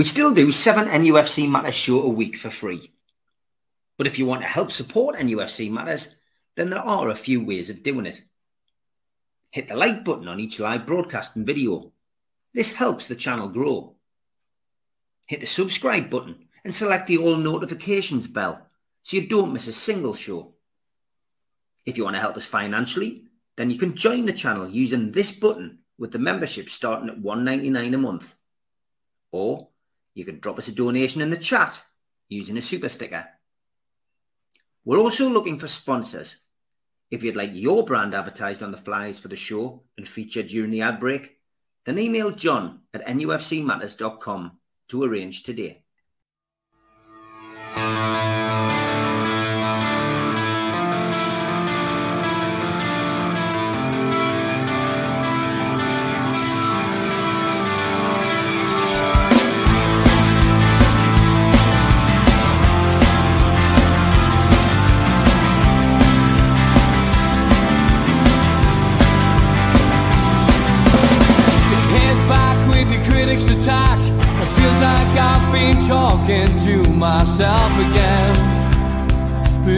We still do seven NUFC Matters show a week for free. But if you want to help support NUFC Matters, then there are a few ways of doing it. Hit the like button on each live broadcast and video. This helps the channel grow. Hit the subscribe button and select the all notifications bell so you don't miss a single show. If you want to help us financially, then you can join the channel using this button with the membership starting at $1.99 a month. Or you can drop us a donation in the chat using a super sticker. We're also looking for sponsors. If you'd like your brand advertised on the flyers for the show and featured during the ad break, then email john at nufcmatters.com to arrange today.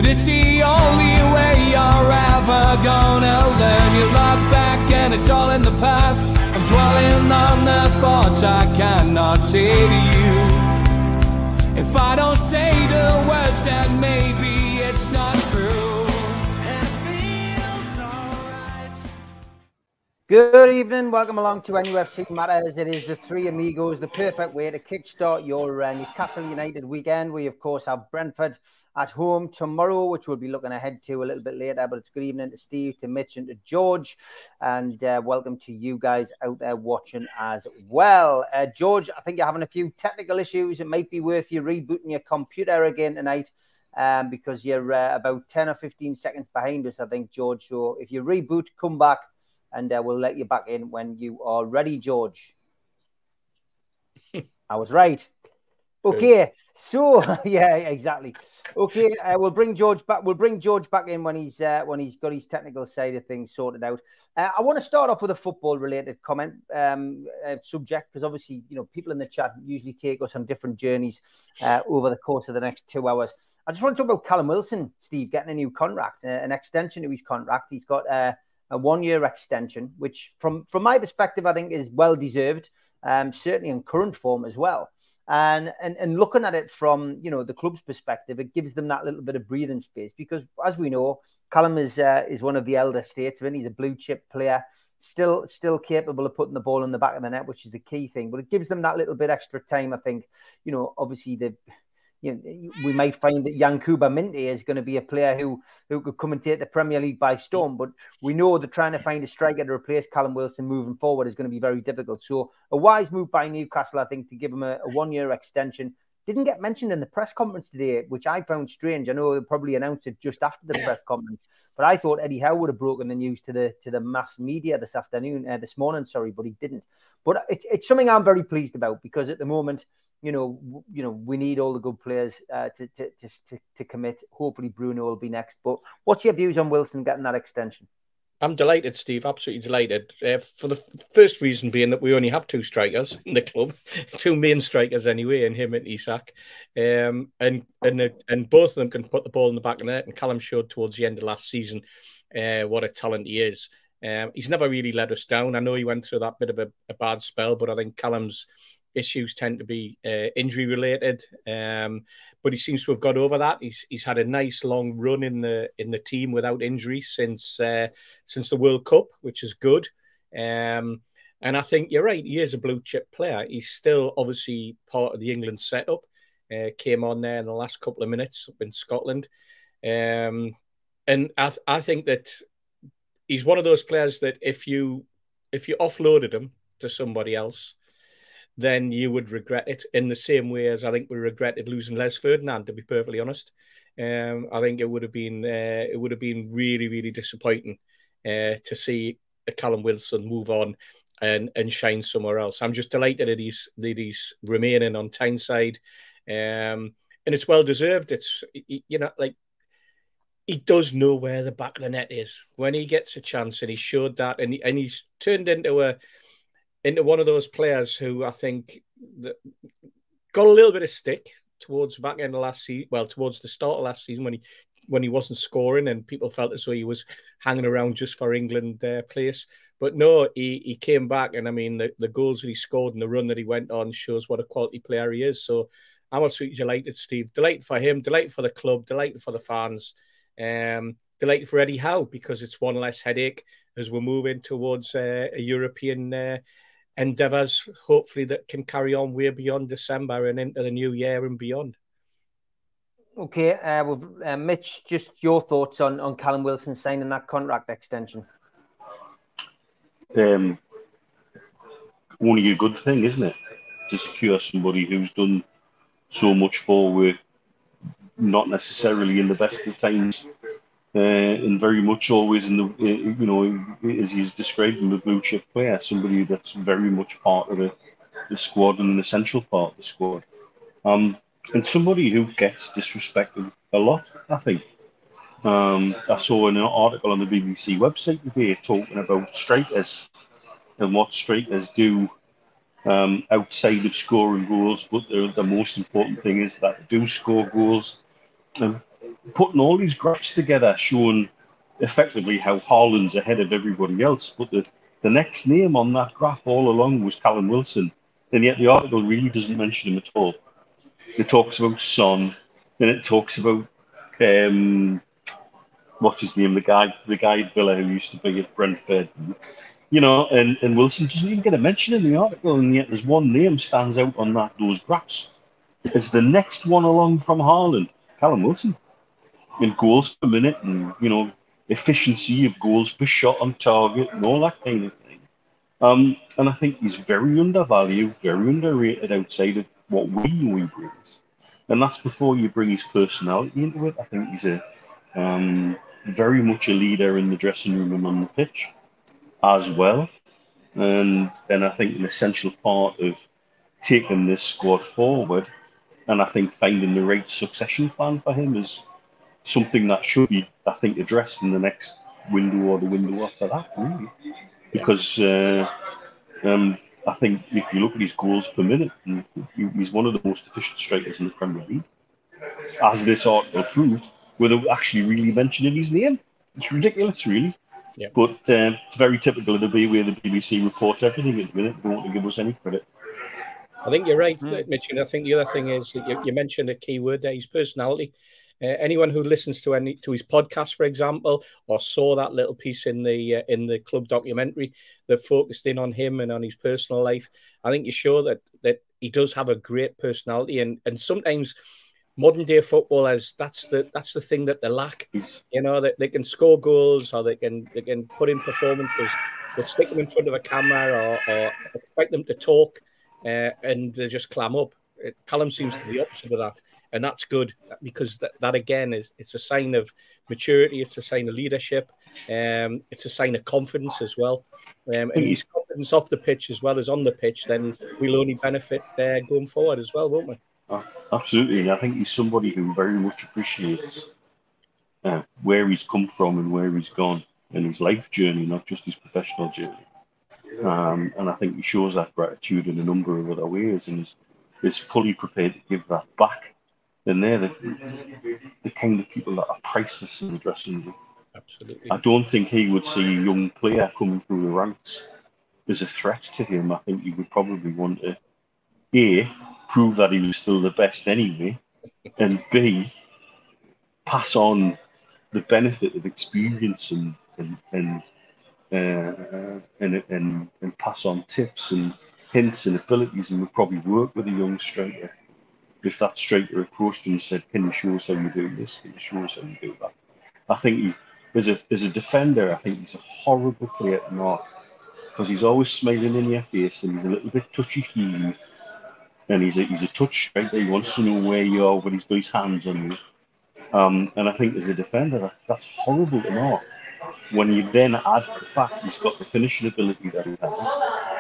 It's the only way you're ever gonna learn. You look back and it's all in the past. I'm dwelling on the thoughts I cannot say to you. If I don't say the words, then maybe it's not true. Good evening. Welcome along to NUFC Matters. It is the three amigos, the perfect way to kickstart your uh, Newcastle United weekend. We, of course, have Brentford at home tomorrow, which we'll be looking ahead to a little bit later. But it's good evening to Steve, to Mitch, and to George. And uh, welcome to you guys out there watching as well. Uh, George, I think you're having a few technical issues. It might be worth you rebooting your computer again tonight. Um, because you're uh, about 10 or 15 seconds behind us, I think, George. So if you reboot, come back and uh, we'll let you back in when you are ready, George. I was right. Okay, so yeah, exactly. Okay, uh, we'll bring George back. We'll bring George back in when he's uh, when he's got his technical side of things sorted out. Uh, I want to start off with a football-related comment um, uh, subject because obviously, you know, people in the chat usually take us on different journeys uh, over the course of the next two hours. I just want to talk about Callum Wilson, Steve, getting a new contract, uh, an extension to his contract. He's got a one-year extension, which, from from my perspective, I think is well deserved. Um, certainly in current form as well. And, and and looking at it from you know the club's perspective, it gives them that little bit of breathing space because, as we know, Callum is uh, is one of the elder statesmen. He's a blue chip player, still still capable of putting the ball in the back of the net, which is the key thing. But it gives them that little bit extra time. I think you know, obviously the you know, we might find that Yankuba Minteh is going to be a player who who could come and take the Premier League by storm. But we know that trying to find a striker to replace Callum Wilson moving forward is going to be very difficult. So a wise move by Newcastle, I think, to give him a, a one year extension. Didn't get mentioned in the press conference today, which I found strange. I know they probably announced it just after the press conference, but I thought Eddie Howe would have broken the news to the to the mass media this afternoon, uh, this morning. Sorry, but he didn't. But it, it's something I'm very pleased about because at the moment you know, w- you know, we need all the good players uh, to, to, to to commit. Hopefully, Bruno will be next. But what's your views on Wilson getting that extension? I'm delighted, Steve. Absolutely delighted. Uh, for the first reason being that we only have two strikers in the club, two main strikers anyway, and him and Isak, um, and and uh, and both of them can put the ball in the back of the net. And Callum showed towards the end of last season uh, what a talent he is. Um, he's never really let us down. I know he went through that bit of a, a bad spell, but I think Callum's issues tend to be uh, injury related. Um, but he seems to have got over that. He's he's had a nice long run in the in the team without injury since uh, since the World Cup, which is good. Um, and I think you're right. He is a blue chip player. He's still obviously part of the England setup. Uh, came on there in the last couple of minutes up in Scotland, um, and I th- I think that he's one of those players that if you if you offloaded him to somebody else, then you would regret it in the same way as I think we regretted losing Les Ferdinand. To be perfectly honest, um, I think it would have been uh, it would have been really really disappointing uh, to see Callum Wilson move on and and shine somewhere else. I'm just delighted that he's that he's remaining on Tyneside, um, and it's well deserved. It's you know like he does know where the back of the net is when he gets a chance, and he showed that, and he, and he's turned into a into one of those players who I think got a little bit of stick towards the back end of last season. Well, towards the start of last season when he when he wasn't scoring and people felt as though he was hanging around just for England uh, place. But no, he, he came back, and I mean the, the goals that he scored and the run that he went on shows what a quality player he is. So I'm absolutely delighted, Steve. Delighted for him, delighted for the club, delighted for the fans, um, delighted for Eddie Howe because it's one less headache as we're moving towards uh, a European uh, endeavours, hopefully that can carry on way beyond December and into the new year and beyond. Okay, uh, well, uh, Mitch, just your thoughts on, on Callum Wilson signing that contract extension. Um, only a good thing, isn't it? To secure somebody who's done so much for work, not necessarily in the best of times, uh, and very much always in the, uh, you know, as he's described him, a blue chip player, somebody that's very much part of the, the squad and an essential part of the squad. Um, and somebody who gets disrespected a lot, I think. Um, I saw an article on the BBC website today talking about strikers and what strikers do um, outside of scoring goals. But the, the most important thing is that they do score goals. And putting all these graphs together, showing effectively how Haaland's ahead of everybody else. But the, the next name on that graph all along was Callum Wilson. And yet the article really doesn't mention him at all. It talks about Son, then it talks about um, what's his name, the guy, the guy at Villa who used to be at Brentford, you know, and, and Wilson doesn't even get a mention in the article, and yet there's one name stands out on that those graphs. It's the next one along from Haaland, Callum Wilson, in goals per minute, and you know, efficiency of goals per shot on target, and all that kind of thing. Um, and I think he's very undervalued, very underrated outside of what we know he brings. And that's before you bring his personality into it. I think he's a um, very much a leader in the dressing room and on the pitch as well. And then I think an essential part of taking this squad forward and I think finding the right succession plan for him is something that should be, I think, addressed in the next window or the window after that, really. Because uh, um, I think if you look at his goals per minute, he's one of the most efficient strikers in the Premier League. As this article proved, without actually really mentioning his name. It's ridiculous, really. Yeah. But uh, it's very typical of the B where the BBC reports everything at the minute. They don't want to give us any credit. I think you're right, mm. Mitch. And I think the other thing is you, you mentioned a key word there: his personality. Uh, anyone who listens to any to his podcast, for example, or saw that little piece in the uh, in the club documentary that focused in on him and on his personal life, I think you show that that he does have a great personality, and and sometimes modern day footballers that's the that's the thing that they lack you know that they can score goals or they can they can put in performances. But stick them in front of a camera or, or expect them to talk uh, and they just clam up. It, Callum seems to be the opposite of that and that's good because that, that again is it's a sign of maturity it's a sign of leadership um, it's a sign of confidence as well um, and his confidence off the pitch as well as on the pitch then we'll only benefit uh, going forward as well won't we Absolutely. I think he's somebody who very much appreciates uh, where he's come from and where he's gone in his life journey, not just his professional journey. Um, and I think he shows that gratitude in a number of other ways and is, is fully prepared to give that back. And they're the, the kind of people that are priceless in the dressing room. Absolutely. I don't think he would see a young player coming through the ranks as a threat to him. I think he would probably want to, A, prove that he was still the best anyway, and B, pass on the benefit of experience and and and, uh, and, and, and pass on tips and hints and abilities, and would probably work with a young striker if that striker approached him and said, "Can you show us how you do this? Can you show us how you do that?" I think he, as a as a defender, I think he's a horrible player to mark because he's always smiling in your face and he's a little bit touchy feely and he's a, he's a touch striker. He wants to know where you are when he's got his hands on you. Um, and I think as a defender, that, that's horrible to know. When you then add the fact he's got the finishing ability that he has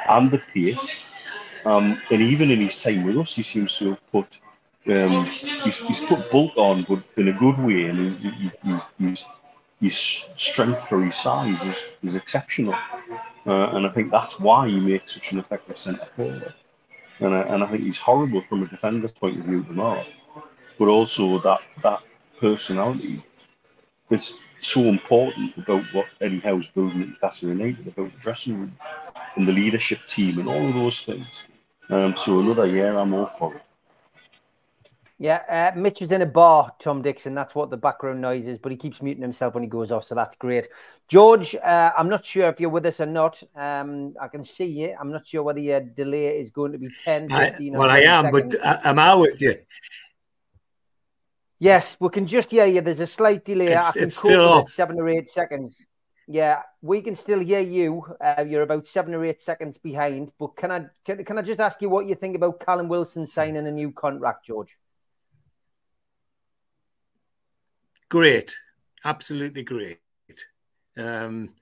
and the pace, um, and even in his time with us, he seems to have put um, he's, he's put bulk on, but in a good way, and he's, he's, his strength for his size is, is exceptional. Uh, and I think that's why he makes such an effective centre forward. and I, and I think he's horrible from a defender's point of view tomorrow. But also that that personality is so important about what Eddie Howe's building at Newcastle United, about the dressing room and the leadership team and all of those things. Um, so another year, I'm all for it. Yeah, uh, Mitch is in a bar, Tom Dixon. That's what the background noise is, but he keeps muting himself when he goes off, so that's great. George, uh, I'm not sure if you're with us or not. Um, I can see you. I'm not sure whether your delay is going to be 10, 15 I, Well, I am, seconds. but I, am I with you? Yes, we can just hear you. There's a slight delay. It's, it's still off. seven or eight seconds. Yeah, we can still hear you. Uh, you're about seven or eight seconds behind. But can I can, can I just ask you what you think about Callum Wilson signing a new contract, George? Great, absolutely great. Um,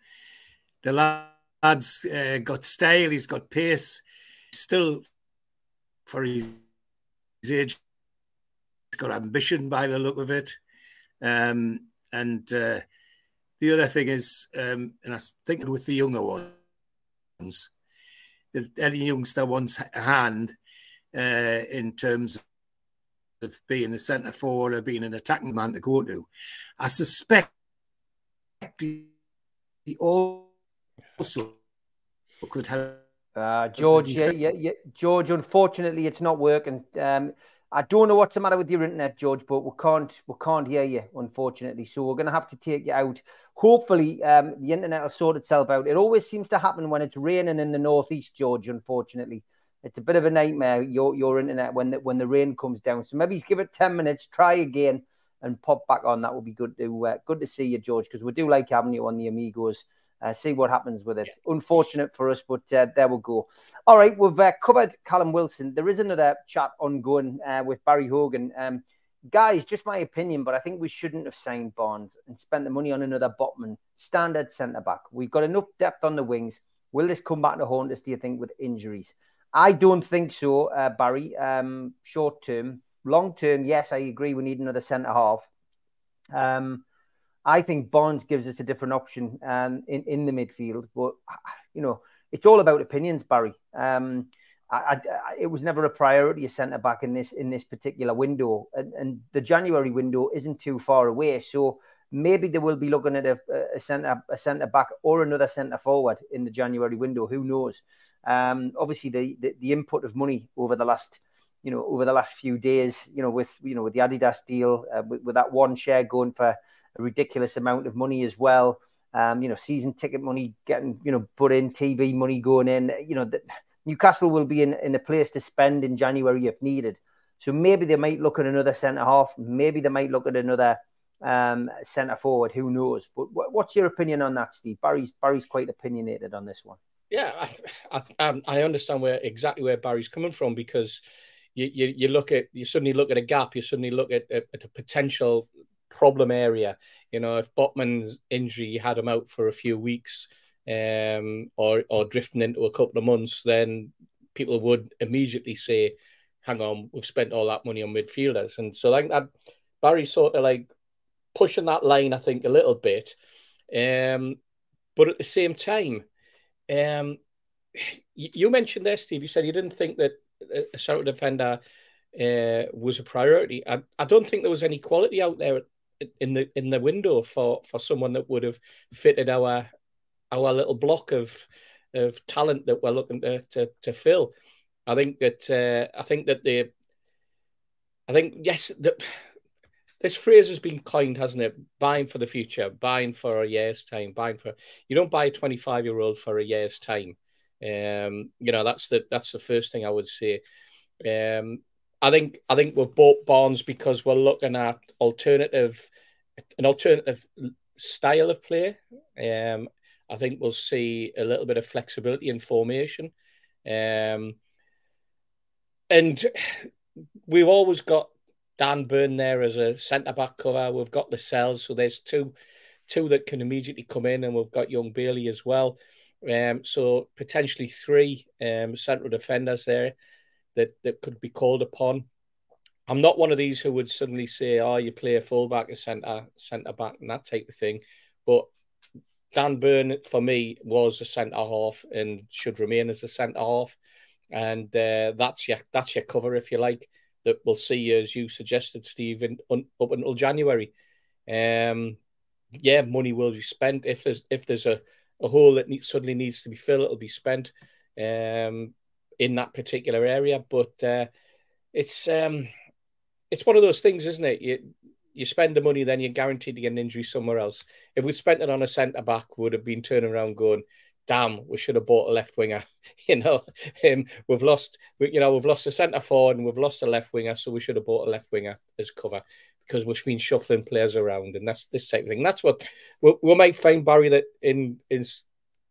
the lad's uh, got style, he's got pace, still for his, age, he's got ambition by the look of it. Um, and uh, the other thing is, um, and I thinking with the younger ones, if any youngster wants a hand uh, in terms of being a centre forward or being an attacking man to go to. I suspect he also could have. Uh, George, yeah, yeah, yeah, George. Unfortunately, it's not working. Um, I don't know what's the matter with your internet, George, but we can't we can't hear you, unfortunately. So we're going to have to take you out. Hopefully, um, the internet will sort itself out. It always seems to happen when it's raining in the northeast, George. Unfortunately, it's a bit of a nightmare your your internet when the, when the rain comes down. So maybe give it ten minutes, try again, and pop back on. That would be good to uh, good to see you, George, because we do like having you on the Amigos. Uh, see what happens with it. Unfortunate for us, but uh, there we go. All right, we've uh, covered Callum Wilson. There is another chat ongoing uh, with Barry Hogan. Um, guys, just my opinion, but I think we shouldn't have signed Barnes and spent the money on another Botman, standard centre back. We've got enough depth on the wings. Will this come back to haunt us, do you think, with injuries? I don't think so, uh, Barry. Um, short term, long term, yes, I agree. We need another centre half. Um, I think Barnes gives us a different option um, in in the midfield, but you know it's all about opinions, Barry. Um, I, I, it was never a priority a centre back in this in this particular window, and, and, the January window isn't too far away. So maybe they will be looking at a centre a centre back or another centre forward in the January window. Who knows? Um, obviously, the, the, the input of money over the last you know over the last few days, you know, with you know with the Adidas deal, uh, with, with, that one share going for a ridiculous amount of money as well. Um, you know, season ticket money getting you know put in, TV money going in. You know, Newcastle will be in, in a place to spend in January if needed. So maybe they might look at another centre half. Maybe they might look at another um, centre forward. Who knows? But what's your opinion on that, Steve? Barry's Barry's quite opinionated on this one. Yeah, I, I, um, I understand where exactly where Barry's coming from because you, you, you look at you suddenly look at a gap, you suddenly look at, at, at a potential problem area. You know, if Botman's injury had him out for a few weeks, um, or or drifting into a couple of months, then people would immediately say, "Hang on, we've spent all that money on midfielders," and so like that, Barry's sort of like pushing that line, I think, a little bit. Um, but at the same time, um, you mentioned there, Steve. You said you didn't think that a central defender uh, was a priority. I, I don't think there was any quality out there in the in the window for for someone that would have fitted our our little block of of talent that we're looking to to, to fill. I think that uh, I think that the I think yes this phrase has been coined, hasn't it? Buying for the future, buying for a year's time, buying for you don't buy a 25 year old for a year's time. Um, you know, that's the that's the first thing I would say. Um, I think I think we've bought Barnes because we're looking at alternative an alternative style of play. Um, I think we'll see a little bit of flexibility in formation. Um, and we've always got Dan Burn there as a centre back cover. We've got Lascelles, so there's two two that can immediately come in, and we've got young Bailey as well. Um, so potentially three um, central defenders there that that could be called upon. I'm not one of these who would suddenly say, "Oh, you play a fullback, a centre centre back, and that type of thing." But Dan Burn for me was a centre half and should remain as a centre half and uh, that's your that's your cover if you like. That we'll see as you suggested, Steve, in, un, up until January. Um, yeah, money will be spent if there's if there's a, a hole that need, suddenly needs to be filled, it'll be spent um, in that particular area. But uh, it's um, it's one of those things, isn't it? You you spend the money, then you're guaranteed to get an injury somewhere else. If we'd spent it on a centre back, would have been turning around going, "Damn, we should have bought a left winger." you know, um, we've lost, we, you know, we've lost a centre forward and we've lost a left winger, so we should have bought a left winger as cover because we've been shuffling players around, and that's this type of thing. That's what we we might find, Barry, that in in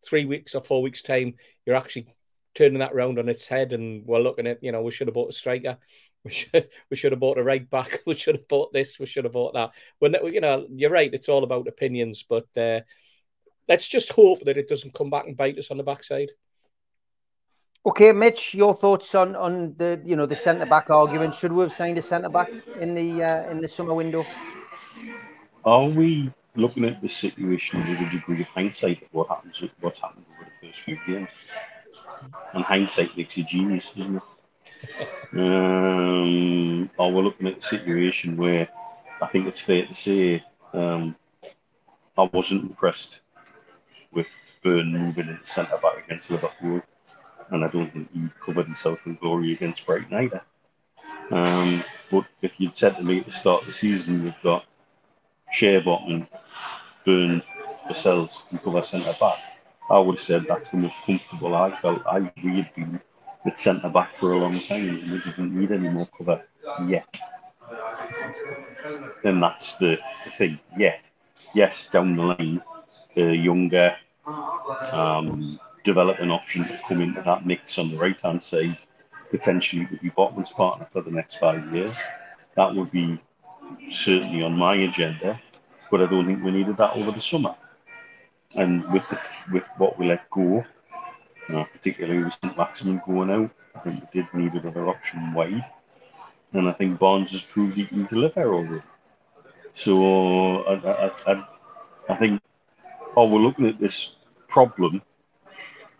three weeks or four weeks' time, you're actually turning that round on its head, and we're looking at, you know, we should have bought a striker, we should we should have bought a right back, we should have bought this, we should have bought that. When you know, you're right, it's all about opinions, but uh, let's just hope that it doesn't come back and bite us on the backside. Okay, Mitch, your thoughts on on the you know the centre back argument? Should we have signed a centre back in the uh, in the summer window? Are we looking at the situation with a degree of hindsight of what happens what's happened over the first few games? And hindsight makes you genius, doesn't it? um, or we're looking at the situation where I think it's fair to say um, I wasn't impressed with Burn moving into centre back against Liverpool and I don't think he covered himself in glory against Brighton either. Um, but if you'd said to me at the start of the season, we've got Schär-Botman, Burn, Lascelles, and cover centre back, I would have said that's the most comfortable I felt. I we had been at centre back for a long time and we didn't need any more cover yet. And that's the, the thing, yet. Yes, down the line, the younger, um, develop an option to come into that mix on the right hand side, potentially to be Botman's partner for the next five years. That would be certainly on my agenda, but I don't think we needed that over the summer. And with the, with what we let go, uh, particularly with St. Maximin going out, I think we did need another option wide. And I think Barnes has proved he can deliver already. So I, I, I, I think, oh, we're looking at this problem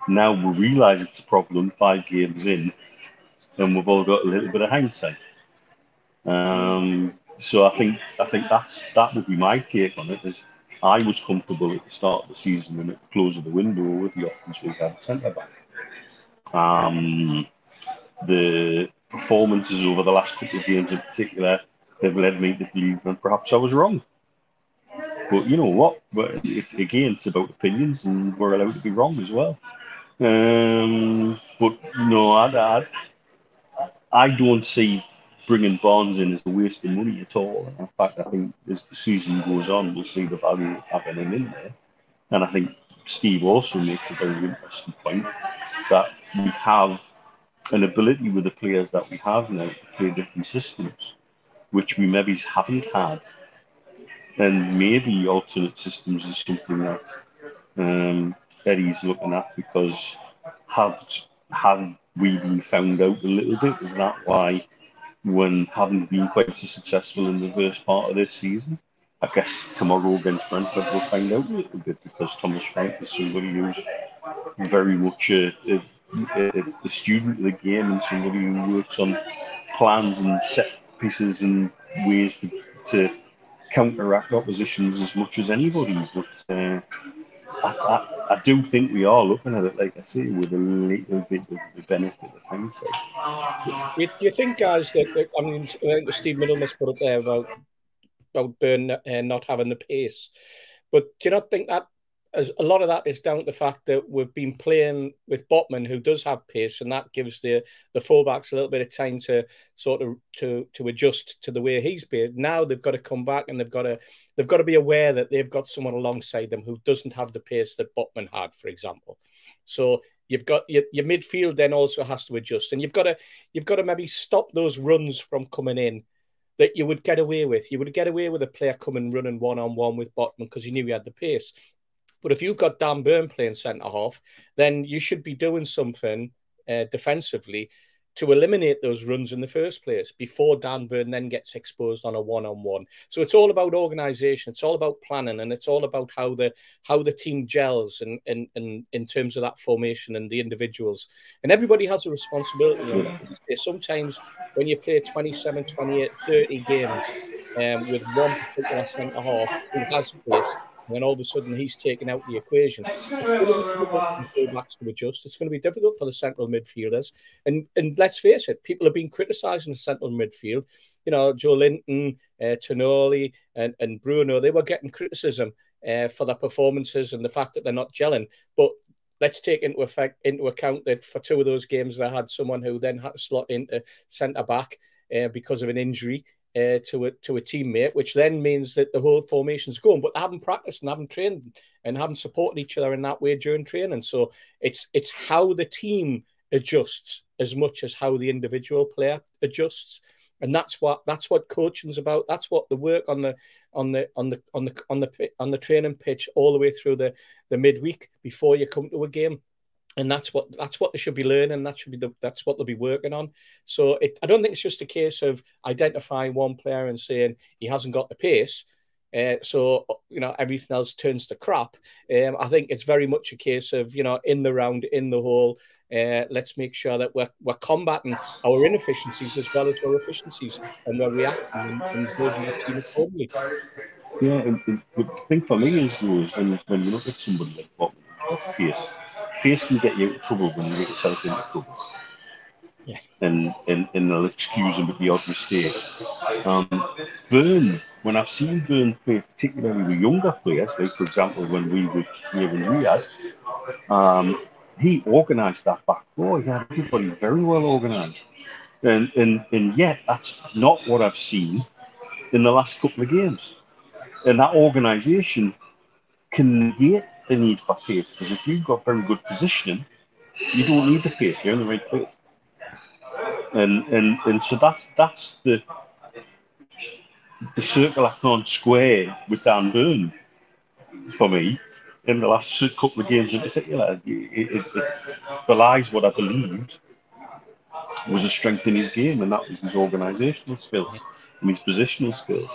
now we realise it's a problem five games in, and we've all got a little bit of hindsight. Um, so I think I think that's that would be my take on it. Is I was comfortable at the start of the season and at the close of the window with the options we had centre back. Um, the performances over the last couple of games in particular have led me to believe that perhaps I was wrong. But you know what? It's, again, it's about opinions, and we're allowed to be wrong as well. Um, but no, I, I, I don't see bringing Barnes in as a waste of money at all. In fact, I think as the season goes on, we'll see the value of having him in there. And I think Steve also makes a very interesting point that we have an ability with the players that we have now to play different systems, which we maybe haven't had. And maybe alternate systems is something that um, Eddie's looking at because have have we been found out a little bit? Is that why when haven't been quite so successful in the first part of this season? I guess tomorrow against Brentford we'll find out a little bit because Thomas Frank is somebody who's very much a, a, a, a student of the game and somebody who works on plans and set pieces and ways to, to counteract oppositions as much as anybody. But uh, I, I, I, do think we are looking at it, like I say, with a little bit of the benefit of hindsight. Do you, think, guys, that, I mean, I think Steve Middlemas put up there about about Burn uh, not having the pace, but do you not think that as a lot of that is down to the fact that we've been playing with Botman, who does have pace, and that gives the the fullbacks a little bit of time to sort of to to adjust to the way he's been. Now they've got to come back and they've got to they've got to be aware that they've got someone alongside them who doesn't have the pace that Botman had, for example. So you've got your, your midfield then also has to adjust, and you've got to you've got to maybe stop those runs from coming in that you would get away with. You would get away with a player coming running one on one with Botman because you knew he had the pace. But if you've got Dan Burn playing centre half, then you should be doing something uh, defensively to eliminate those runs in the first place before Dan Burn then gets exposed on a one-on-one. So it's all about organisation, it's all about planning, and it's all about how the how the team gels and and and in terms of that formation and the individuals. And everybody has a responsibility. Sometimes when you play 27, 28, 30 games um, with one particular centre half who has pace and then all of a sudden he's taken out the equation. It's going to be difficult for adjust. It's going to be difficult for the central midfielders. And and let's face it, people have been criticising the central midfield. You know, Joelinton, uh, Tonali, and, and Bruno, they were getting criticism uh, for their performances and the fact that they're not gelling. But let's take into effect into account that for two of those games they had someone who then had to slot into centre back uh, because of an injury uh, to a to a teammate, which then means that the whole formation's going. But they haven't practiced and haven't trained and haven't supported each other in that way during training. So it's it's how the team adjusts as much as how the individual player adjusts. And that's what that's what coaching's about. That's what the work on the on the on the on the on the on the training pitch all the way through the the midweek before you come to a game and that's what that's what they should be learning. That should be the, that's what they'll be working on. So it, I don't think it's just a case of identifying one player and saying he hasn't got the pace. Uh, so you know everything else turns to crap. Um, I think it's very much a case of you know in the round, in the hole. Uh, let's make sure that we're, we're combating our inefficiencies as well as our efficiencies, and we're reacting and, and building our team accordingly. Yeah, and, and the thing for me is, though, is when, when you look at somebody like Bob, pace, Pace can get you out of trouble when you get yourself into trouble. Yeah. And, and, and they'll excuse him with the odd mistake. Um, Burn, when I've seen Burn play, particularly with younger players, like for example when we were here in Riyadh, um, he organised that back four. He had everybody very well organised. And, and, and yet, that's not what I've seen in the last couple of games. And that organisation can negate the need for pace because if you've got very good positioning, you don't need the pace. You're in the right place, and and and so that's that's the the circle I can't square with Dan Burn for me in the last couple of games in particular. It, it, it belies what I believed was a strength in his game, and that was his organisational skills and his positional skills.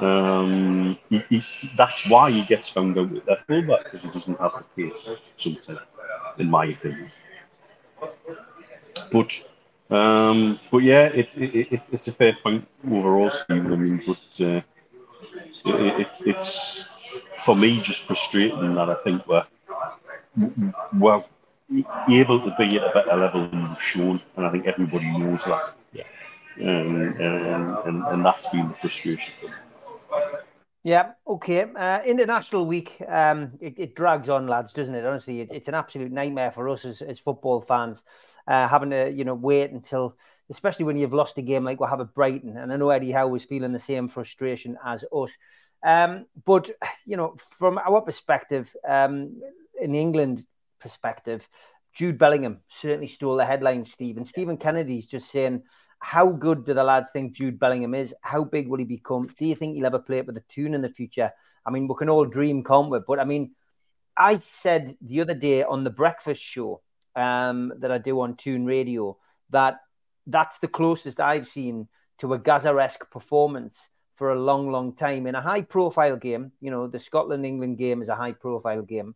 Um, he, he, that's why he gets found out with that fullback because he doesn't have the pace sometimes, in my opinion. But um, but yeah, it, it, it, it's a fair point overall, Stephen. I mean, but uh, it, it's for me just frustrating that I think we're we're able to be at a better level than we've shown, and I think everybody knows that. Yeah. Um, and, and, and that's been the frustration for me. Yeah, okay. Uh, International Week, um, it, it, drags on, lads, doesn't it? Honestly, it, it's an absolute nightmare for us as, as football fans, uh, having to, you know, wait until, especially when you've lost a game like we have at Brighton. And I know Eddie Howe was feeling the same frustration as us. Um, but, you know, from our perspective, um, in England perspective, Jude Bellingham certainly stole the headlines, Steve. And Stephen Kennedy's just saying, how good do the lads think Jude Bellingham is? How big will he become? Do you think he'll ever play it with a tune in the future? I mean, we can all dream, can't we? But I mean, I said the other day on the breakfast show um, that I do on Tune Radio that that's the closest I've seen to a Gazza-esque performance for a long, long time in a high-profile game. You know, the Scotland-England game is a high-profile game.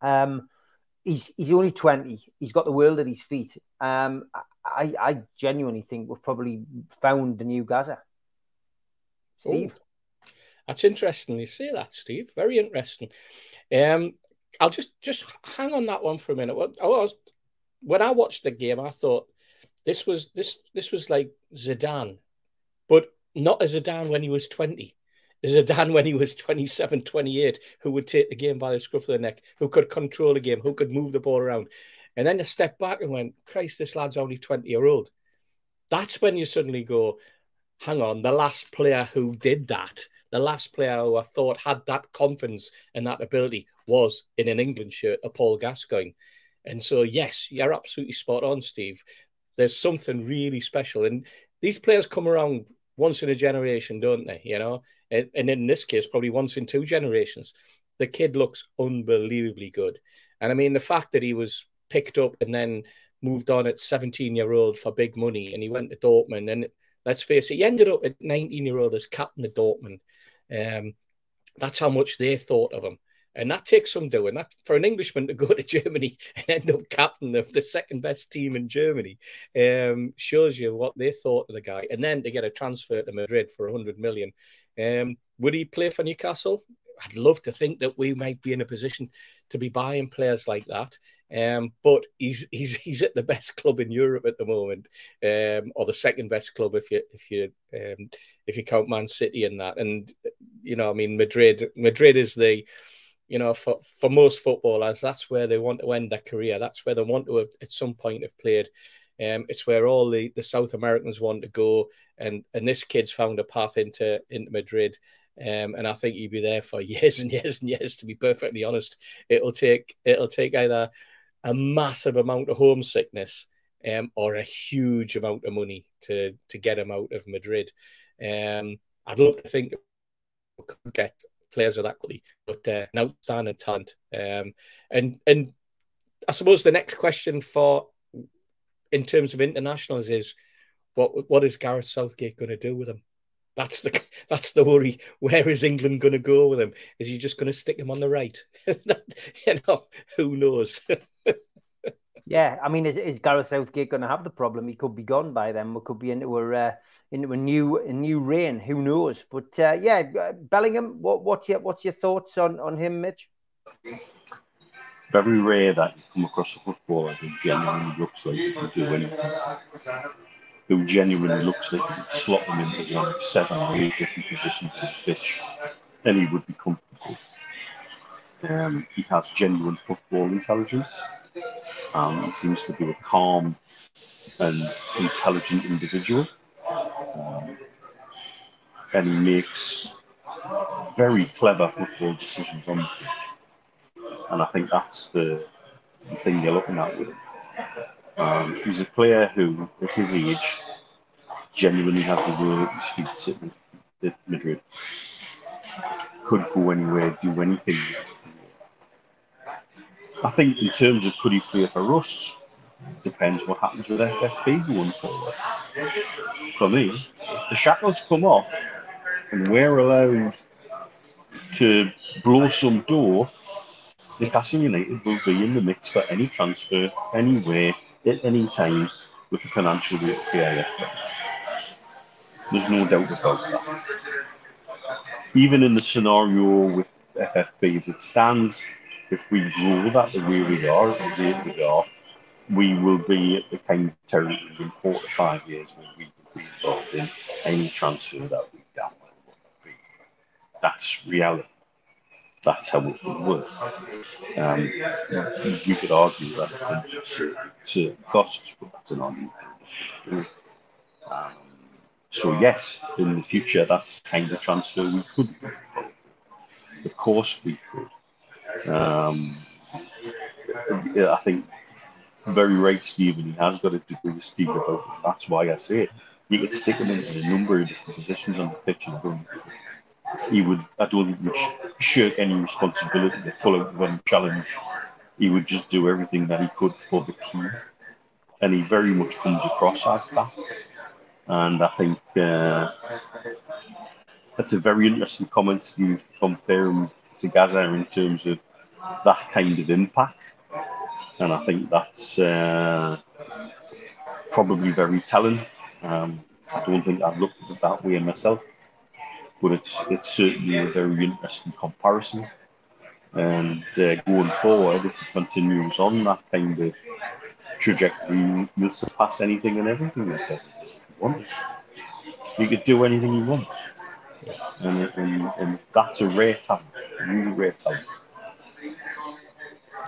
Um, he's he's only twenty. He's got the world at his feet. Um, I, I genuinely think we've probably found the new Gazza. Steve? Oh, that's interesting. You say that, Steve. Very interesting. Um, I'll just just hang on that one for a minute. I was, when I watched the game, I thought this was this this was like Zidane, but not as Zidane when he was 20. Zidane when he was 27, 28, who would take the game by the scruff of the neck, who could control the game, who could move the ball around. And then I stepped back and went, Christ, this lad's only 20 year old. That's when you suddenly go, hang on, the last player who did that, the last player who I thought had that confidence and that ability was in an England shirt, a Paul Gascoigne. And so, yes, you're absolutely spot on, Steve. There's something really special. And these players come around once in a generation, don't they? You know, and, and in this case, probably once in two generations. The kid looks unbelievably good. And I mean, the fact that he was picked up and then moved on at 17 year old for big money, and he went to Dortmund. And let's face it, he ended up at 19 year old as captain of Dortmund. Um, that's how much they thought of him. And that takes some doing. That for an Englishman to go to Germany and end up captain of the second best team in Germany um, shows you what they thought of the guy. And then to get a transfer to Madrid for 100 million. Um, would he play for Newcastle? I'd love to think that we might be in a position to be buying players like that. Um, but he's he's he's at the best club in Europe at the moment, um, or the second best club if you if you um, if you count Man City in that. And you know, I mean, Madrid Madrid is the you know for for most footballers that's where they want to end their career. That's where they want to have, at some point have played. Um, it's where all the, the South Americans want to go, and and this kid's found a path into into Madrid. Um, and I think he'd be there for years and years and years. To be perfectly honest, it'll take it'll take either a massive amount of homesickness um, or a huge amount of money to to get him out of Madrid. Um, I'd love to think we could get players of that quality, but uh, an outstanding talent. Um, and and I suppose the next question for in terms of internationals is what what is Gareth Southgate going to do with him? That's the that's the worry. Where is England going to go with him? Is he just going to stick him on the right? you know, who knows? yeah, I mean, is, is, Gareth Southgate going to have the problem? He could be gone by then. We could be into a uh, into a new a new reign. Who knows? But uh, yeah, uh, Bellingham. What what's your what's your thoughts on on him, Mitch? Very rare that you come across a footballer who genuinely looks like he can do anything who genuinely looks like he could slot them into one of seven or eight different positions on the pitch, and he would be comfortable. Um, he has genuine football intelligence. Um, he seems to be a calm and intelligent individual. Um, and he makes very clever football decisions on the pitch. And I think that's the, the thing you're looking at with him. Um, he's a player who, at his age, genuinely has the world at his feet at Madrid. Could go anywhere, do anything. I think in terms of could he play for us, depends what happens with FFP going forward. For me, if the shackles come off and we're allowed to blow some dough, Newcastle United will be in the mix for any transfer, anywhere, at any time with the financial weight of the. There's no doubt about that. Even in the scenario with FFP as it stands, if we grow that the way we are, the way we are, we will be at the kind of territory in four to five years when we will be involved in any transfer that we can. That's reality that's how it would work. Um, you could argue that certain, costs, but that's an argument. Um, so yes, in the future, that's the kind of transfer we could. Of course, we could. Um, I think very right, Stephen. He has got a degree of steel about. That's why I say it. You could stick him in a number of different positions on the pitch and go he would, I don't think, shirk any responsibility to pull out one challenge. He would just do everything that he could for the team. And he very much comes across as that. And I think uh, that's a very interesting comment, Steve, comparing to Gazza in terms of that kind of impact. And I think that's uh, probably very telling. Um, I don't think I've looked at it that way myself but it's it's certainly a very interesting comparison. And uh, going forward, if it continues on that kind of trajectory, you'll surpass anything and everything that does want. He could do anything he wants, and, and, and that's a rare talent, really rare talent.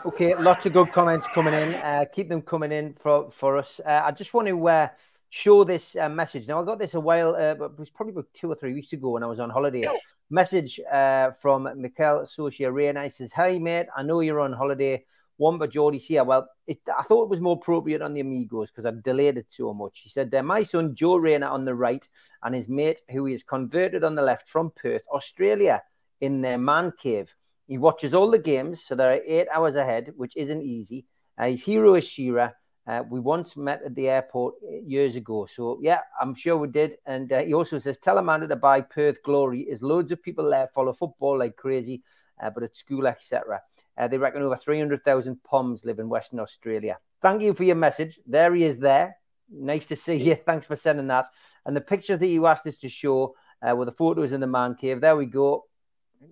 Okay, lots of good comments coming in. Uh, keep them coming in for for us. Uh, I just want to. Uh, show this uh, message. Now, I got this a while, uh, but it was probably about two or three weeks ago when I was on holiday. Message uh, from Mikel Socia Reina. He says, Hi, mate. I know you're on holiday. Womba Geordie's here. Well, it, I thought it was more appropriate on the Amigos because I've delayed it so much. He said, My son, Joe Rayner, on the right, and his mate, who who is converted on the left from Perth, Australia, in their man cave. He watches all the games, so they're eight hours ahead, which isn't easy. Uh, his hero is Shearer Uh, we once met at the airport years ago. So, yeah, I'm sure we did. And uh, he also says, Tell Amanda to buy Perth Glory. There's loads of people there follow football like crazy, uh, but at school, etc. Uh, they reckon over 300,000 Poms live in Western Australia. Thank you for your message. There he is there. Nice to see you. Thanks for sending that. And the pictures that you asked us to show uh, with the photos in the man cave. There we go.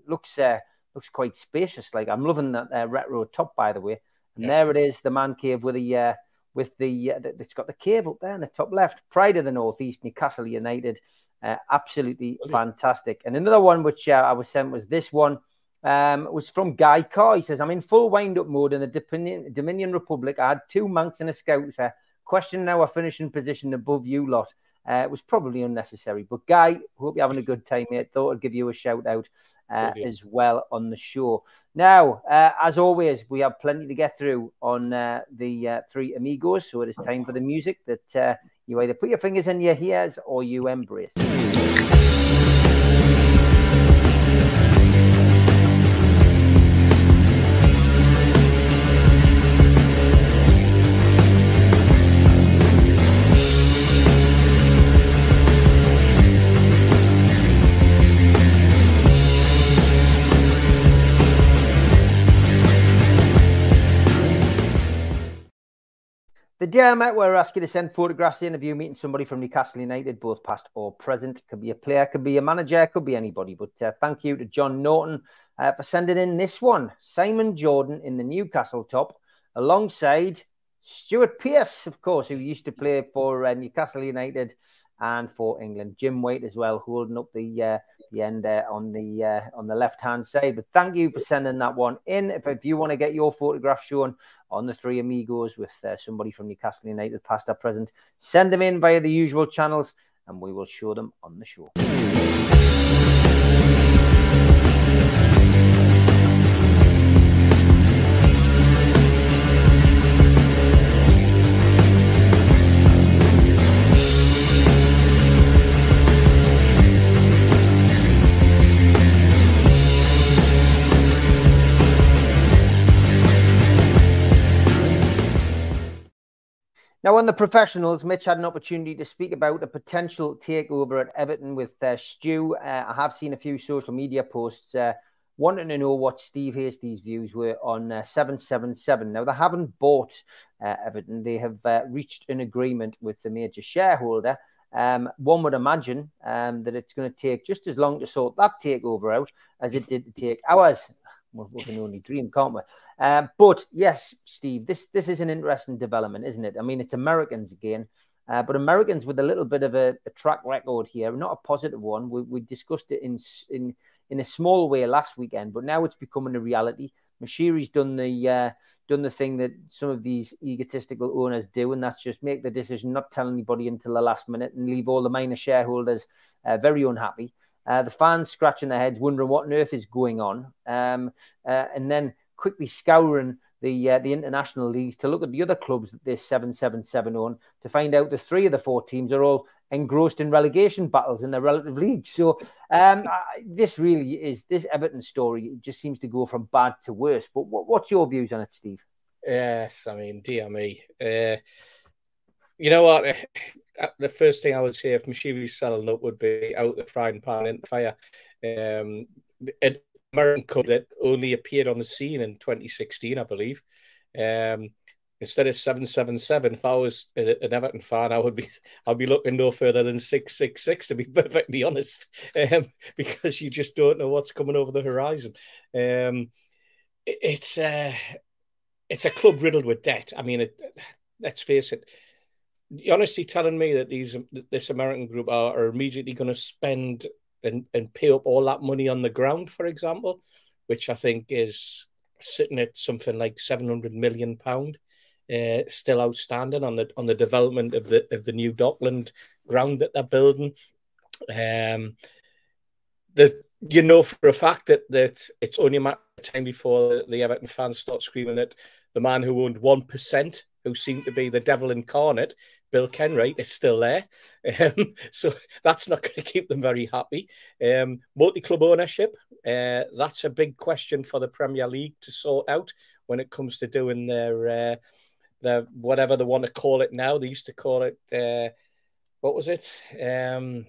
Looks uh, looks quite spacious. Like I'm loving that uh, retro top, by the way. And yeah. there it is, the man cave with the uh, with the, uh, it's got the cave up there in the top left. Pride of the Northeast, Newcastle United. Uh, absolutely fantastic. And another one which uh, I was sent was this one. Um, was from Guy Carr. He says, I'm in full wind up mode in the Dominion, Dominion Republic. I had two Mancs and a Scouser. Question now, I finish in position above you lot. Uh, it was probably unnecessary. But Guy, hope you're having a good time, mate. Thought I'd give you a shout out uh, as well on the show. Now, uh, as always, we have plenty to get through on uh, the uh, three amigos. So it is time for the music that uh, you either put your fingers in your ears or you embrace. The day I met, we're asking to send photographs in of you meeting somebody from Newcastle United, both past or present. Could be a player, could be a manager, could be anybody. But uh, thank you to John Norton uh, for sending in this one. Simon Jordan in the Newcastle top, alongside Stuart Pearce, of course, who used to play for uh, Newcastle United and for England. Jim Waite as well, holding up the uh, the end there on the uh, on the left hand side. But thank you for sending that one in. If, if you want to get your photograph shown on the Three Amigos with uh, somebody from Newcastle United, past or present, send them in via the usual channels, and we will show them on the show. Now, on the professionals, Mitch had an opportunity to speak about a potential takeover at Everton with uh, Stu. Uh, I have seen a few social media posts uh, wanting to know what Steve Hasty's views were on uh, 777. Now, they haven't bought uh, Everton, they have uh, reached an agreement with the major shareholder. Um, one would imagine um, that it's going to take just as long to sort that takeover out as it did to take ours. we can only dream, can't we? Uh, but yes, Steve, this this is an interesting development, isn't it? I mean, it's Americans again, uh, but Americans with a little bit of a, a, track record here, not a positive one. We, we discussed it in in in a small way last weekend, but now it's becoming a reality. Moshiri's done the uh, done the thing that some of these egotistical owners do, and that's just make the decision, not tell anybody until the last minute, and leave all the minor shareholders uh, very unhappy. Uh, the fans scratching their heads, wondering what on earth is going on, um, uh, and then quickly scouring the uh, the international leagues to look at the other clubs that this 777 on to find out the three of the four teams are all engrossed in relegation battles in their relative leagues. So um, this really is this Everton story just seems to go from bad to worse. But what, what's your views on it, Steve? Yes, I mean, dear me. Uh, you know what? The first thing I would say if Moshiri's selling up would be out the frying pan into fire. Um, American that only appeared on the scene in 2016, I believe. Um, instead of 777, if I was an Everton fan, I would be I'd be looking no further than 666 to be perfectly honest, um, because you just don't know what's coming over the horizon. Um, it, it's uh, it's a club riddled with debt. I mean, it, let's face it. You're honestly telling me that these this American group are, are immediately going to spend and, and pay up all that money on the ground, for example, which I think is sitting at something like seven hundred million pound, uh, still outstanding on the on the development of the of the new Dockland ground that they're building. Um, the you know for a fact that that it's only a matter of time before the Everton fans start screaming that the man who owned one percent, who seemed to be the devil incarnate, Bill Kenwright is still there. Um, so that's not going to keep them very happy. Um, Multi club ownership, uh, that's a big question for the Premier League to sort out when it comes to doing their uh, the whatever they want to call it now. They used to call it uh, what was it? Um,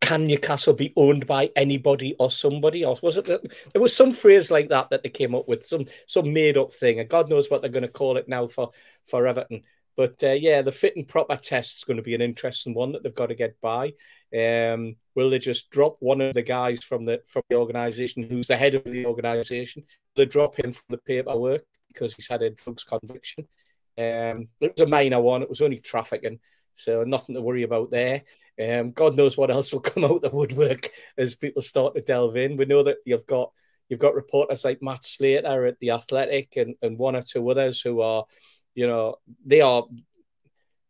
can Newcastle be owned by anybody or somebody else? Was it that there was some phrase like that that they came up with, some some made up thing, and God knows what they're going to call it now for for Everton. But uh, yeah, the fit and proper test is going to be an interesting one that they've got to get by. Um, will they just drop one of the guys from the from the organisation who's the head of the organisation? They drop him from the paperwork because he's had a drugs conviction. Um, it was a minor one; it was only trafficking, so nothing to worry about there. Um, God knows what else will come out of the woodwork as people start to delve in. We know that you've got you've got reporters like Matt Slater at the Athletic and, and one or two others who are you know, they are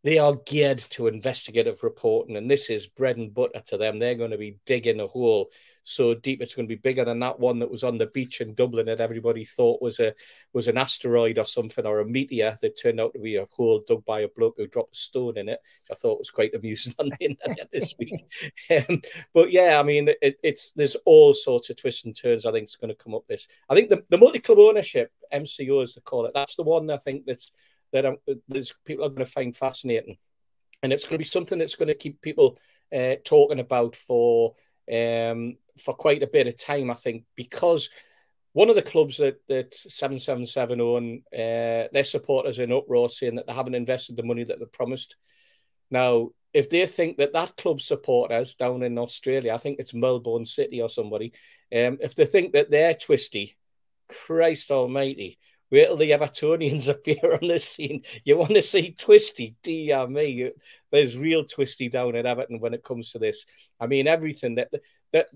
they are geared to investigative reporting, and this is bread and butter to them. They're going to be digging a hole so deep it's going to be bigger than that one that was on the beach in Dublin that everybody thought was a was an asteroid or something or a meteor that turned out to be a hole dug by a bloke who dropped a stone in it. which I thought was quite amusing on the internet this week. Um, but yeah, I mean, it, it's there's all sorts of twists and turns. I think it's going to come up this. I think the, the multi club ownership MCO as they call it. That's the one I think that's that I'm, there's people are going to find fascinating, and it's going to be something that's going to keep people uh, talking about for um, for quite a bit of time. I think because one of the clubs that that seven seven seven own, uh, their supporters in uproar saying that they haven't invested the money that they promised. Now, if they think that that club supporters down in Australia, I think it's Melbourne City or somebody, um, if they think that they're twisty, Christ Almighty, wait till the Evertonians appear on the scene. You want to see Twisty, dear me. There's real Twisty down at Everton when it comes to this. I mean, everything that that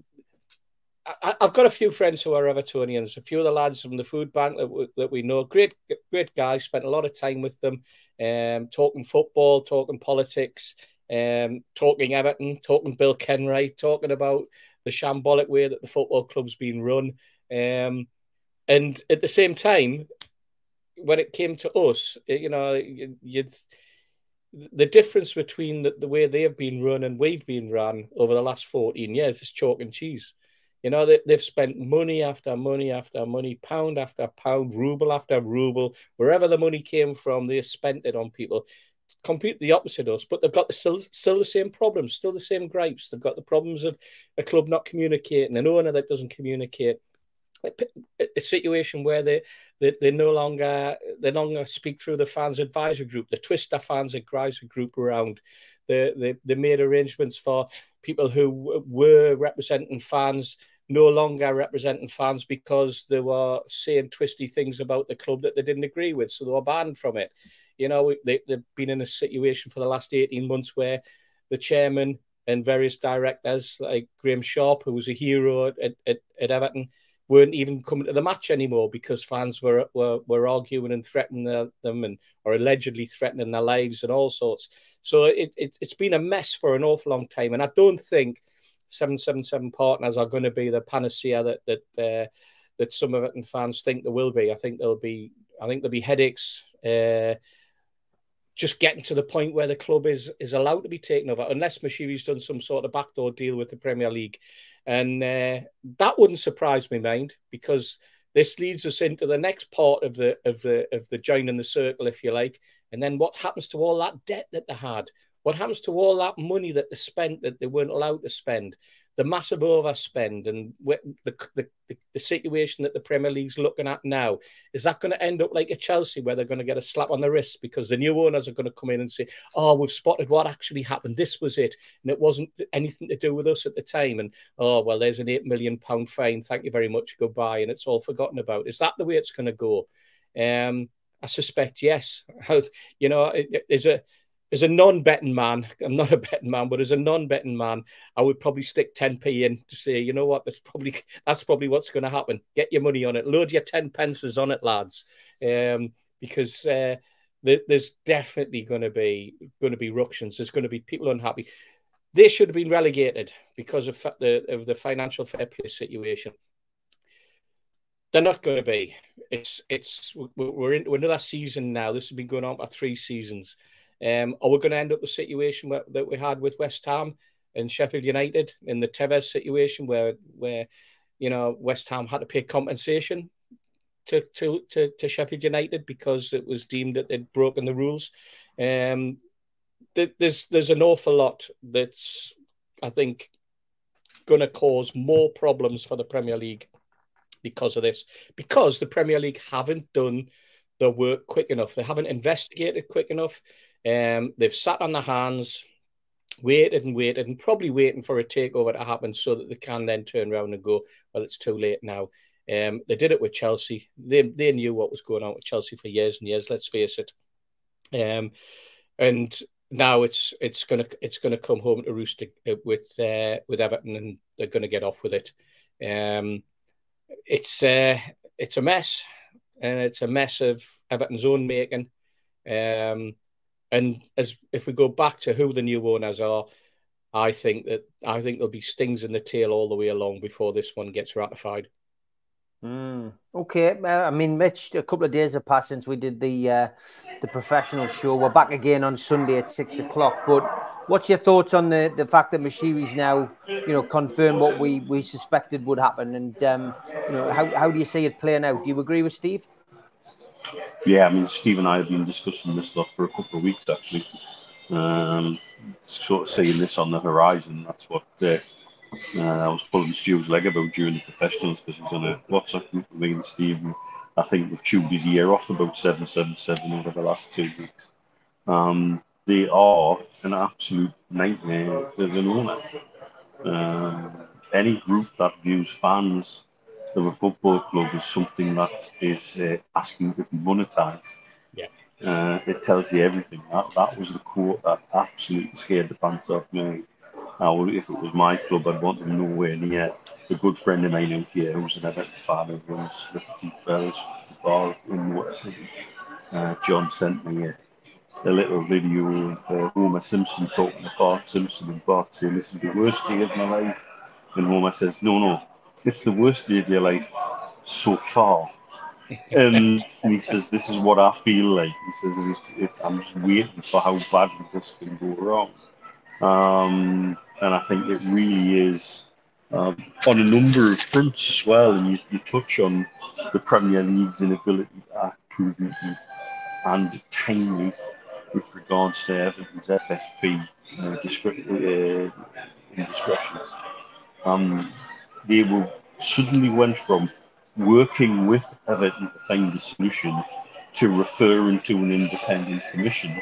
I, have got a few friends who are Evertonians. A few of the lads from the food bank that, we, that we know, great, great guys. Spent a lot of time with them, um, talking football, talking politics, um, talking Everton, talking Bill Kenwright, talking about the shambolic way that the football club's been run. Um, and at the same time, when it came to us, you know, you'd the difference between the, the way they've been run and we've been run over the last 14 years is chalk and cheese. You know, they, they've spent money after money after money, pound after pound, ruble after ruble, wherever the money came from, they spent it on people. Completely opposite us, but they've got the, still, still the same problems, still the same gripes. They've got the problems of a club not communicating, an owner that doesn't communicate, a situation where they, they they no longer they no longer speak through the fans advisory group, the Twister fans advisory group around. They, they, they made arrangements for people who were representing fans no longer representing fans because they were saying twisty things about the club that they didn't agree with, so they were banned from it. You know, they, they've been in a situation for the last 18 months where the chairman and various directors, like Graeme Sharp, who was a hero at, at, at Everton, weren't even coming to the match anymore because fans were were, were arguing and threatening them and or allegedly threatening their lives and all sorts. So it, it it's been a mess for an awful long time, and I don't think seven seven seven partners are going to be the panacea that that uh, that some of it and fans think there will be. I think there'll be I think there'll be headaches. Uh, just getting to the point where the club is is allowed to be taken over, unless Moshiri's done some sort of backdoor deal with the Premier League and uh, that wouldn't surprise me, mind, because this leads us into the next part of the of the of the joining the circle, if you like. And then what happens to all that debt that they had? What happens to all that money that they spent that they weren't allowed to spend? The massive overspend and the, the, the, situation that the Premier League's looking at now, is that going to end up like a Chelsea where they're going to get a slap on the wrist because the new owners are going to come in and say, oh, we've spotted what actually happened. This was it. And it wasn't anything to do with us at the time. And, oh, well, there's an £8 million fine. Thank you very much. Goodbye. And it's all forgotten about. Is that the way it's going to go? Um, I suspect yes. you know, is a as a non-betting man, I'm not a betting man, but as a non-betting man, I would probably stick 10p in to say, you know what, that's probably that's probably what's going to happen. Get your money on it, load your 10 pences on it, lads, um, because uh, th- there's definitely going to be going to be ructions. There's going to be people unhappy. They should have been relegated because of the of the financial fair play situation. They're not going to be. It's it's we're into another season now. This has been going on for three seasons um, are we going to end up the situation where, that we had with West Ham and Sheffield United in the Tevez situation where where you know West Ham had to pay compensation? to, to, to, to Sheffield United because it was deemed that they'd broken the rules. Um, there's there's an awful lot that's I think going to cause more problems for the Premier League because of this. Because the Premier League haven't done the work quick enough. They haven't investigated quick enough. Um, they've sat on their hands, waited and waited, and probably waiting for a takeover to happen so that they can then turn around and go, well, it's too late now. Um, they did it with Chelsea. They they knew what was going on with Chelsea for years and years. Let's face it. Um, and now it's it's gonna it's gonna come home to roost uh, with uh, with Everton, and they're gonna get off with it. Um, it's uh, it's a mess, and it's a mess of Everton's own making. Um, and as if we go back to who the new owners are, I think that I think there'll be stings in the tail all the way along before this one gets ratified. Mm, okay, uh, I mean, Mitch, a couple of days have passed since we did the uh, the professional show. We're back again on Sunday at six o'clock. But what's your thoughts on the, the fact that Moshiri's now, you know, confirmed what we, we suspected would happen? And um, you know, how how do you see it playing out? Do you agree with Steve? Yeah, I mean, Steve and I have been discussing this stuff for a couple of weeks actually. Um, sort of seeing this on the horizon. That's what uh, uh, I was pulling Stu's leg about during the professionals because he's on a WhatsApp group with me and Steve. And I think we've chewed his ear off about 777 over the last two weeks. Um, they are an absolute nightmare as an owner. Um, any group that views fans of a football club is something that is uh, asking to be monetized. Yeah. Uh, it tells you everything. That, that was the quote that absolutely scared the pants off me. Now, if it was my club, I'd want them nowhere near. A good friend of mine out here who's an Everton fan who runs the Petite Bells bar in Water City, uh, John sent me a, a little video of uh, Homer Simpson talking to Bart Simpson and Bart saying, This is the worst day of my life. And Homer says, No, no, it's the worst day of your life so far. and, and he says, This is what I feel like. He says, it's, it's, I'm just waiting for how badly this can go wrong. Um, and I think it really is um, on a number of fronts as well. And you, you touch on the Premier League's inability to act prudently and timely with regards to Everton's FFP uh, discre- uh, indiscretions. Um, they suddenly went from working with Everton to find a solution to referring to an independent commission,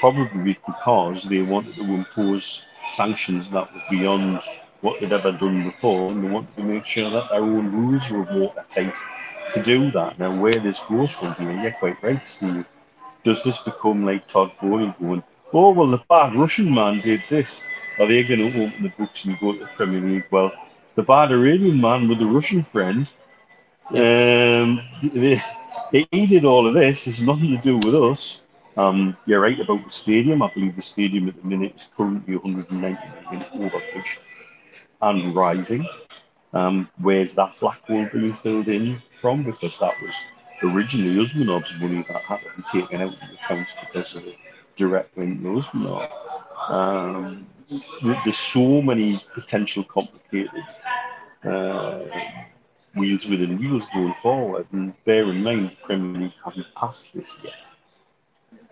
probably because they wanted to impose sanctions that were beyond what they'd ever done before, and they wanted to make sure that their own rules were more watertight to do that. Now, where this goes from here, you're quite right, Steve. Does this become like Todd Boehly going, oh, well, the bad Russian man did this? Are they going to open the books and go to the Premier League? Well, the bad Iranian man with the Russian friend, um, they, he did all of this. It's nothing to do with us. Um, you're right about the stadium. I believe the stadium at the minute is currently 190 million overpitched and rising. Um, where's that black hole being filled in from? Because that was originally Usmanov's money that had to be taken out of the account because of the direct link to Usmanov. Um, there's so many potential complicated uh, wheels within wheels going forward, and bear in mind the Premier League haven't passed this yet.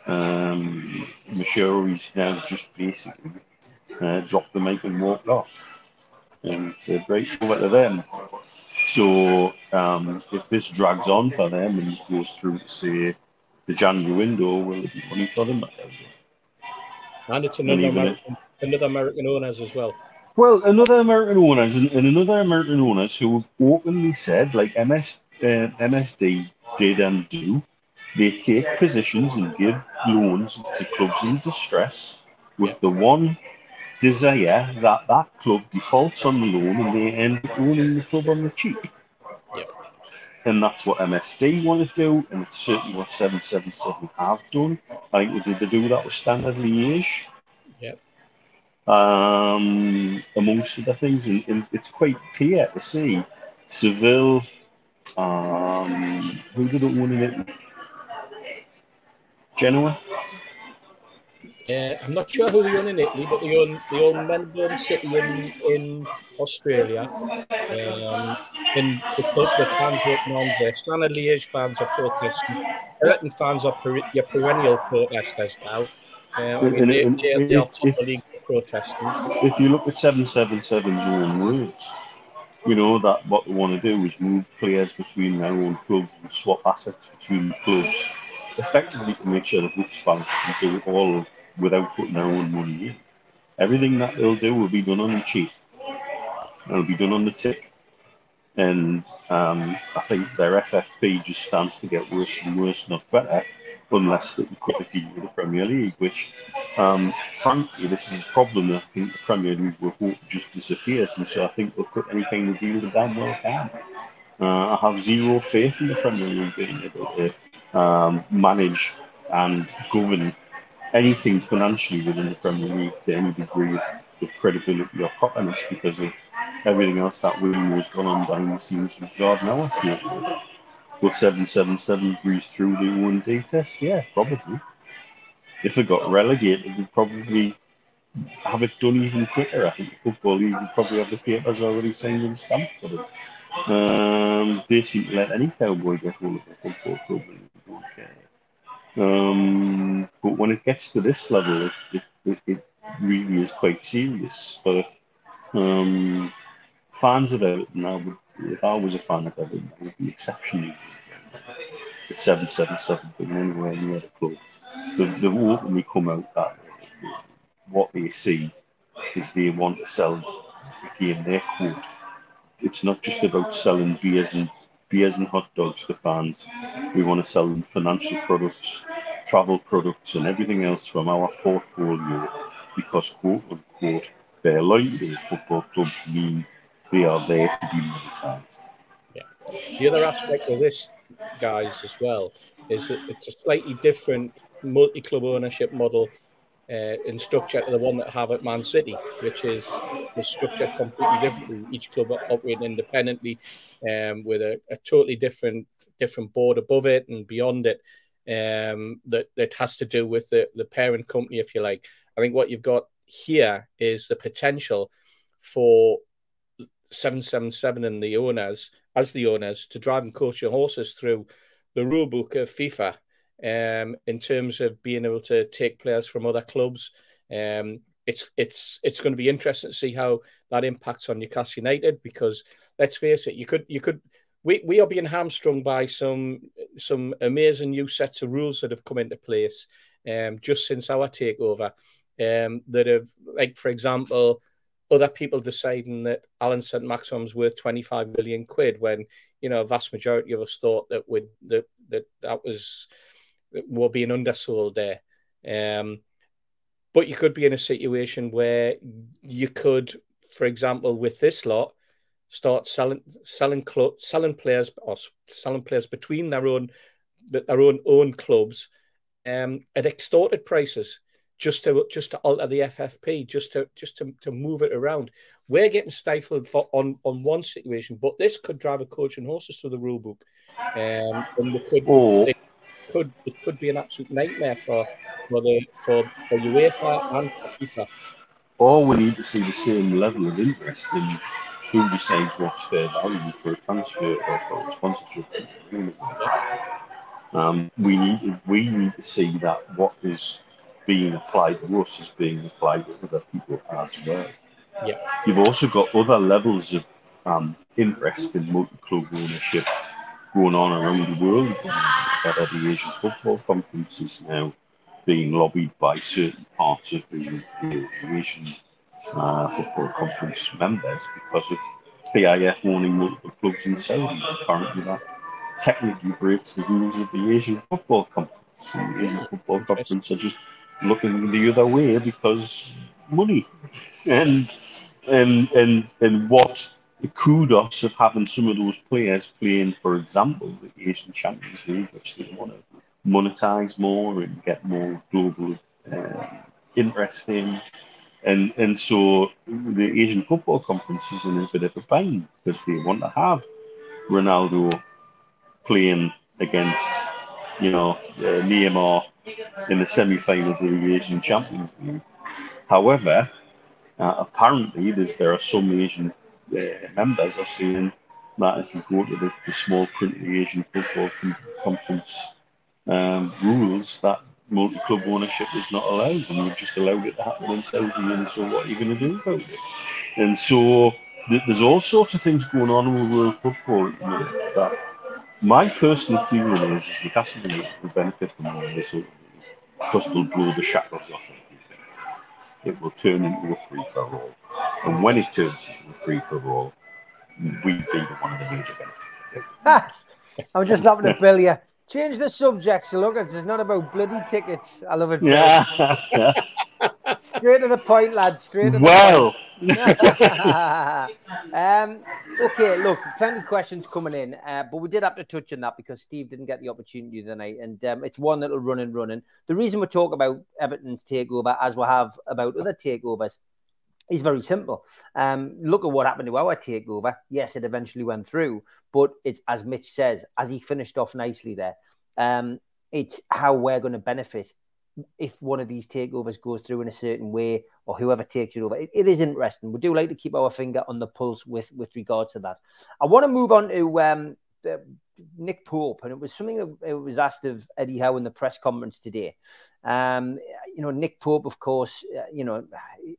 Um, Moshiri's now just basically uh, dropped the mic and walked off and said, right, over to them. So um, if this drags on for them and goes through say the January window, will it be money for them? And it's another American, another American owners as well. Well, another American owners and, and another American owners who have openly said, like MS, uh, MSD did and do, they take positions and give loans to clubs in distress with the one desire that that club defaults on the loan and they end up owning the club on the cheap. Yep. And that's what MSD want to do, and it's certainly what 777 have done. I think they did they do that with Standard Liège. Um, amongst other things, and, and, it's quite clear to see Seville. Um, who did it own in it? Genoa. Uh, I'm not sure who they own in Italy, but they own they own Melbourne City in in Australia. Um, and the club, the fans are on there. Standard Liège fans are protesting. Everton fans are per, your perennial protesters now. Uh, I mean, they, they, they are top of the league protesting. If you look at 777's own words, you know that what they want to do is move players between their own clubs and swap assets between clubs, effectively to make sure the books balance and do it all without putting their own money in. Everything that they'll do will be done on the cheap. It'll be done on the tip. And um, I think their FFP just stands to get worse and worse, not better, unless cut the deal with the Premier League, which, um, frankly, this is a problem that I think the Premier League will hope just disappears. And so I think they'll cut any kind of deal they damn well can. Uh, I have zero faith in the Premier League being able to um, manage and govern anything financially within the Premier League to any degree of, credibility or properness because of everything else that William has gone on behind the scenes with God now. Will 777 breeze through the O&D test? Yeah, probably. If it got relegated, we'd probably have it done even quicker. I think the Football would probably have the papers already signed and stamped for it. Um, they seem to let any cowboy get hold of a football club. Um, but when it gets to this level, it, it, it really is quite serious. But um, fans of Everton, now would, if I was a fan of Everton, I would be exceptionally the 777 being anywhere near the club. They've, they've openly come out that what they see is they want to sell, again, their quote. It's not just about selling beers and beers and hot dogs to fans. We want to sell them financial products, travel products, and everything else from our portfolio because, quote unquote, their loyalty football clubs mean they are there to be monetized. Yeah. The other aspect of this, guys, as well, is that it's a slightly different multi-club ownership model uh, in structure to the one that have at Man City, which is the structure completely differently. Each club operating independently, um, with a, a, totally different different board above it and beyond it. Um, that that has to do with the the parent company, if you like. I think what you've got here is the potential for 777 and the owners, as the owners, to drive and coach your horses through the rule book of FIFA um, in terms of being able to take players from other clubs. Um, it's it's it's going to be interesting to see how that impacts on Newcastle United because let's face it, you could you could we, we are being hamstrung by some some amazing new sets of rules that have come into place um, just since our takeover. Um, that have like for example, other people deciding that Allan Saint-Maximin's worth 25 million quid when you know a vast majority of us thought that would that that that was were being undersold there. Um, but you could be in a situation where you could, for example, with this lot, start selling selling cl- selling players or selling players between their own their own own clubs um, at extorted prices just to just to alter the FFP, just to just to, to move it around. We're getting stifled for, on on one situation, but this could drive a coach and horses to the rule book, um, and it could oh. it could it could be an absolute nightmare for for the for, for UEFA and for FIFA. Or we need to see the same level of interest in who decides what's fair value for a transfer or for a sponsorship. Um, we need we need to see that what is being applied to us is being applied to other people as well. Yeah. You've also got other levels of um, interest in multi-club ownership going on around the world. That the Asian Football Conference is now being lobbied by certain parts of the, the Asian uh, Football Conference members because of PIF owning multiple clubs in Saudi. Apparently, that technically breaks the rules of the Asian Football Conference. And the Asian Football Conference are just looking the other way because money and and and and what the kudos of having some of those players playing, for example, the Asian Champions League, which they want to monetize more and get more global uh, interest in. And, and so the Asian Football Conference is in a bit of a bind because they want to have Ronaldo playing against, you know, uh, Neymar in the semi-finals of the Asian Champions League. However, uh, apparently there are some Asian uh, members are saying that if you go to the, the small print of the Asian Football Conference um, rules, that multi-club ownership is not allowed, and we've just allowed it to happen in Saudi. And so, what are you going to do about it? And so, th- there's all sorts of things going on with world football at the. That my personal feeling is, is Newcastle will benefit from all this because it'll blow the shackles off everything. It will turn into a free for all, and when it turns into a free for all, we'd be one of the major benefits. I'm just laughing at Bill. Yeah, change the subject. So look, it's not about bloody tickets. I love it. Bill. Yeah. Straight to the point, lad. Straight to the well, um, okay, look, plenty of questions coming in, uh, but we did have to touch on that because Steve didn't get the opportunity tonight, and um, it's one that'll run and running. The reason we talk about Everton's takeover, as we have about other takeovers, is very simple. Um, look at what happened to our takeover. Yes, it eventually went through, but it's as Mitch says, as he finished off nicely there. Um, it's how we're going to benefit if one of these takeovers goes through in a certain way or whoever takes it over. It, it is interesting. We do like to keep our finger on the pulse with with regards to that. I want to move on to um, Nick Pope, and it was something that was asked of Eddie Howe in the press conference today. Um, you know, Nick Pope, of course, uh, you know,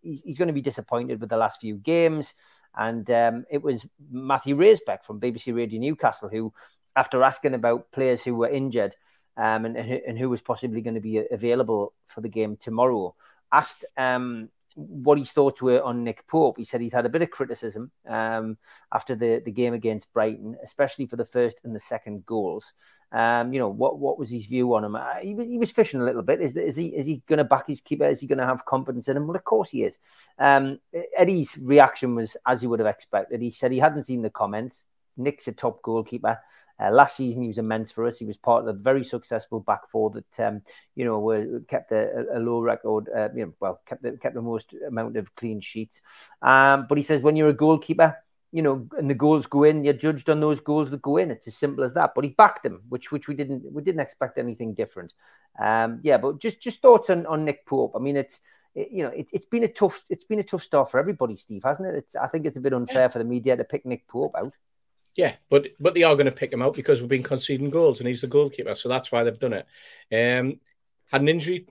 he, he's going to be disappointed with the last few games. And um, it was Matthew Raisbeck from BBC Radio Newcastle who, after asking about players who were injured, um, and, and who was possibly going to be available for the game tomorrow. Asked um, what his thoughts were on Nick Pope. He said he's had a bit of criticism um, after the, the game against Brighton, especially for the first and the second goals. Um, you know what? What was his view on him? Uh, he was he was fishing a little bit. Is, is he is he going to back his keeper? Is he going to have confidence in him? Well, of course he is. Um, Eddie's reaction was as you would have expected. He said he hadn't seen the comments. Nick's a top goalkeeper. Uh, last season, he was immense for us. He was part of the very successful back four that um, you know were kept a, a low record. Uh, you know, well, kept the, kept the most amount of clean sheets. Um, but he says when you're a goalkeeper, you know, and the goals go in, you're judged on those goals that go in. It's as simple as that. But he backed him, which which we didn't we didn't expect anything different. Um, yeah, but just just thoughts on, on Nick Pope. I mean, it's it, you know, it, has been a tough it's been a tough start for everybody, Steve, hasn't it? It's I think it's a bit unfair for the media to pick Nick Pope out. Yeah, but but they are going to pick him out because we've been conceding goals and he's the goalkeeper, so that's why they've done it. Um, had an injury,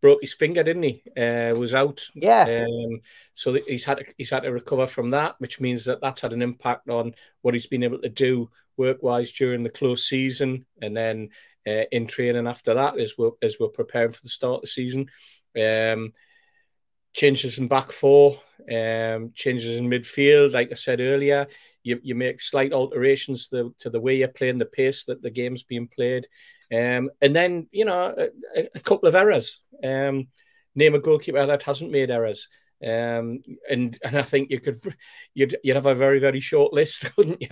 broke his finger, didn't he? Uh, was out. Yeah. Um, so he's had to, he's had to recover from that, which means that that's had an impact on what he's been able to do work wise during the close season, and then uh, in training after that as we're as we're preparing for the start of the season. Um, changes in back four, um, changes in midfield, like I said earlier you, you make slight alterations to the, to the way you're playing, the pace that the game's being played. Um, and then, you know, a, a couple of errors. Um, name a goalkeeper that hasn't made errors. Um, and and I think you could you'd you'd have a very very short list, wouldn't you?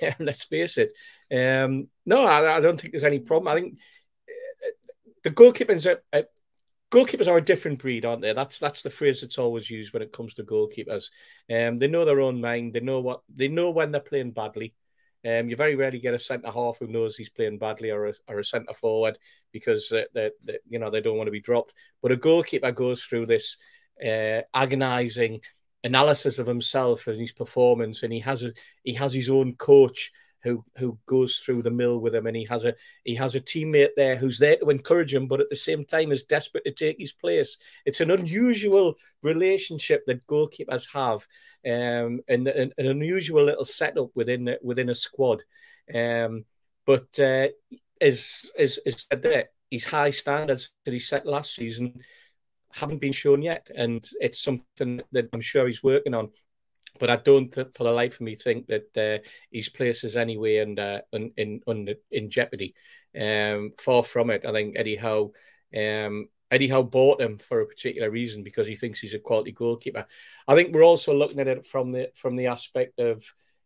Let's face it. Um, no, I, I, don't think there's any problem. I think uh, the goalkeepers are, uh, goalkeepers are a different breed, aren't they? That's that's the phrase that's always used when it comes to goalkeepers. Um, they know their own mind. They know what they know when they're playing badly. Um, you very rarely get a centre half who knows he's playing badly, or a, or a centre forward because they, they, they, you know they don't want to be dropped. But a goalkeeper goes through this uh, agonising analysis of himself and his performance, and he has a he has his own coach who who goes through the mill with him, and he has a he has a teammate there who's there to encourage him, but at the same time is desperate to take his place. It's an unusual relationship that goalkeepers have, um, and an, unusual little setup within within a squad. Um, but uh, as as as said there, his high standards that he set last season haven't been shown yet, and it's something that I'm sure he's working on but I don't, for the life of me, think that uh, his place is anyway in, uh, in, in, in jeopardy. Um, far from it. I think Eddie Howe, um, Eddie Howe bought him for a particular reason because he thinks he's a quality goalkeeper. I think we're also looking at it from the from the aspect of,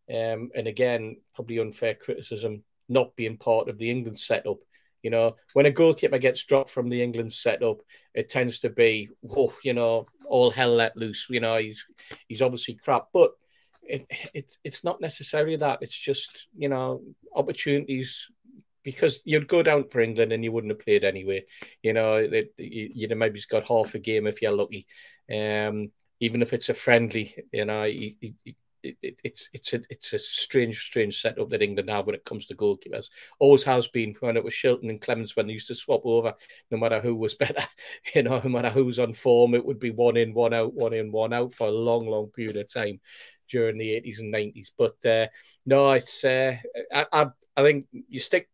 um, and again, probably unfair criticism, not being part of the England setup. You know, when a goalkeeper gets dropped from the England setup, it tends to be, oh, you know, all hell let loose. You know, he's he's obviously crap, but it, it it's not necessarily that. It's just you know opportunities because you'd go down for England and you wouldn't have played anyway. You know, it, you'd have maybe he's got half a game if you're lucky. Um, even if it's a friendly, you know, he, he, it, it, it's it's a it's a strange strange setup that England have when it comes to goalkeepers. Always has been when it was Shilton and Clemence when they used to swap over, no matter who was better, you know, no matter who's on form, it would be one in, one out, one in, one out for a long, long period of time during the eighties and nineties. But uh, no, it's uh, I, I I think you stick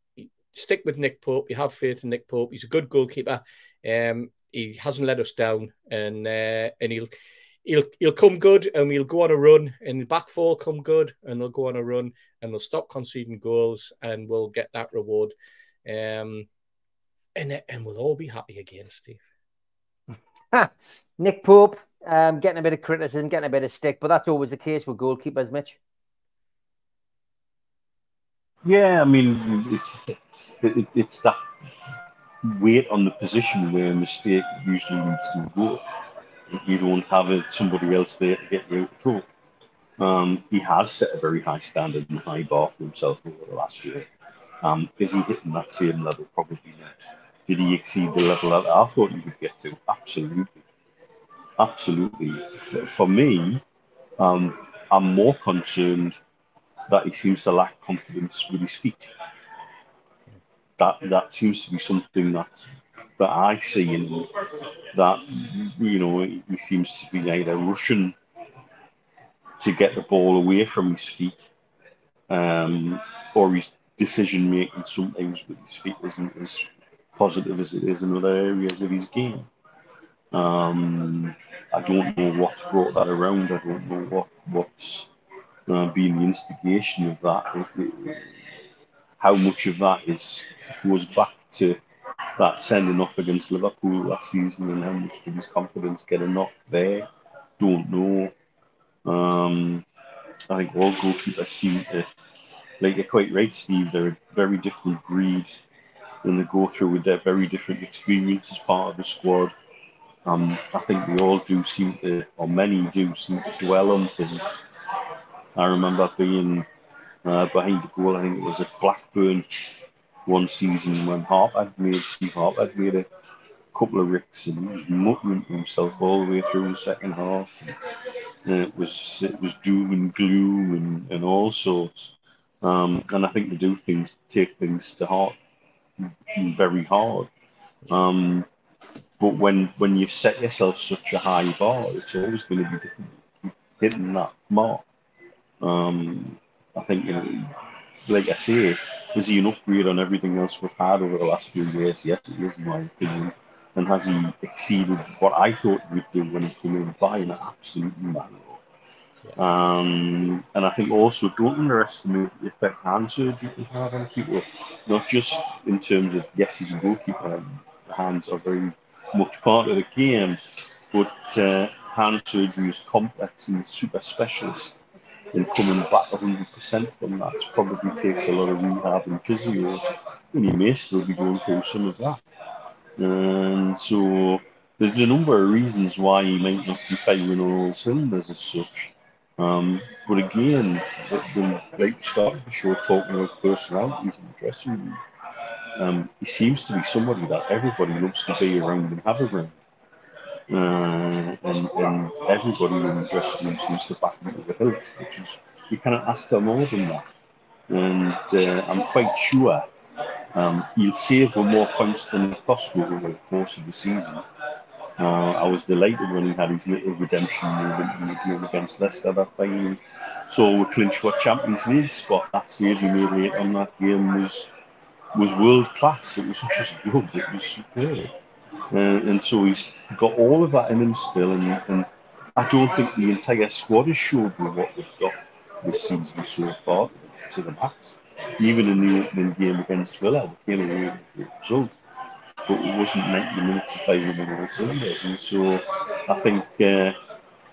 stick with Nick Pope. You have faith in Nick Pope. He's a good goalkeeper. Um, he hasn't let us down, and uh, and he'll he'll he'll come good, and we'll go on a run, and the back four come good, and they'll go on a run, and they'll stop conceding goals, and we'll get that reward, um, and and we'll all be happy again, Steve. Nick Pope um, getting a bit of criticism, getting a bit of stick, but that's always the case with goalkeepers, Mitch. Yeah, I mean, it's, it, it's that weight on the position where a mistake usually leads to a goal. You don't have a, somebody else there to get you out of trouble. Um, he has set a very high standard and high bar for himself over the last year. Um, is he hitting that same level? Probably not. Did he exceed the level that I thought he would get to? Absolutely. Absolutely. For, for me, um, I'm more concerned that he seems to lack confidence with his feet that that seems to be something that that I see in that you know he seems to be either rushing to get the ball away from his feet, um, or his decision making sometimes with his feet isn't as positive as it is in other areas of his game. Um, I don't know what's brought that around. I don't know what what's uh, been the instigation of that. It, it, how much of that is goes back to that sending off against Liverpool last season and how much did his confidence get a knock there? Don't know. Um, I think all goalkeepers seem to, like you're quite right, Steve, they're a very different breed and they go through with their very different experience as part of the squad. Um, I think we all do seem to, or many do seem to dwell on things. I remember being uh, behind the goal. I think it was at Blackburn one season when Harp had made Steve Harp had made a couple of ricks and he was muttering himself all the way through the second half. And it was it was doom and gloom and, and all sorts. Um, and I think they do things take things to heart very hard. Um, but when when you've set yourself such a high bar, it's always going to be hitting that mark. Um, I think, you know, like I say, is he an upgrade on everything else we've had over the last few years? Yes, he is, in my opinion. And has he exceeded what I thought he would do when he came in buying an absolutely not. Um, and I think also don't underestimate the effect hand surgery can have on people, not just in terms of yes, he's a goalkeeper, hands are very much part of the game, but uh, hand surgery is complex and super specialist and coming back 100% from that probably takes a lot of rehab and physio, and you may still be going through some of that. And so there's a number of reasons why he might not be firing on all cylinders as such. Um, but again, when like started the show talking about personalities in dressing room, um, he seems to be somebody that everybody loves to be around and have around. Uh, and, and everybody in room seems to back him to the hilt, which is, you cannot ask for more than that. And uh, I'm quite sure um, he'll save more points than cost over the course of the season. Uh, I was delighted when he had his little redemption movement in the game against Leicester that time. So we clinched for Champions League spot. That save he made late on that game was was world class. It was just good. It was superb. Uh, and so he's got all of that in him still. And, and I don't think the entire squad has showed me what they've got this season so far to the max. Even in the opening game against Villa, they came away with the result. But it wasn't 90 minutes of firing on all cylinders. And so I think uh,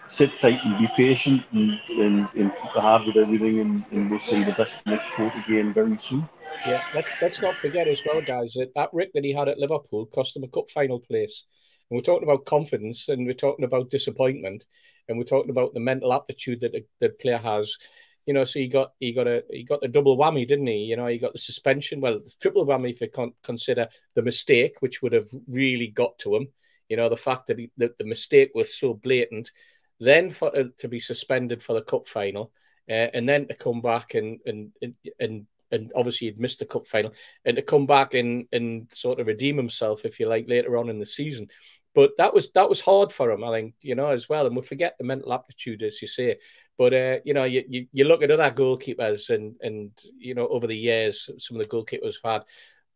sit tight and be patient and, and, and keep the hard with everything, and, and we'll see the best next quarter again very soon. Yeah, let's let's not forget as well, guys, that that Rick that he had at Liverpool cost him a cup final place. And we're talking about confidence, and we're talking about disappointment, and we're talking about the mental aptitude that the, player has. You know, so he got he got a he got the double whammy, didn't he? You know, he got the suspension. Well, the triple whammy if you con- consider the mistake, which would have really got to him. You know, the fact that, he, that the mistake was so blatant, then for uh, to be suspended for the cup final, uh, and then to come back and and and and obviously he'd missed the cup final, and to come back and and sort of redeem himself, if you like, later on in the season. But that was that was hard for him, I think, you know, as well. And we forget the mental aptitude, as you say. But uh, you know, you, you, you look at other goalkeepers, and and you know, over the years, some of the goalkeepers have had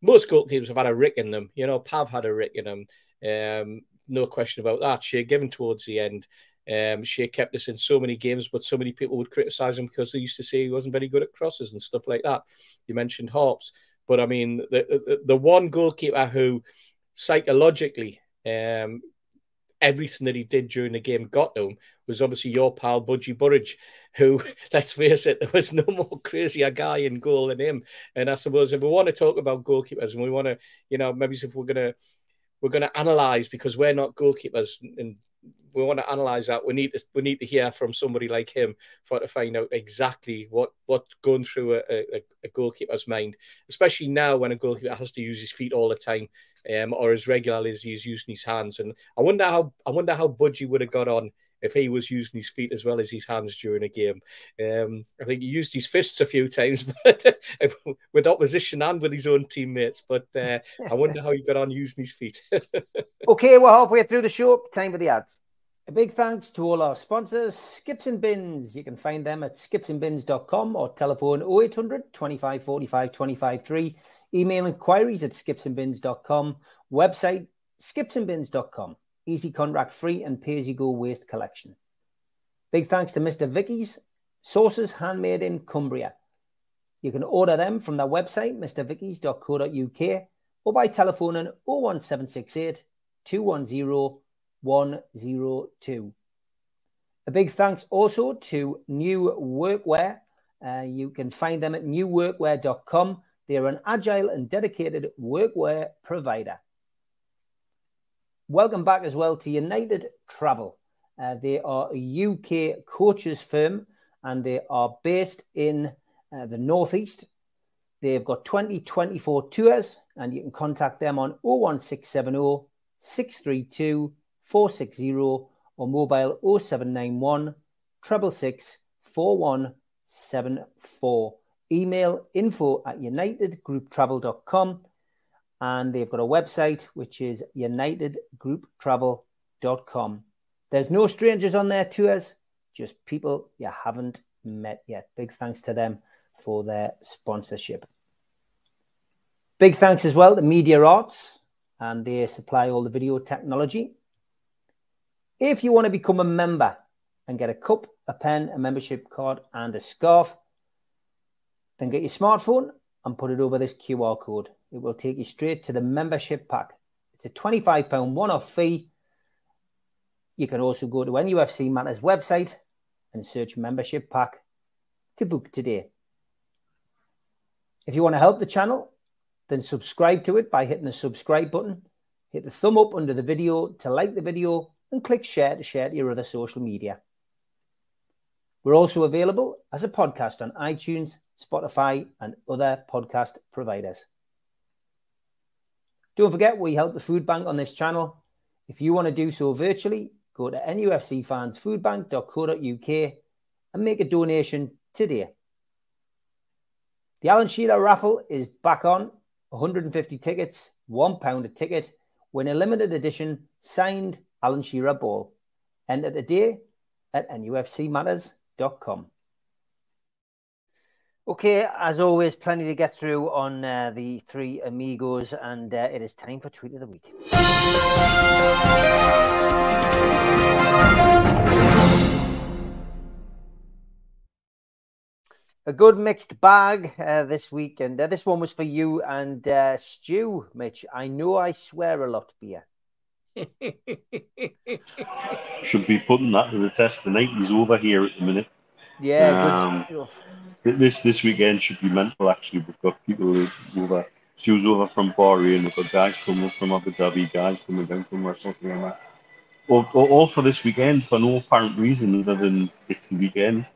most goalkeepers have had a rick in them. You know, Pav had a rick in them. Um, no question about that. Shay Given towards the end. Um, Shay kept us in so many games, but so many people would criticize him because they used to say he wasn't very good at crosses and stuff like that. You mentioned Harps, but I mean, the the, the one goalkeeper who psychologically um, everything that he did during the game got to him was obviously your pal Budgie Burridge, who, let's face it, there was no more crazier guy in goal than him. And I suppose if we want to talk about goalkeepers and we want to, you know, maybe if we're gonna we're gonna analyze because we're not goalkeepers and we want to analyze that. We need to we need to hear from somebody like him for to find out exactly what what's going through a, a, a goalkeeper's mind, especially now when a goalkeeper has to use his feet all the time, um, or as regularly as he's using his hands. And I wonder how I wonder how Budgie would have got on if he was using his feet as well as his hands during a game. Um, I think he used his fists a few times, but with opposition and with his own teammates. But uh, I wonder how he got on using his feet. okay, we're halfway through the show. Time for the ads. A big thanks to all our sponsors, Skips and Bins. You can find them at skipsandbins.com or telephone 0800 25 45 25 3. Email inquiries at skipsandbins.com. Website skipsandbins.com. Easy contract free and pay as you go waste collection. Big thanks to Mr. Vikki's sauces handmade in Cumbria. You can order them from their website, mrvickies.co.uk, or by telephoning 01768 210 102. A big thanks also to New Workwear. Uh, you can find them at newworkwear.com. They're an agile and dedicated workwear provider. Welcome back as well to United Travel. Uh, they are a UK coaches firm and they are based in uh, the Northeast. They've got 2024 tours and you can contact them on 01670 632 460 or mobile 0791 666 4174. Email info at unitedgrouptravel.com and they've got a website which is unitedgrouptravel.com. There's no strangers on their tours, just people you haven't met yet. Big thanks to them for their sponsorship. Big thanks as well to Media Arts, and they supply all the video technology. If you want to become a member and get a cup, a pen, a membership card, and a scarf, then get your smartphone and put it over this QR code. It will take you straight to the membership pack. It's a £25 one off fee. You can also go to NUFC Matters website and search membership pack to book today. If you want to help the channel, then subscribe to it by hitting the subscribe button. Hit the thumb up under the video to like the video and click share to share to your other social media. We're also available as a podcast on iTunes, Spotify, and other podcast providers. Don't forget, we help the food bank on this channel. If you want to do so virtually, go to nufcfansfoodbank.co.uk and make a donation today. The Alan Shearer raffle is back on 150 tickets, £1 a ticket, win a limited edition signed Alan Shearer Ball. Enter today at nufcmatters.com. Okay, as always, plenty to get through on uh, the three amigos, and uh, it is time for tweet of the week. A good mixed bag uh, this week, and uh, this one was for you and uh, Stu, Mitch. I know I swear a lot, beer. Should be putting that to the test tonight. He's over here at the minute. Yeah, um, this this weekend should be mental. Actually, we've got people over. She was over from Bahrain. We've got guys coming up from Abu Dhabi, guys coming down from or something like that. All, all for this weekend for no apparent reason other than it's the weekend.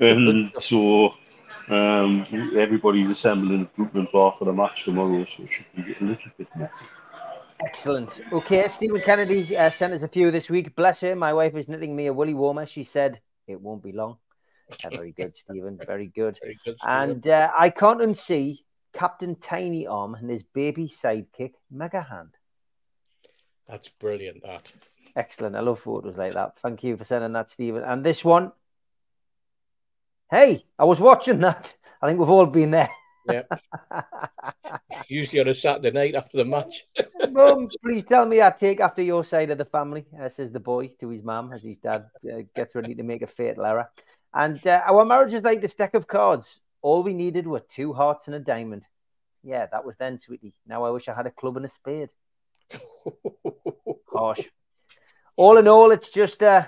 And so um, everybody's assembling equipment bar for the match tomorrow, so it should be a little bit messy. Excellent. Okay, Stephen Kennedy uh, sent us a few this week. Bless her. My wife is knitting me a woolly warmer. She said it won't be long. Yeah, very good, Stephen. Very good. Very good. And uh, I can't unsee Captain Tiny Arm and his baby sidekick, Mega Hand. That's brilliant. That. Excellent. I love photos like that. Thank you for sending that, Stephen. And this one, hey, I was watching that. I think we've all been there. Yeah. Usually on a Saturday night after the match. Mum, please tell me I take after your side of the family, uh, says the boy to his mum as his dad uh, gets ready to make a fatal error. And uh, our marriage is like this deck of cards. All we needed were two hearts and a diamond. Yeah, that was then, sweetie. Now I wish I had a club and a spade. Harsh. All in all, it's just uh,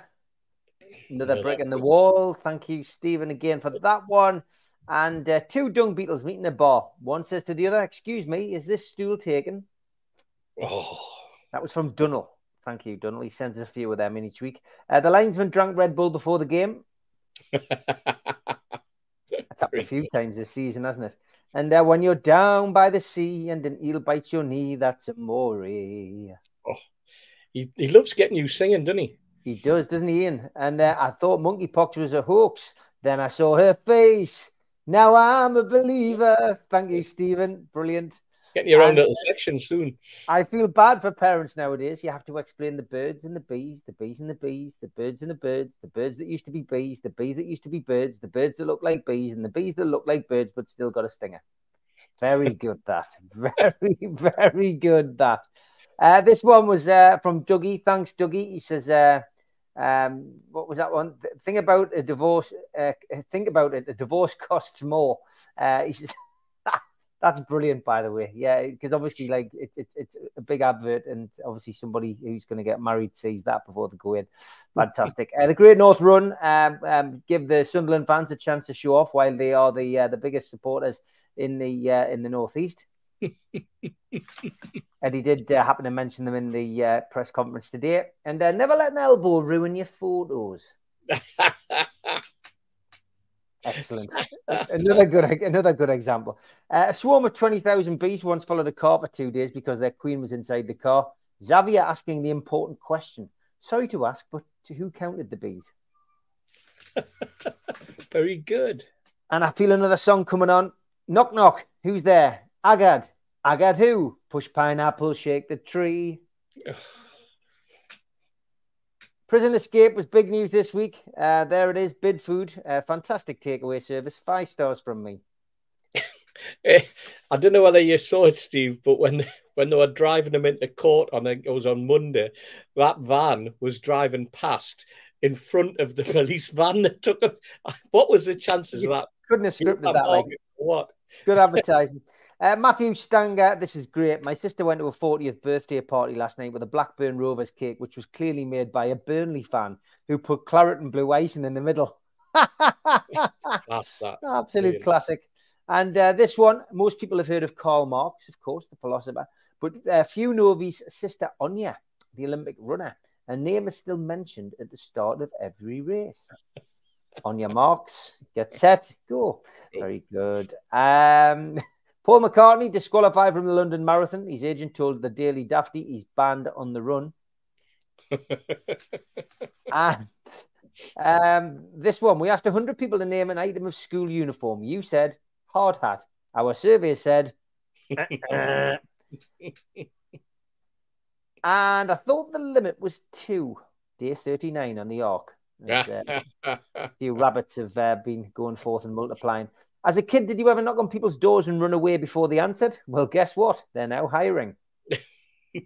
another brick in the wall. Thank you, Stephen, again for that one. And uh, two dung beetles meet in a bar. One says to the other, Excuse me, is this stool taken? Oh, That was from Dunnell. Thank you, Dunnell. He sends us a few of them in each week. Uh, the linesman drank Red Bull before the game. That's happened a few times this season, hasn't it? And uh, when you're down by the sea and an eel bites your knee, that's amore. He he, he loves getting you singing, doesn't he? he? does, doesn't he, Ian? And uh, I thought monkeypox was a hoax. Then I saw her face. Now I'm a believer. Thank you, Stephen. Brilliant. Getting your own And- little section soon. I feel bad for parents nowadays. You have to explain the birds and the bees, the bees and the bees, the birds and the birds, the birds that used to be bees, the bees that used to be birds, the birds that look like bees, and the bees that look like birds but still got a stinger. Very good, that. Very, very good, that. Uh, this one was uh, from Dougie. Thanks, Dougie. He says, uh, um, what was that one? Th- Think about a divorce. Uh, think about it. A divorce costs more. Uh, he says, that's brilliant, by the way. Yeah, because obviously, like it, it, it's a big advert, and obviously somebody who's going to get married sees that before they go in. Fantastic. uh, the Great North Run um, um, give the Sunderland fans a chance to show off while they are the uh, the biggest supporters in the uh, in the northeast. and he did uh, happen to mention them in the uh, press conference today. And uh, never let an elbow ruin your photos. Excellent. another good another good example. Uh, a swarm of 20,000 bees once followed a car for two days because their queen was inside the car. Xavier asking the important question. Sorry to ask, but to who counted the bees? Very good. And I feel another song coming on. Knock knock. Who's there? Agad. Agad who? Push pineapple, shake the tree. Prison Escape was big news this week. Uh, there it is, Bidfood, uh, fantastic takeaway service, five stars from me. I don't know whether you saw it, Steve, but when when they were driving them into court on it was on Monday, that van was driving past in front of the police van that took them. What was the chances of that? Couldn't have scripted that. Like, What? good advertising. Uh, Matthew Stanger, this is great. My sister went to a 40th birthday party last night with a Blackburn Rovers cake, which was clearly made by a Burnley fan who put claret and blue icing in the middle. Absolute Brilliant. classic. And uh, this one, most people have heard of Karl Marx, of course, the philosopher, but uh, few know of his sister Anya, the Olympic runner. Her name is still mentioned at the start of every race. On your marks, get set, go. Very good. Um, Paul McCartney disqualified from the London Marathon. His agent told the Daily Dafty he's banned on the run. And um, this one, we asked 100 people to name an item of school uniform. You said hard hat. Our survey said, and I thought the limit was two. Day 39 on the arc. As, uh, a few rabbits have uh, been going forth and multiplying. As a kid, did you ever knock on people's doors and run away before they answered? Well, guess what? They're now hiring.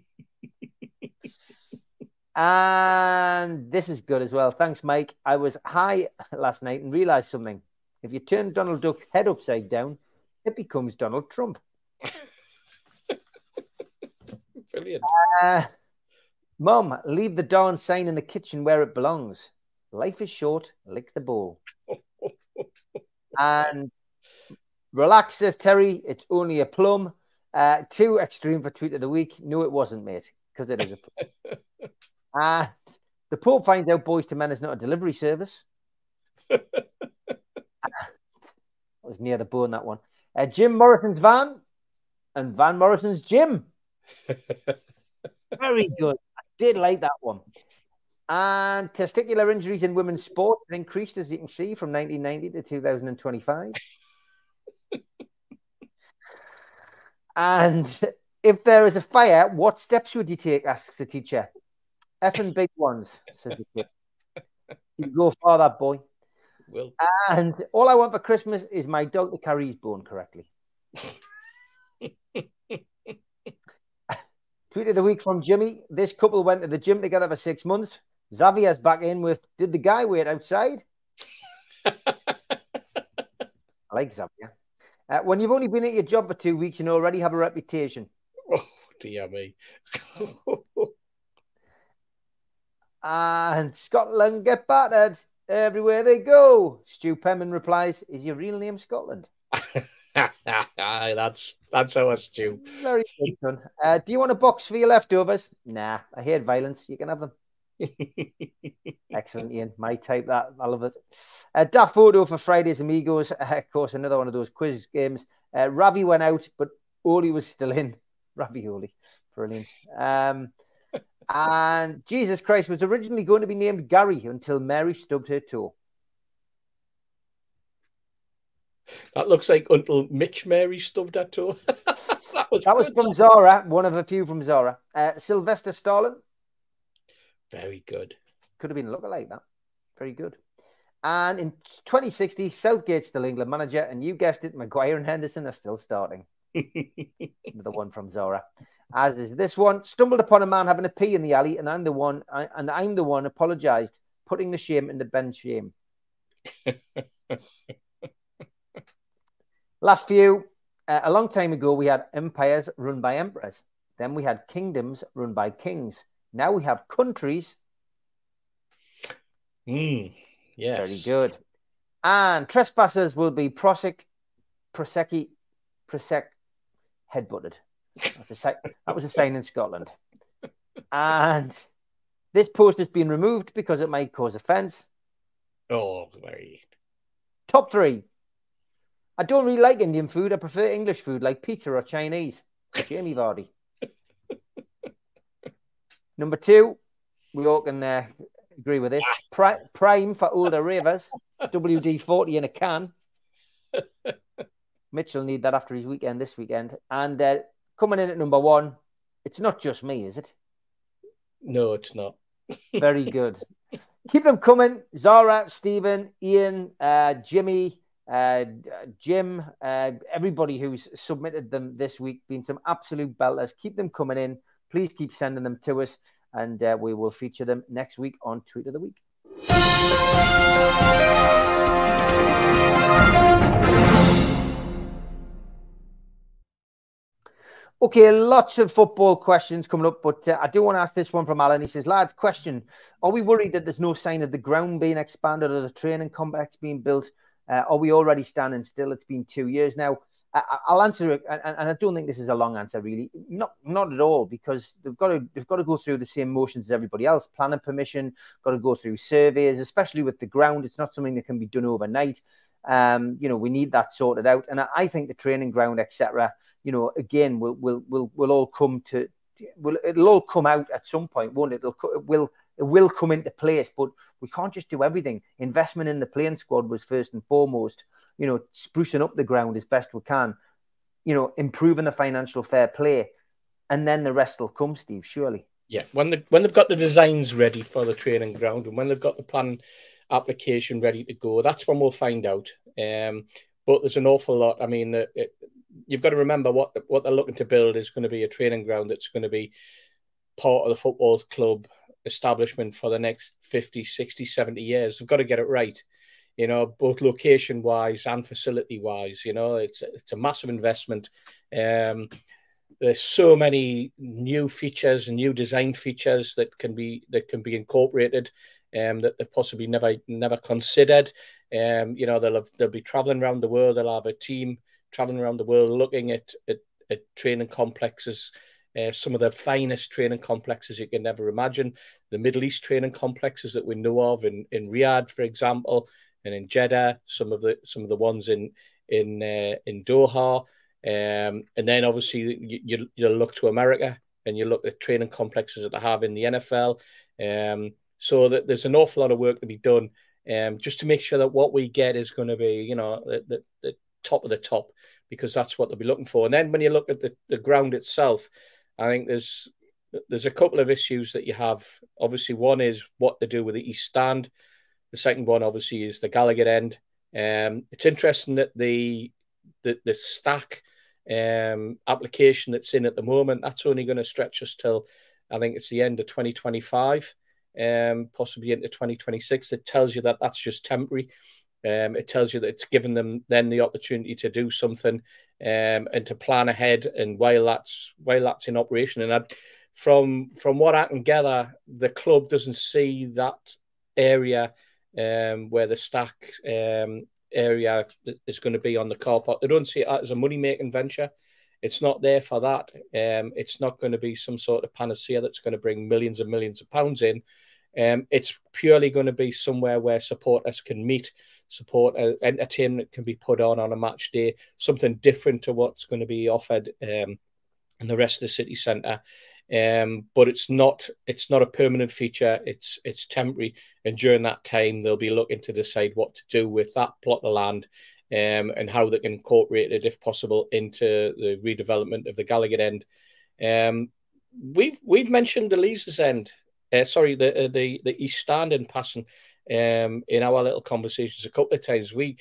and this is good as well. Thanks, Mike. I was high last night and realized something. If you turn Donald Duck's head upside down, it becomes Donald Trump. Brilliant. Uh, Mum, leave the darn sign in the kitchen where it belongs. Life is short, lick the bowl. and relax, says Terry. It's only a plum. Uh, too extreme for tweet of the week. No, it wasn't, mate, because it is a plum. and the Pope finds out Boyz II Men is not a delivery service. that was near the bone, that one. Uh, Jim Morrison's van and Van Morrison's gym. Very good. I did like that one. And testicular injuries in women's sport have increased, as you can see, from 1990 to 2025. And if there is a fire, what steps would you take? asks the teacher. Effing big ones, says the kid. You go for that boy. Will. And all I want for Christmas is my dog to carry his bone correctly. Tweet of the week from Jimmy. This couple went to the gym together for six months. Xavier's back in with Did the guy wait outside? I like Xavier. Uh, when you've only been at your job for two weeks and already have a reputation. Oh, dear me. and Scotland get battered everywhere they go. Stu Penman replies, Is your real name Scotland? that's that's our Stu. Very good, son. Uh, do you want a box for your leftovers? Nah, I hate violence. You can have them. Excellent, Ian. My type that. I love it. Uh, that photo for Friday's Amigos. Uh, of course, another one of those quiz games. Uh, Ravi went out, but Oli was still in. Ravioli. Brilliant. Um, and Jesus Christ was originally going to be named Gary until Mary stubbed her toe. That looks like Uncle Mitch Mary stubbed her toe. that was, that was from Zora, one of a few from Zora. Uh, Sylvester Stallone. Very good. Could have been a look like that. Very good. And in 2060, Southgate's still England manager, and you guessed it, Maguire and Henderson are still starting. the one from Zora. As is this one, stumbled upon a man having a pee in the alley, and I'm the one, I, and I'm the one apologized, putting the shame in the Ben shame. Last few, uh, a long time ago, we had empires run by emperors. Then we had kingdoms run by kings. Now we have countries. Mm, yes. Very good. And trespassers will be prosec, prosecchi, prosec, headbutted. That's a, that was a sign in Scotland. And this post has been removed because it might cause offence. Oh, very. Top three. I don't really like Indian food. I prefer English food like pizza or Chinese. Jamie Vardy. Number two, we all can uh, agree with this. Pri- prime for older ravers. WD 40 in a can. Mitchell need that after his weekend this weekend. And uh, coming in at number one, it's not just me, is it? No, it's not. Very good. Keep them coming. Zara, Stephen, Ian, uh, Jimmy, uh, Jim, uh, everybody who's submitted them this week, been some absolute belters. Keep them coming in. Please keep sending them to us, and uh, we will feature them next week on Tweet of the Week. Okay, lots of football questions coming up, but uh, I do want to ask this one from Alan. He says, lads, question Are we worried that there's no sign of the ground being expanded or the training complex being built? Uh, are we already standing still? It's been two years now. I, will answer it, and, and, I don't think this is a long answer, really. Not, not at all, because they've got to, they've got to go through the same motions as everybody else. Planning permission, got to go through surveys, especially with the ground. It's not something that can be done overnight. Um, you know, we need that sorted out, and I, I think the training ground, etc. You know, again, will will will will all come to, will it'll all come out at some point, won't it? It'll, it will it will come into place, but we can't just do everything. Investment in the playing squad was first and foremost you know, sprucing up the ground as best we can, you know, improving the financial fair play, and then the rest will come, Steve, surely. Yeah, when the when they've got the designs ready for the training ground and when they've got the plan application ready to go, that's when we'll find out. Um, but there's an awful lot. I mean, it, you've got to remember what what they're looking to build is going to be a training ground that's going to be part of the football club establishment for the next 50, 60, 70 years. They've got to get it right you know, both location wise and facility wise. You know, it's it's a massive investment. Um, there's so many new features and new design features that can be that can be incorporated um, that they've possibly never never considered. Um, you know, they'll have, they'll be traveling around the world. They'll have a team traveling around the world looking at at, at training complexes. Uh, some of the finest training complexes you can ever imagine. The Middle East training complexes that we know of in, in Riyadh, for example, and in Jeddah, some of the some of the ones in in uh, in Doha, um, and then obviously you, you you look to America and you look at training complexes that they have in the NFL. Um, So that there's an awful lot of work to be done, um, just to make sure that what we get is going to be, you know, the, the, the top of the top, because that's what they'll be looking for. And then when you look at the, the ground itself, I think there's there's a couple of issues that you have. Obviously, one is what to do with the east stand. The second one, obviously, is the Gallowgate end. Um, it's interesting that the the, the stack um, application that's in at the moment that's only going to stretch us till I think it's the end of 2025, um, possibly into 2026. It tells you that that's just temporary. Um, it tells you that it's given them then the opportunity to do something um, and to plan ahead. And while that's while that's in operation, and I, from from what I can gather, the club doesn't see that area um, where the stack um, area is going to be on the car park. They don't see it as a money making venture. It's not there for that. Um, it's not going to be some sort of panacea that's going to bring millions and millions of pounds in. Um, it's purely going to be somewhere where supporters can meet, support uh, entertainment can be put on on a match day, something different to what's going to be offered um, in the rest of the city centre. Um, but it's not it's not a permanent feature. It's it's temporary, and during that time they'll be looking to decide what to do with that plot of land um, and how they can incorporate it, if possible, into the redevelopment of the Gallowgate end. Um, we've we've mentioned the Leazes end, uh, sorry, the uh, the the East Stand in passing um, in our little conversations a couple of times. We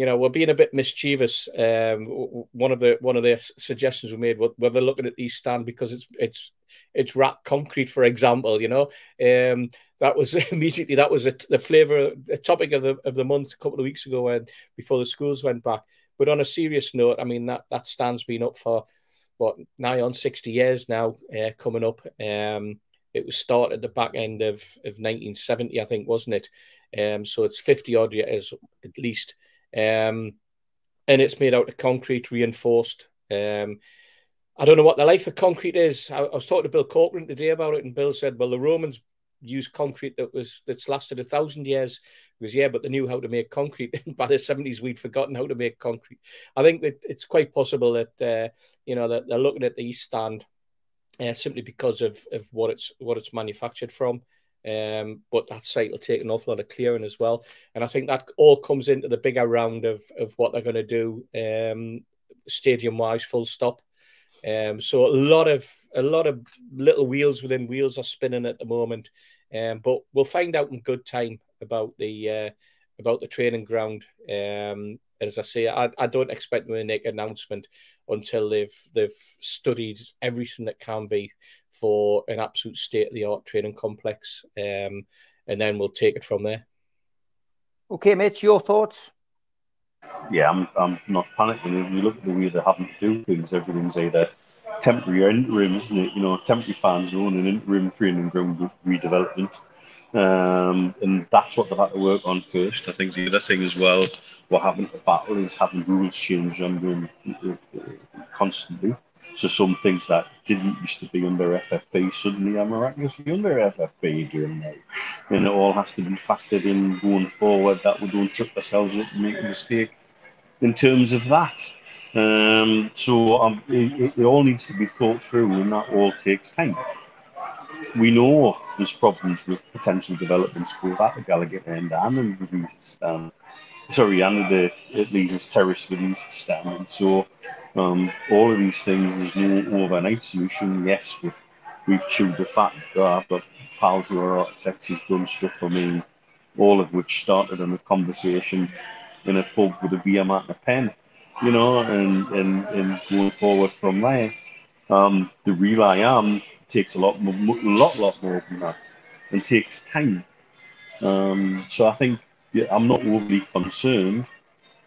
you know, we're being a bit mischievous. Um, one of the one of the suggestions we made were, were they looking at East Stand because it's it's it's wrapped concrete, for example. You know, um, that was immediately that was a, the flavour, the topic of the of the month a couple of weeks ago when before the schools went back. But on a serious note, I mean that that stand's been up for what nigh on sixty years now, uh, coming up. Um, it was started at the back end of of 1970, I think, wasn't it? Um, so it's 50 odd years at least. Um, and it's made out of concrete, reinforced. Um, I don't know what the life of concrete is. I, I, was talking to Bill Corcoran today about it, and Bill said, "Well, the Romans used concrete that was that's lasted a thousand years." Because yeah, but they knew how to make concrete. By the seventies, we'd forgotten how to make concrete. I think that it's quite possible that uh, you know that they're looking at the East Stand uh, simply because of, of what it's what it's manufactured from. Um, but that site will take an awful lot of clearing as well. And I think that all comes into the bigger round of, of what they're going to do um, stadium wise, full stop. Um, so a lot of a lot of little wheels within wheels are spinning at the moment. Um, but we'll find out in good time about the uh, about the training ground. Um, as I say, I, I don't expect them to make an announcement until they've they've studied everything that can be for an absolute state of the art training complex, um, and then we'll take it from there. Okay, Mitch, your thoughts? Yeah, I'm I'm not panicking. If you look at the way they're having to do things, everything's either temporary or interim, isn't it? You know, temporary fan zone and interim training ground redevelopment. Um, and that's what they've had to work on first. I think the other thing as well what happened to battle is having rules change under constantly. So some things that didn't used to be under FFP suddenly are miraculously under FFP again now. And it all has to be factored in going forward that we don't trip ourselves up and make a mistake in terms of that. Um, so um, it, it, all needs to be thought through and that all takes time. We know there's problems with potential developments both at the Gallowgate end and in stand sorry, and the it Leazes Terrace with these standing. So um, all of these things, there's no overnight solution. Yes, we've, we've chewed the fat. I've pals who are architects who've done stuff for me, all of which started in a conversation in a pub with a mat and a pen, you know, and, and, and going forward from there. Um, the real I am takes a lot, more, lot, lot more than that, and takes time. Um, so I think yeah, I'm not overly concerned.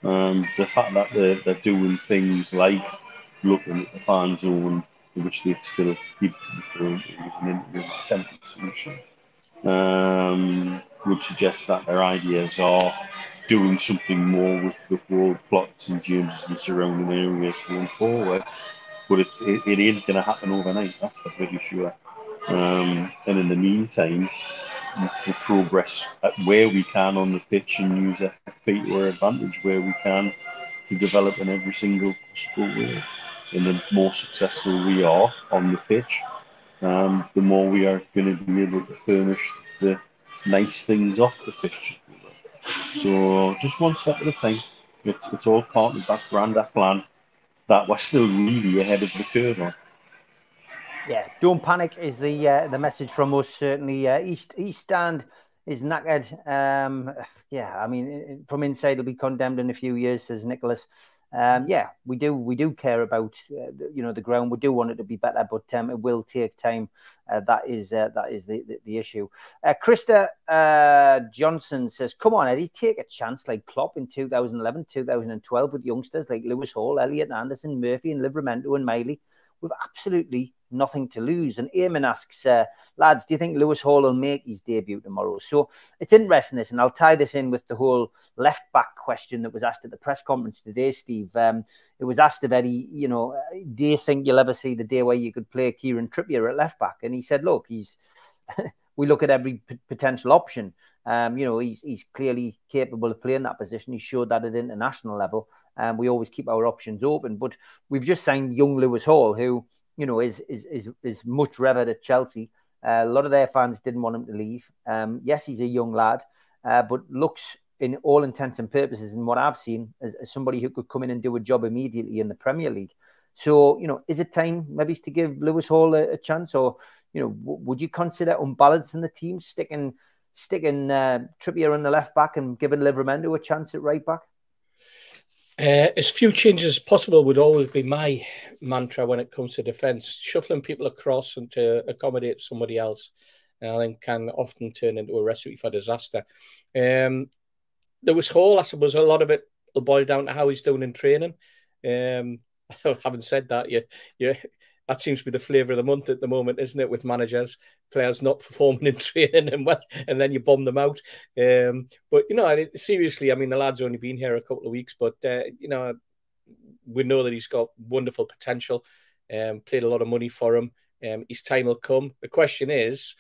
Um, the fact that they're, they're doing things like looking at the fan zone, which they still keep referring to as an temporary solution, um, would suggest that their ideas are doing something more with the whole plots and James's and surrounding areas going forward. But it, it, it ain't going to happen overnight, that's for pretty sure. Um, and in the meantime, progress at where we can on the pitch and use FFP to our advantage where we can to develop in every single possible way. And the more successful we are on the pitch, um, the more we are going to be able to furnish the nice things off the pitch. So just one step at a time. It's, it's all part of that grand plan that we're still really ahead of the curve on. Yeah, don't panic is the uh, the message from us. Certainly, uh, East East Stand is knackered. Um, yeah, I mean, from inside, it'll be condemned in a few years, says Nicholas. Um, yeah, we do we do care about uh, the, you know the ground. We do want it to be better, but um, it will take time. Uh, that is uh, that is the the, the issue. Uh, Krista uh, Johnson says, "Come on, Eddie, take a chance like Klopp in 2011, 2012 with youngsters like Lewis Hall, Elliot Anderson, Murphy, and Livramento and Miley. We've absolutely nothing to lose. And Eamon asks, uh, lads, do you think Lewis Hall will make his debut tomorrow? So it's interesting this, and I'll tie this in with the whole left back question that was asked at the press conference today, Steve. Um, it was asked of Eddie, you know, do you think you'll ever see the day where you could play Kieran Trippier at left back? And he said, look, he's. we look at every p- potential option. Um, you know, he's he's clearly capable of playing that position. He showed that at international level. And um, we always keep our options open. But we've just signed young Lewis Hall, who you know, is is is, is much revered at Chelsea. Uh, a lot of their fans didn't want him to leave. Um, yes, he's a young lad, uh, but looks, in all intents and purposes, and what I've seen, as, as, somebody who could come in and do a job immediately in the Premier League. So, you know, is it time maybe to give Lewis Hall a, a chance, or you know, w- would you consider unbalancing the team, sticking sticking uh, Trippier on the left back and giving Livramento a chance at right back? Uh, as few changes as possible would always be my mantra when it comes to defence. Shuffling people across and to accommodate somebody else, I think, can often turn into a recipe for disaster. Um, there was Hall, I suppose, a lot of it will boil down to how he's doing in training. Um, having said that, you, you that seems to be the flavour of the month at the moment, isn't it? With managers, players not performing in training, and well, and then you bomb them out. Um, but you know, seriously, I mean, the lad's only been here a couple of weeks, but uh, you know, we know that he's got wonderful potential. Um, played a lot of money for him. Um, his time will come. The question is,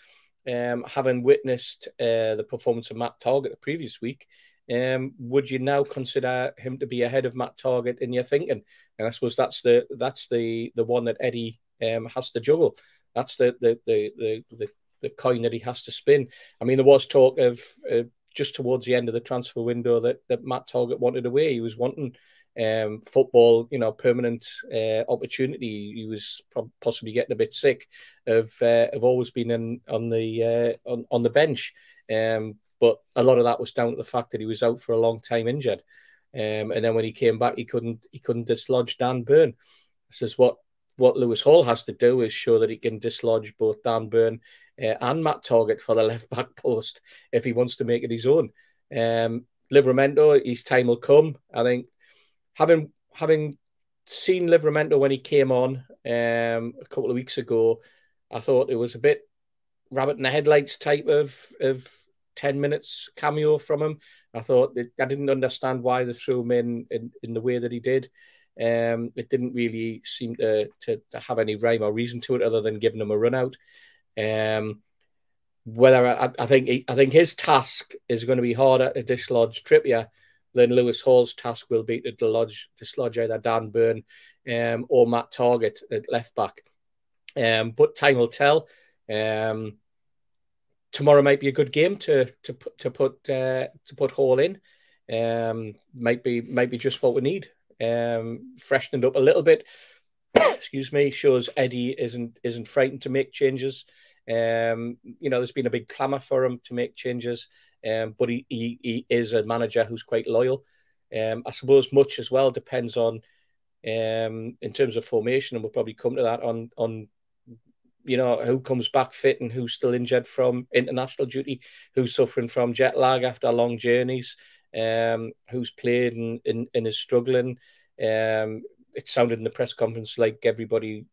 um, having witnessed uh, the performance of Matt Targett the previous week, um, would you now consider him to be ahead of Matt Targett in your thinking? And I suppose that's the that's the the one that Eddie um, has to juggle. That's the the, the the the coin that he has to spin. I mean, there was talk of uh, just towards the end of the transfer window that that Matt Targett wanted away. He was wanting um, football, you know, permanent uh, opportunity. He was possibly getting a bit sick of uh, of always being in, on the uh, on on the bench. Um, but a lot of that was down to the fact that he was out for a long time injured. Um, and then when he came back, he couldn't he couldn't dislodge Dan Burn. This is what what Lewis Hall has to do is show that he can dislodge both Dan Burn uh, and Matt Targett for the left back post if he wants to make it his own. Um, Livramento, his time will come. I think having having seen Livramento when he came on um, a couple of weeks ago, I thought it was a bit rabbit in the headlights type of of 10 minutes cameo from him. I thought I didn't understand why they threw him in, in, in the way that he did. Um, it didn't really seem to, to, to, have any rhyme or reason to it other than giving him a run out. Um, whether I, I think he, I think his task is going to be harder to dislodge Trippier than Lewis Hall's task will be to dislodge, dislodge either Dan Burn um, or Matt Targett at left back. Um, but time will tell. Um, tomorrow might be a good game to to put to put uh, to put Hall in. Um, might be might be just what we need. Um, freshened up a little bit. Excuse me. Shows Eddie isn't isn't frightened to make changes. Um, you know, there's been a big clamour for him to make changes, um, but he, he he is a manager who's quite loyal. Um, I suppose much as well depends on um, in terms of formation, and we'll probably come to that on on you know, who comes back fit and who's still injured from international duty, who's suffering from jet lag after long journeys, um, who's played and, and, and is struggling. Um, it sounded in the press conference like everybody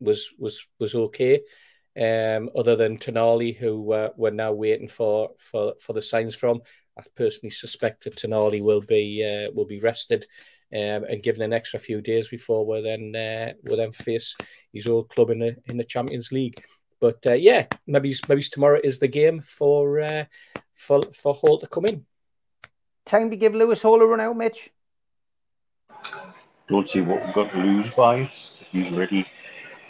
was was was okay, um, other than Tonali, who uh, we're now waiting for for for the signs from. I personally suspect that Tonali will be uh, will be rested um, and given an extra few days before we then uh, we then face his old club in the in the Champions League. But uh, yeah, maybe maybe tomorrow is the game for uh, for for Hall to come in. Time to give Lewis Hall a run out, Mitch. Don't see what we've got to lose by. If he's ready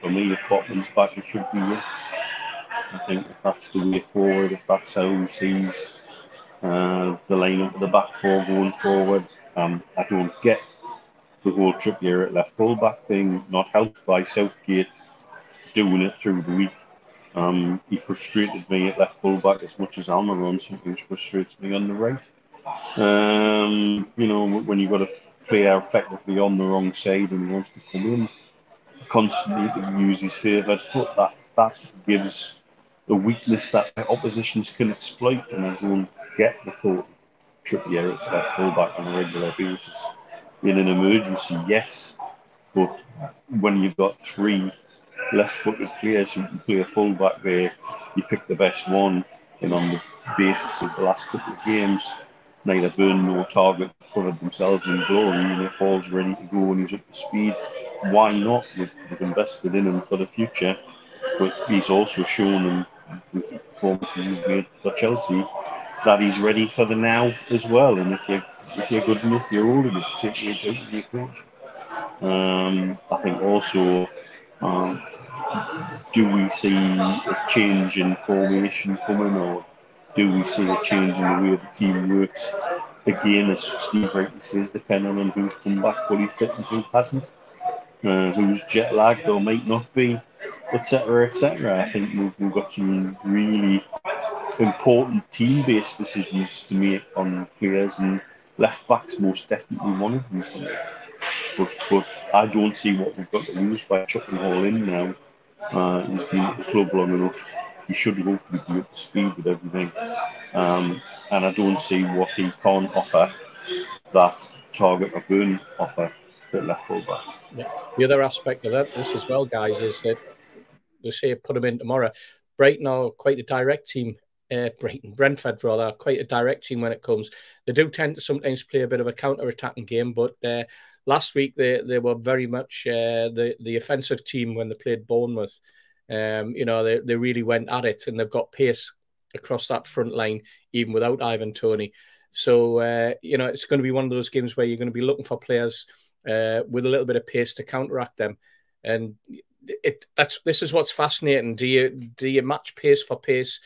for me, if Botman's back, it should be. I think if that's the way forward, if that's how he sees uh, the lineup of the back four going forward, um, I don't get the whole Trippier at left fullback thing, not helped by Southgate doing it through the week. Um, he frustrated me at left fullback as much as Almiron sometimes frustrates me on the right. Um, you know, when you've got a player effectively on the wrong side and he wants to come in constantly to use his favoured foot, that, that gives a weakness that the oppositions can exploit. And I don't get the thought Trippier at left fullback on a regular basis. In an emergency, yes, but when you've got three left-footed players who can play a fullback there, you pick the best one, and on the basis of the last couple of games, neither Burn nor Targett covered themselves in glory, and if all's ready to go and he's up to speed, why not? We've, invested in him for the future, but he's also shown in the performances he's made for Chelsea that he's ready for the now as well. And if you're if you're good enough, you're old enough to take the the equation. Um, I think also, um, do we see a change in formation coming, or do we see a change in the way the team works? Again, as Steve rightly says, depending on who's come back fully fit and who hasn't, uh, who's jet lagged or might not be, etc., etc. I think we've, we've got some really important team-based decisions to make on players, and left backs most definitely one of them. But, but I don't see what we've got to lose by chucking Hall in now. Uh, he's been at the club long enough. He should hopefully be up to speed with everything. Um, and I don't see what he can offer that Targett or Burn offer at left back. Yeah. The other aspect of that, this as well, guys, is that they say put him in tomorrow. Brighton are quite a direct team uh, Brighton, Brentford rather, quite a direct team when it comes. They do tend to sometimes play a bit of a counter-attacking game, but uh, last week they, they were very much uh, the the offensive team when they played Bournemouth. Um, you know, they, they really went at it, and they've got pace across that front line, even without Ivan Toney. So uh, you know, it's going to be one of those games where you're going to be looking for players uh, with a little bit of pace to counteract them, and it that's this is what's fascinating. Do you do you match pace for pace?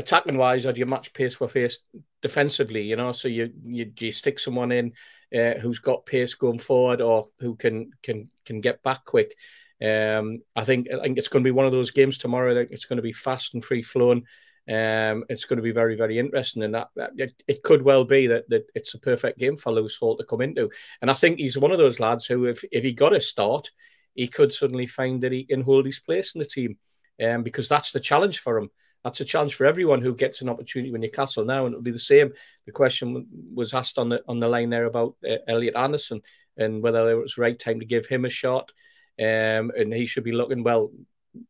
Attacking wise, or do you match pace for pace defensively? You know, so you you, do you stick someone in uh, who's got pace going forward or who can can can get back quick. Um, I think I think it's going to be one of those games tomorrow. Think it's going to be fast and free flowing. Um, it's going to be very, very interesting, and that, that it, it, could well be that, that it's a perfect game for Lewis Hall to come into. And I think he's one of those lads who, if if he got a start, he could suddenly find that he can hold his place in the team, um, because that's the challenge for him that's a challenge for everyone who gets an opportunity with Newcastle now, and it'll be the same. The question was asked on the on the line there about uh, Elliot Anderson and whether it was right time to give him a shot, um, and he should be looking well.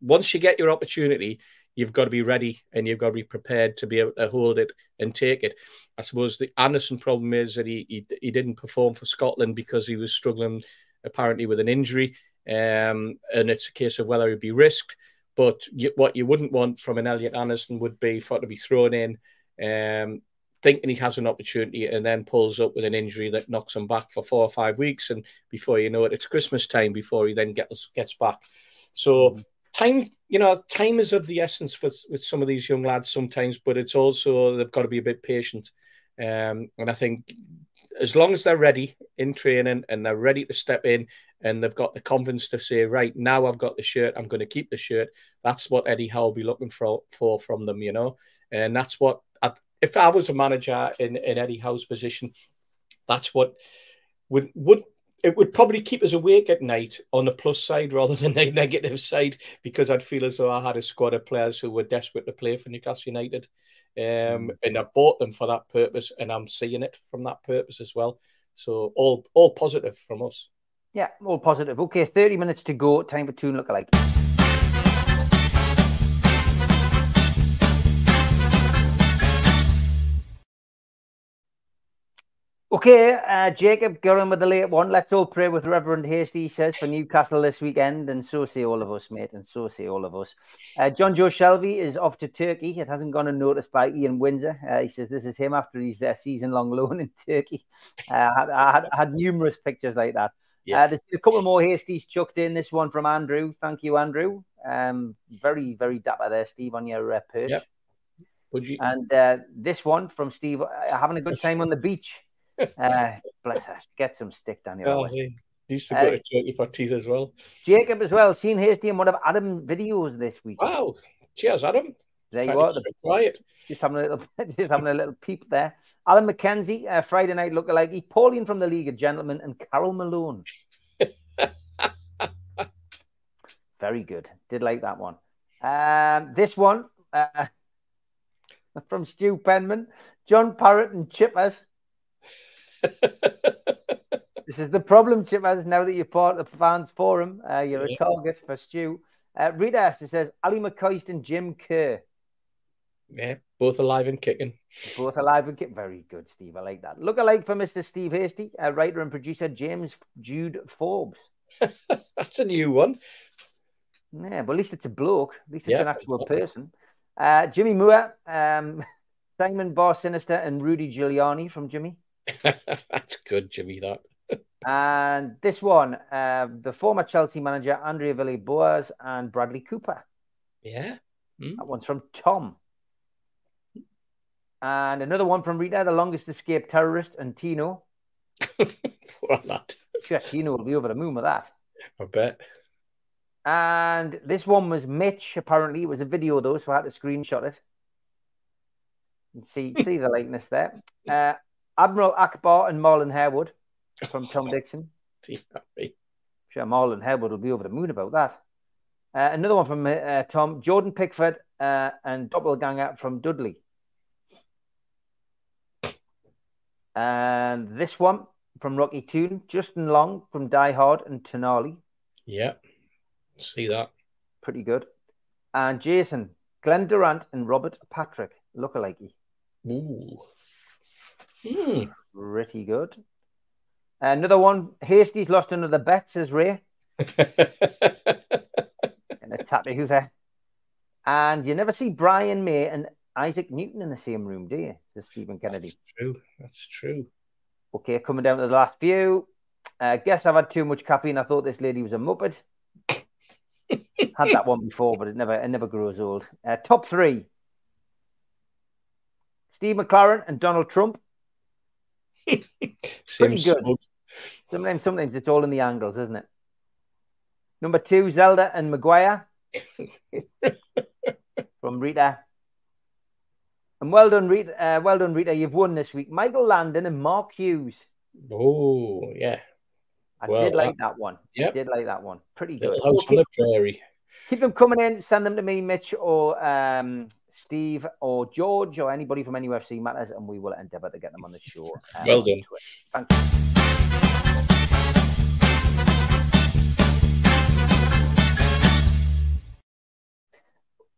Once you get your opportunity, you've got to be ready and you've got to be prepared to be able to hold it and take it. I suppose the Anderson problem is that he he, he didn't perform for Scotland because he was struggling apparently with an injury, um, and it's a case of whether he'd be risked but you, what you wouldn't want from an Elliot Anderson would be for it to be thrown in, um, thinking he has an opportunity, and then pulls up with an injury that knocks him back for four or five weeks, and before you know it, it's Christmas time before he then gets gets back. So mm. time, you know, time is of the essence with with some of these young lads sometimes, but it's also they've got to be a bit patient. Um, and I think as long as they're ready in training and they're ready to step in and they've got the confidence to say, right now I've got the shirt, I'm going to keep the shirt. That's what Eddie Howe will be looking for for from them, you know. And that's what I, if I was a manager in, in Eddie Howe's position, that's what would would it would probably keep us awake at night on the plus side rather than the negative side because I'd feel as though I had a squad of players who were desperate to play for Newcastle United. Um, mm. and I bought them for that purpose, and I'm seeing it from that purpose as well. So all all positive from us. Yeah, all positive. Okay, 30 minutes to go. Time for Toon Lookalike. Okay, uh, Jacob, on with the late one. Let's all pray with Reverend Hasty, he says, for Newcastle this weekend. And so say all of us, mate. And so say all of us. Uh, Joe Shelvey is off to Turkey. It hasn't gone unnoticed by Ian Windsor. Uh, he says this is him after his uh, season long loan in Turkey. Uh, I, had, I had numerous pictures like that. Yeah. Uh, there's a couple more hasties chucked in. This one from Andrew. Thank you, Andrew. Um, very, very dapper there, Steve, on your uh, perch. Yep. Would you? And uh, this one from Steve, having a good time on the beach. Uh, bless her. Get some stick down here. Oh, he used to go Uh, to Turkey for teeth as well. Jacob as well. Seen Hasty in one of Adam videos this week. Wow. Cheers, Adam. there you Trying to are. The quiet. Just having a little, just having a little peep there. Alan McKenzie, uh, Friday night lookalike. Pauline from the League of Gentlemen, and Carole Malone. Very good. Did like that one. Um, this one uh, from Stu Penman, John Parrott and Chippers. This is the problem, Chippers. Now that you're part of the fans forum, uh, you're a target for Stu. Uh, Rita S, it says Ally McCoist and Jim Kerr. yeah, both alive and kicking. Both alive and kick. Very good, Steve. I like that. Look alike for Mr. Steve Hasty, uh, writer and producer James Jude Forbes. That's a new one. Yeah, but at least it's a bloke. At least it's Yeah, an actual exactly. person. Uh, Jimmy Moore, um, Simon Bar Sinister, and Rudy Giuliani from Jimmy. That's good, Jimmy. That. And this one, uh, the former Chelsea manager André Villas-Boas and Bradley Cooper. Yeah. That one's from Tom. And another one from Rita, the longest escaped terrorist, and Tino. Poor lad. Sure, Tino will be over the moon with that. I bet. And this one was Mitch. Apparently, it was a video though, so I had to screenshot it. You see, see the likeness there. Uh, Admiral Ackbar and Marlon Harewood from Tom Dixon. Yeah. Sure, Marlon Harewood will be over the moon about that. Uh, another one from uh, Tom Jordan Pickford uh, and Doppelganger from Dudley. And this one from Rocky Toon, Justin Long from Die Hard and Tonali. Yeah. See that. pretty good. And Jason, Glen Durrant, and Robert Patrick, lookalike. Ooh. Hmm. Pretty good. Another one, Hasty's lost another bet, says Ray. And a tattoo there. And you never see Brian May and Isaac Newton in the same room, do you? Says Stephen Kennedy. That's true. That's true. Okay, coming down to the last few. Uh, guess I've had too much caffeine. I thought this lady was a muppet. had that one before, but it never it never grows old. Uh, top three: Steve McClaren and Donald Trump. Seems good. Sometimes, sometimes it's all in the angles, isn't it? Number two: Zelda and Maguire from Rita. And well done, Rita. Uh, well done, Rita. You've won this week. Michael Landon and Mark Hughes. Oh, yeah. I Well, did like that one. I did like that one. Pretty good. House on the prairie. Keep them coming in. Send them to me, Mitch, or um, Steve, or George, or anybody from NUFC Matters, and we will endeavour to get them on the show. um, Well done. Twitter. Thank you.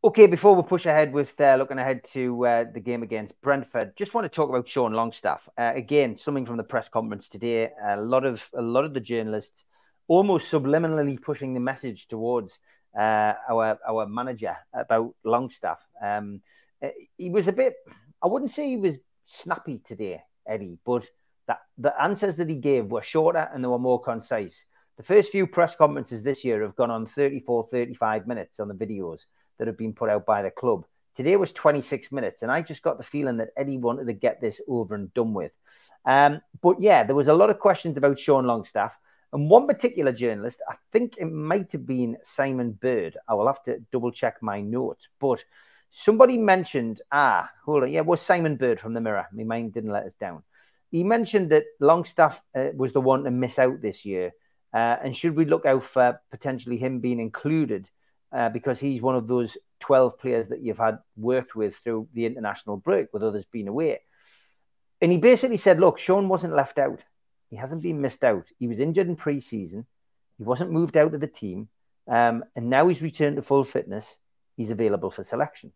Okay, before we push ahead with uh, looking ahead to uh, the game against Brentford, just want to talk about Sean Longstaff. Uh, again, something from the press conference today. A lot of a lot of the journalists almost subliminally pushing the message towards uh, our our manager about Longstaff. Um, uh, he was a bit. I wouldn't say he was snappy today, Eddie, but that the answers that he gave were shorter and they were more concise. The first few press conferences this year have gone on 34, 35 minutes on the videos that have been put out by the club. Today was 26 minutes, and I just got the feeling that Eddie wanted to get this over and done with. Um, but yeah, there was a lot of questions about Sean Longstaff. And one particular journalist, I think it might have been Simon Bird. I will have to double check my notes. But somebody mentioned, ah, hold on. Yeah, it was Simon Bird from the Mirror. My mind didn't let us down. He mentioned that Longstaff uh, was the one to miss out this year. Uh, and should we look out for potentially him being included uh, because he's one of those 12 players that you've had worked with through the international break with others being away? And he basically said, look, Sean wasn't left out. He hasn't been missed out. He was injured in pre-season. He wasn't moved out of the team. Um, and now he's returned to full fitness. He's available for selection.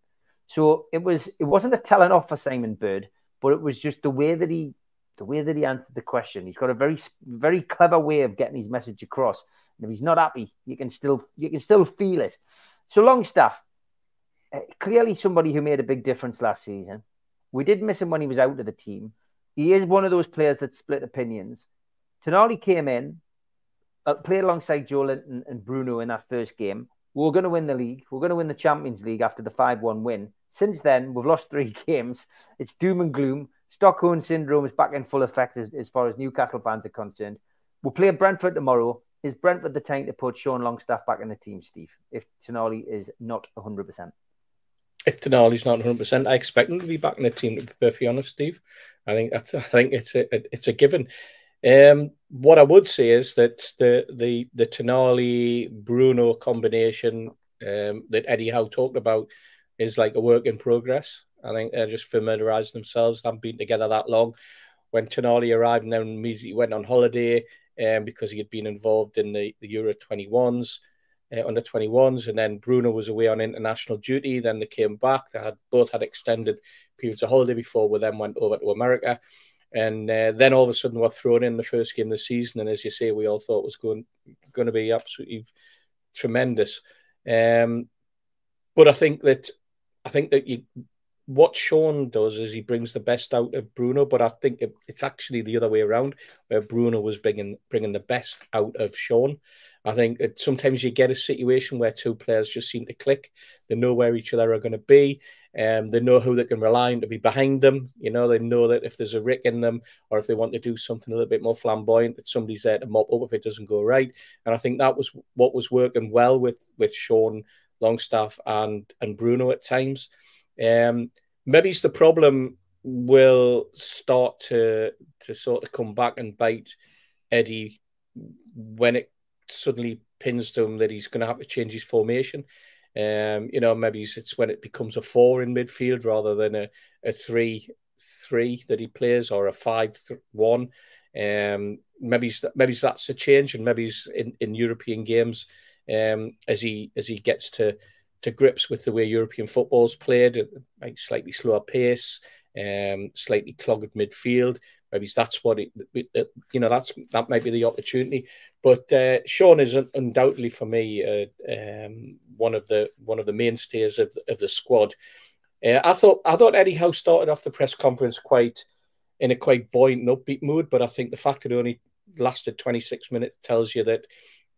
So it was it wasn't a telling off for Simon Bird, but it was just the way that he the way that he answered the question. He's got a very very clever way of getting his message across. And if he's not happy, you can still you can still feel it. So Longstaff, uh, clearly somebody who made a big difference last season. We did miss him when he was out of the team. He is one of those players that split opinions. Tonali came in, uh, played alongside Joelinton and Bruno in that first game. we are going to win the league. We we're going to win the Champions League after the 5 1 win. Since then, we've lost three games. It's doom and gloom. Stockholm syndrome is back in full effect as, as far as Newcastle fans are concerned. We'll play Brentford tomorrow. Is Brentford the time to put Sean Longstaff back in the team, Steve, if Tonali is not 100%? If Tonali's not 100%, I expect him to be back in the team, to be perfectly honest, Steve. I think that's I think it's a it's a given. Um, what I would say is that the the the Tonali Bruno combination um, that Eddie Howe talked about is like a work in progress. I think they're just familiarising themselves. They haven't been together that long. When Tonali arrived and then immediately went on holiday um, because he had been involved in the, the Euro 21s, uh, under 21s, and then Bruno was away on international duty. Then they came back. They had both had extended periods of holiday before we then went over to America. And uh, then all of a sudden we're thrown in the first game of the season. And as you say, we all thought was going, going to be absolutely tremendous. Um, but I think that I think that you what Sean does is he brings the best out of Bruno, but I think it, it's actually the other way around, where Bruno was bringing bringing the best out of Sean. I think sometimes you get a situation where two players just seem to click. They know where each other are going to be, um, they know who they can rely on to be behind them. You know, they know that if there's a rick in them, or if they want to do something a little bit more flamboyant, that somebody's there to mop up if it doesn't go right. And I think that was what was working well with with Sean Longstaff and and Bruno at times. Um, maybe it's the problem will start to to sort of come back and bite Eddie when it suddenly pins to him that he's going to have to change his formation. Um, you know, maybe it's when it becomes a four in midfield rather than a, a three three that he plays or a five th- one. Um, maybe maybe that's a change, and maybe in, in European games um, as he as he gets to to grips with the way European football's played, like slightly slower pace, um, slightly clogged midfield. Maybe that's what it, it, you know. That's that might be the opportunity. But uh, Sean is undoubtedly for me uh, um, one of the one of the mainstays of, of the squad. Uh, I thought I thought Eddie Howe started off the press conference quite in a quite buoyant and upbeat mood, but I think the fact that it only lasted 26 minutes tells you that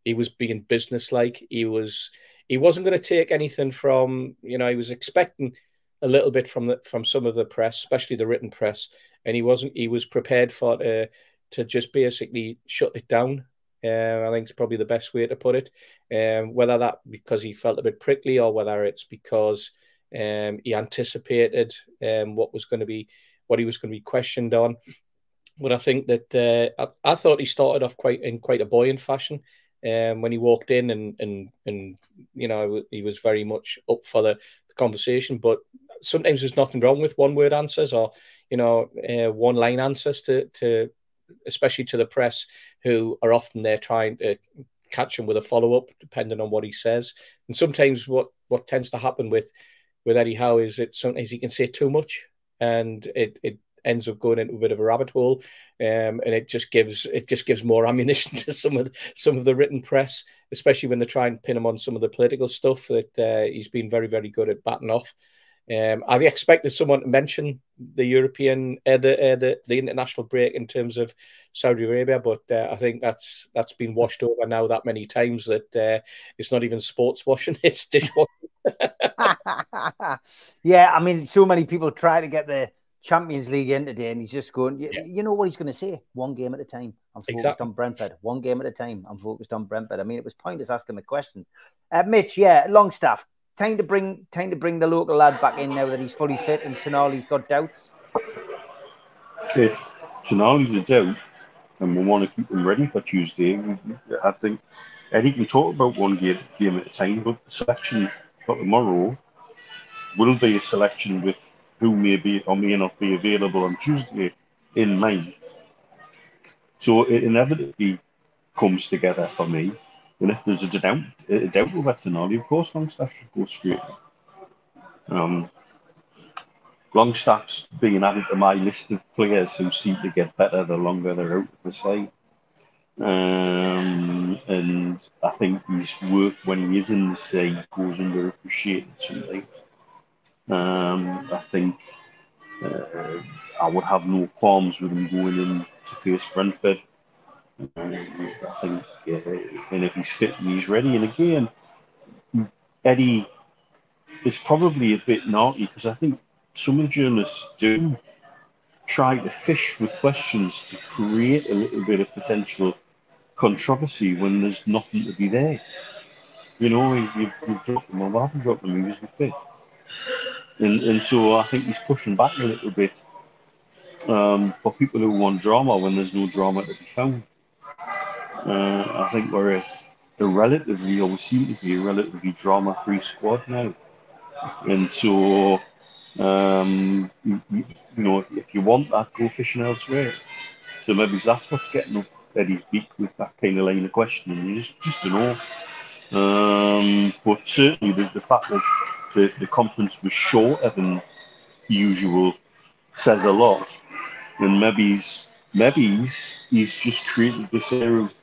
he was being businesslike. He was he wasn't going to take anything from you know he was expecting a little bit from the from some of the press, especially the written press, and he wasn't. He was prepared for uh, to just basically shut it down. Uh, I think it's probably the best way to put it. Um, whether that because he felt a bit prickly or whether it's because um, he anticipated um, what was going to be what he was going to be questioned on. But I think that uh, I, I, thought he started off quite in quite a buoyant fashion um, when he walked in, and and and you know he was very much up for the, the conversation. But sometimes there's nothing wrong with one word answers or you know uh, one line answers to to especially to the press who are often there trying to catch him with a follow up depending on what he says. And sometimes what what tends to happen with with Eddie Howe is that sometimes he can say too much and it it ends up going into a bit of a rabbit hole, um, and it just gives it just gives more ammunition to some of the, some of the written press, especially when they try and pin him on some of the political stuff that uh, he's been very very good at batting off. Um, I expected someone to mention the European, uh, the, uh, the the international break in terms of Saudi Arabia, but uh, I think that's that's been washed over now that many times that uh, it's not even sports washing; it's dishwashing. yeah, I mean, so many people try to get the Champions League in today, and he's just going. You, Yeah. you know what he's going to say? One game at a time. I'm focused Exactly. on Brentford. One game at a time. I'm focused on Brentford. I mean, it was pointless asking the question. Uh, Mitch, yeah, Longstaff. Time to bring, time to bring the local lad back in now that he's fully fit and Tonali's got doubts. if Tonali's a doubt and we want to keep him ready for Tuesday, I think Eddie can talk about one game, game at a time, but the selection for tomorrow will be a selection with who may be or may not be available on Tuesday in mind. So it inevitably comes together for me. And if there's a doubt, a doubt over Tonali, of course, Longstaff should go straight. Um, Longstaff's being added to my list of players who seem to get better the longer they're out of the side. Um, and I think his work when he is in the side goes underappreciated sometimes. Um, I think uh, I would have no qualms with him going in to face Brentford. I think, and if he's fit and he's ready, and again, Eddie is probably a bit naughty because I think some of the journalists do try to fish with questions to create a little bit of potential controversy when there's nothing to be there. You know, you've, you've dropped them, or I haven't dropped them, he was the fifth. And, and so I think he's pushing back a little bit um, for people who want drama when there's no drama to be found. Uh, I think we're a, a relatively, or we seem to be a relatively drama free squad now. And so, um, you, you know, if, if, you want that, go fishing elsewhere. So maybe that's what's getting up Eddie's beak with that kind of line of questioning. You just, just don't know. Um, but certainly the, the fact that the, the conference was shorter than usual says a lot. And maybe he's, maybe he's, he's just created this air of,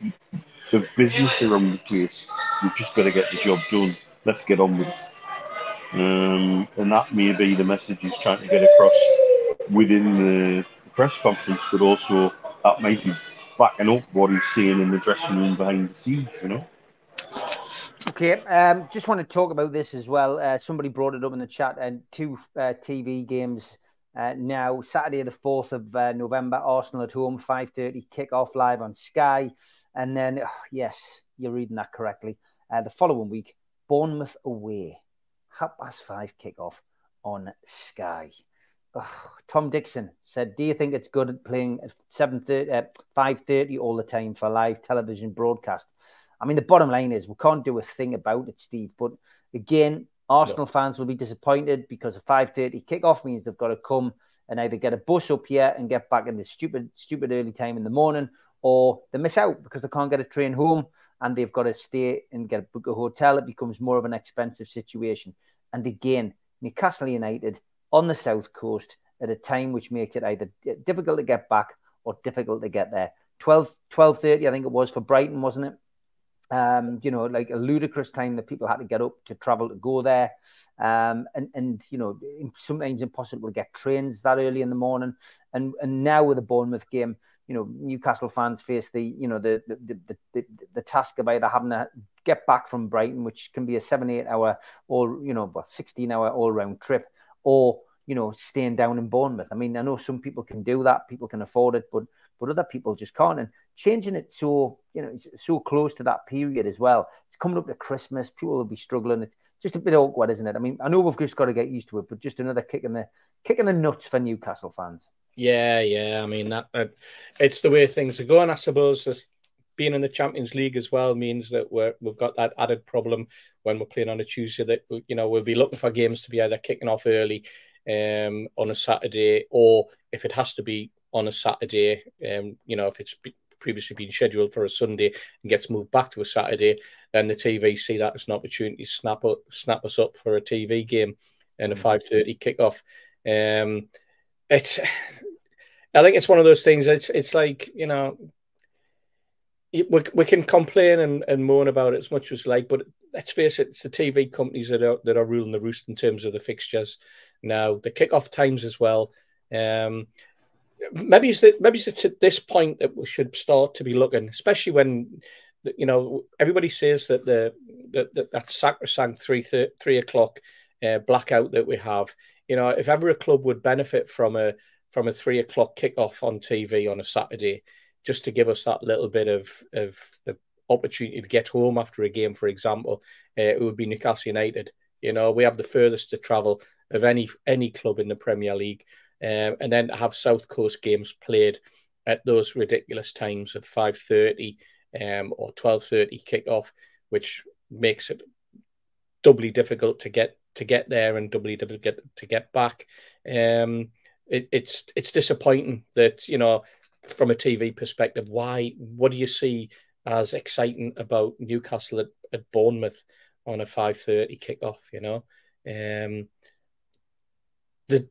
of business around the place. We've just got to get the job done. Let's get on with it. Um, and that may be the message he's trying to get across within the press conference, but also that might be backing up what he's saying in the dressing room behind the scenes, you know. Okay, um, just want to talk about this as well. Uh, somebody brought it up in the chat, and two uh, TV games uh, now. Saturday, the fourth of uh, November, Arsenal at home, five thirty, kick off live on Sky, and then oh, yes, you're reading that correctly. Uh, the following week, Bournemouth away, half past five kick off on Sky. Oh, Tom Dixon said, "Do you think it's good at playing at seven thirty, uh, five thirty all the time for live television broadcast?" I mean, the bottom line is we can't do a thing about it, Steve. But again, Arsenal no. fans will be disappointed because a 5:30 kickoff means they've got to come and either get a bus up here and get back in this stupid, stupid early time in the morning, or they miss out because they can't get a train home and they've got to stay and get a book a hotel. It becomes more of an expensive situation. And again, Newcastle United on the south coast at a time which makes it either difficult to get back or difficult to get there. 12 12:30 I think it was for Brighton wasn't it um, you know, like a ludicrous time that people had to get up to travel to go there. Um, and, and, you know, sometimes impossible to get trains that early in the morning. And, and now with the Bournemouth game, you know, Newcastle fans face the, you know, the, the, the, the, the task of either having to get back from Brighton, which can be a seven, eight hour all, you know, 16 hour all round trip or, you know, staying down in Bournemouth. I mean, I know some people can do that, people can afford it, but, but other people just can't. And changing it so you know so close to that period as well. It's coming up to Christmas. People will be struggling. It's just a bit awkward, isn't it? I mean, I know we've just got to get used to it, but just another kick in the kick in the nuts for Newcastle fans. Yeah, yeah. I mean that, that it's the way things are going. I suppose being in the Champions League as well means that we're, we've got that added problem when we're playing on a Tuesday that you know we'll be looking for games to be either kicking off early um, on a Saturday or if it has to be on a Saturday, um, you know, if it's previously been scheduled for a Sunday and gets moved back to a Saturday, then the TV see that as an opportunity to snap up, snap us up for a TV game and a mm. five thirty kickoff. Um, it's, I think it's one of those things. It's it's like you know, we, we can complain and, and moan about it as much as like, but let's face it, it's the TV companies that are that are ruling the roost in terms of the fixtures now, the kickoff times as well. Um, maybe it's the, maybe it's at this point that we should start to be looking, especially when you know everybody says that the that that, that sacrosanct three three o'clock uh, blackout that we have. You know, if ever a club would benefit from a from a three o'clock kickoff on TV on a Saturday, just to give us that little bit of of, of opportunity to get home after a game, for example, uh, it would be Newcastle United. You know, we have the furthest to travel of any any club in the Premier League um, and then have South Coast games played at those ridiculous times of five thirty um, or twelve thirty kickoff, which makes it doubly difficult to get to get there and doubly difficult to get back. Um, it, it's it's disappointing that you know from a TV perspective, why what do you see as exciting about Newcastle at, at Bournemouth on a five thirty kickoff? You know, um, the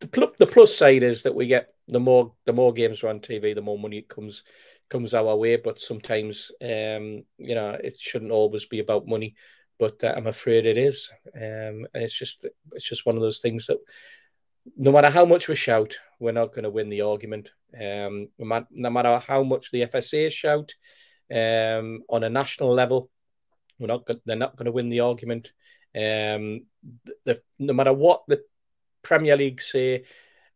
the, pl- the plus side is that we get the more the more games are on TV, the more money comes comes our way. But sometimes, um, you know, it shouldn't always be about money. But uh, I'm afraid it is, um, and it's just it's just one of those things that no matter how much we shout, we're not going to win the argument. Um, no matter how much the FSA shout um, on a national level, We're not. They're not going to win the argument. Um, the, no matter what the Premier League say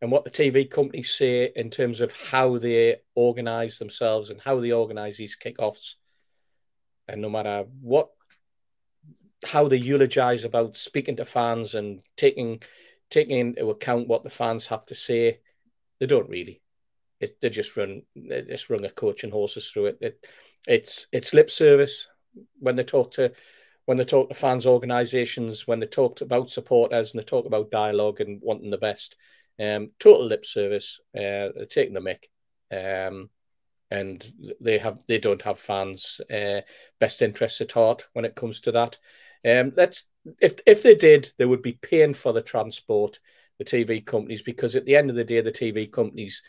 and what the TV companies say in terms of how they organise themselves and how they organise these kickoffs, and no matter what, how they eulogise about speaking to fans and taking taking into account what the fans have to say, they don't really. It, they just run they just run a coach and horses through it. it. It's it's lip service when they talk to when they talk to fans organisations, when they talk about supporters and they talk about dialogue and wanting the best. Um, total lip service. Uh, they're taking the mic, um, and they have they don't have fans' uh, best interests at heart when it comes to that. Um, that's if if they did, they would be paying for the transport, the TV companies, because at the end of the day, the TV companies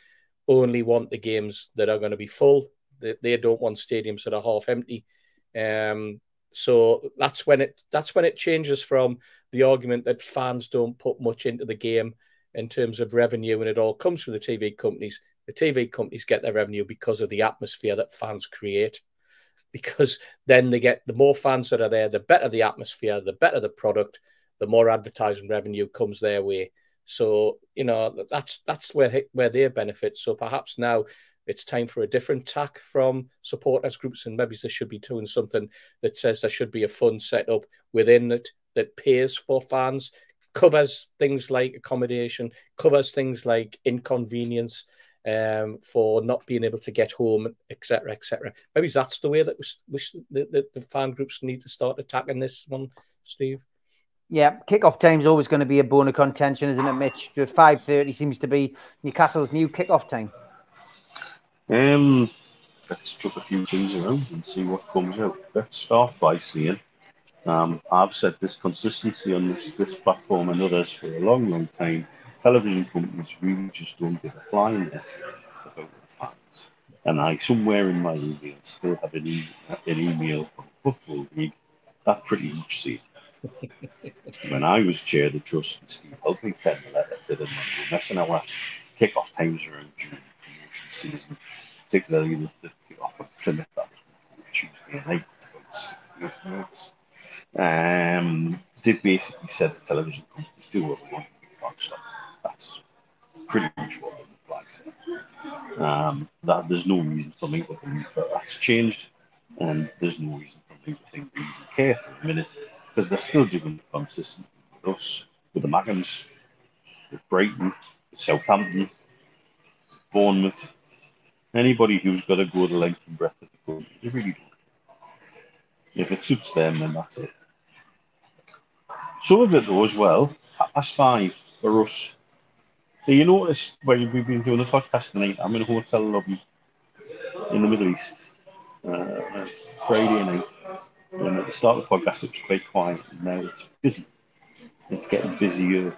only want the games that are going to be full. They, they don't want stadiums that are half empty. Um, so that's when it that's when it changes from the argument that fans don't put much into the game in terms of revenue, and it all comes from the TV companies. The TV companies get their revenue because of the atmosphere that fans create. Because then they get the more fans that are there, the better the atmosphere, the better the product, the more advertising revenue comes their way. So you know that's that's where where they benefit. So perhaps now it's time for a different tack from supporters groups, and maybe there should be doing something that says there should be a fund set up within it that pays for fans, covers things like accommodation, covers things like inconvenience um, for not being able to get home, etc., etc. Maybe that's the way that we, the, the fan groups need to start attacking this one, Steve. Yeah, kickoff time is always going to be a bone of contention, isn't it, Mitch? Five thirty seems to be Newcastle's new kickoff time. Um, let's chuck a few things around and see what comes out. Let's start by saying um, I've said this consistency on this, this platform and others for a long, long time. Television companies really just don't give a flying F about the fans. And I, somewhere in my email, still have an, e- an email from Football League that pretty much says when I was chair of the trust, Steve Helping penned a letter to them, messing our kick-off times around June season particularly the, the kick-off of Plymouth that was Tuesday night, about 60 minutes. Um, did basically said the television companies do what they want, you can't stop. That's pretty much what the reply said. Um, that there's no reason for me to believe that that's changed, and there's no reason for me to think we even care for a minute because they're still doing it consistently with us, with the Mackems, with Brighton, with Southampton, Bournemouth, Anybody who's got to go the length and breadth of the country, they really don't. If it suits them, then that's it. Some of it, though, as well, that's five for us. So you notice when we've been doing the podcast tonight, I'm in a hotel lobby in the Middle East, uh, Friday night. And at the start of the podcast, it was quite quiet. And now it's busy. It's getting busier.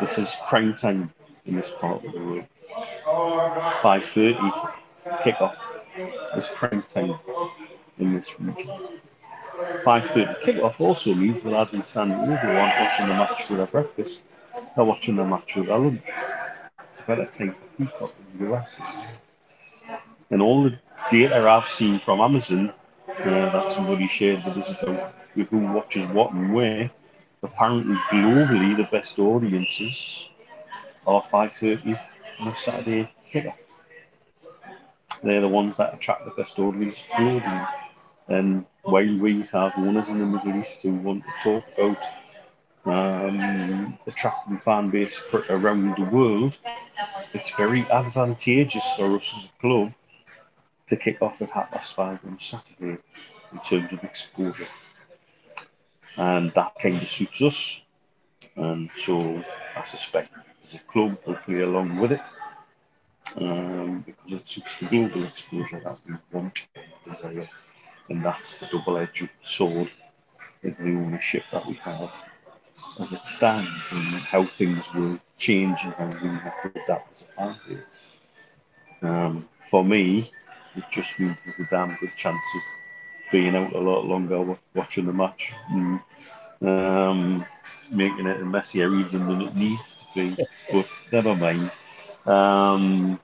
This is prime time in this part of the world. 5.30 kickoff is prime time in this region. 5.30 kickoff also means the lads in San Diego aren't watching the match with their breakfast, they're watching the match with their lunch. It's a better time for Peacock in the US And all the data I've seen from Amazon uh, that somebody shared with us about who watches what and where, apparently globally the best audiences are 5.30 on a Saturday kickoff. They're the ones that attract the best audience. And while we have owners in the Middle East who want to talk about um, attracting fan base around the world, it's very advantageous for us as a club to kick off at half past five on Saturday in terms of exposure. And that kind of suits us. And so I suspect as a club play along with it um, because it suits the global exposure that we want and desire. And that's the double edged sword of the ownership that we have as it stands and how things will change and how we have to adapt as a fan base. Um, for me, it just means there's a damn good chance of being out a lot longer watching the match and um, making it messier even than it needs to be. But never mind. Um,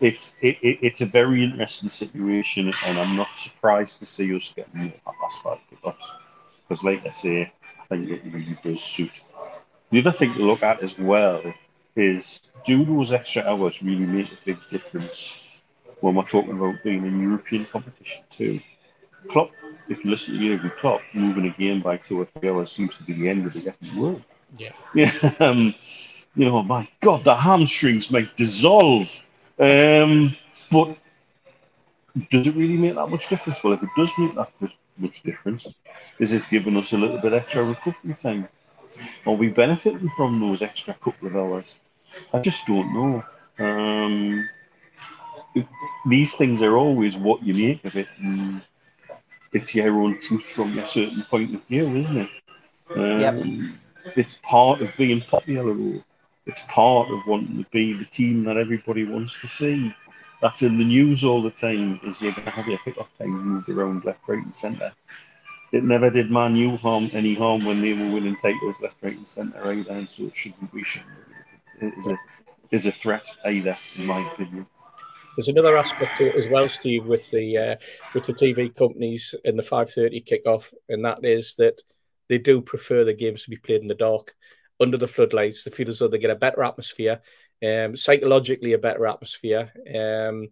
it's it, it, it's a very interesting situation, and I'm not surprised to see us getting that last five kickoffs because, like I say, I think it really does suit. The other thing to look at as well is do those extra hours really make a big difference when we're talking about being in European competition too? Klopp, if you listen to Jurgen Klopp, moving again game by two or three hours seems to be the end of the getting world. Yeah. Yeah. Um, you know, my God, the hamstrings might dissolve. Um, but does it really make that much difference? Well, if it does make that much difference, is it giving us a little bit extra recovery time? Are we benefiting from those extra couple of hours? I just don't know. Um, these things are always what you make of it. And it's your own truth from a certain point of view, isn't it? Um, yep. It's part of being popular. It's part of wanting to be the team that everybody wants to see. That's in the news all the time. Is you're going to have your kickoff times moved around left, right, and centre. It never did Man U harm any harm when they were winning titles left, right, and centre either, and so it shouldn't be. It is a is a threat either, in my opinion. There's another aspect to it as well, Steve, with the uh, with the TV companies and the 5:30 kickoff, and that is that they do prefer the games to be played in the dark, under the floodlights. They feel as though they get a better atmosphere, um, psychologically a better atmosphere, um,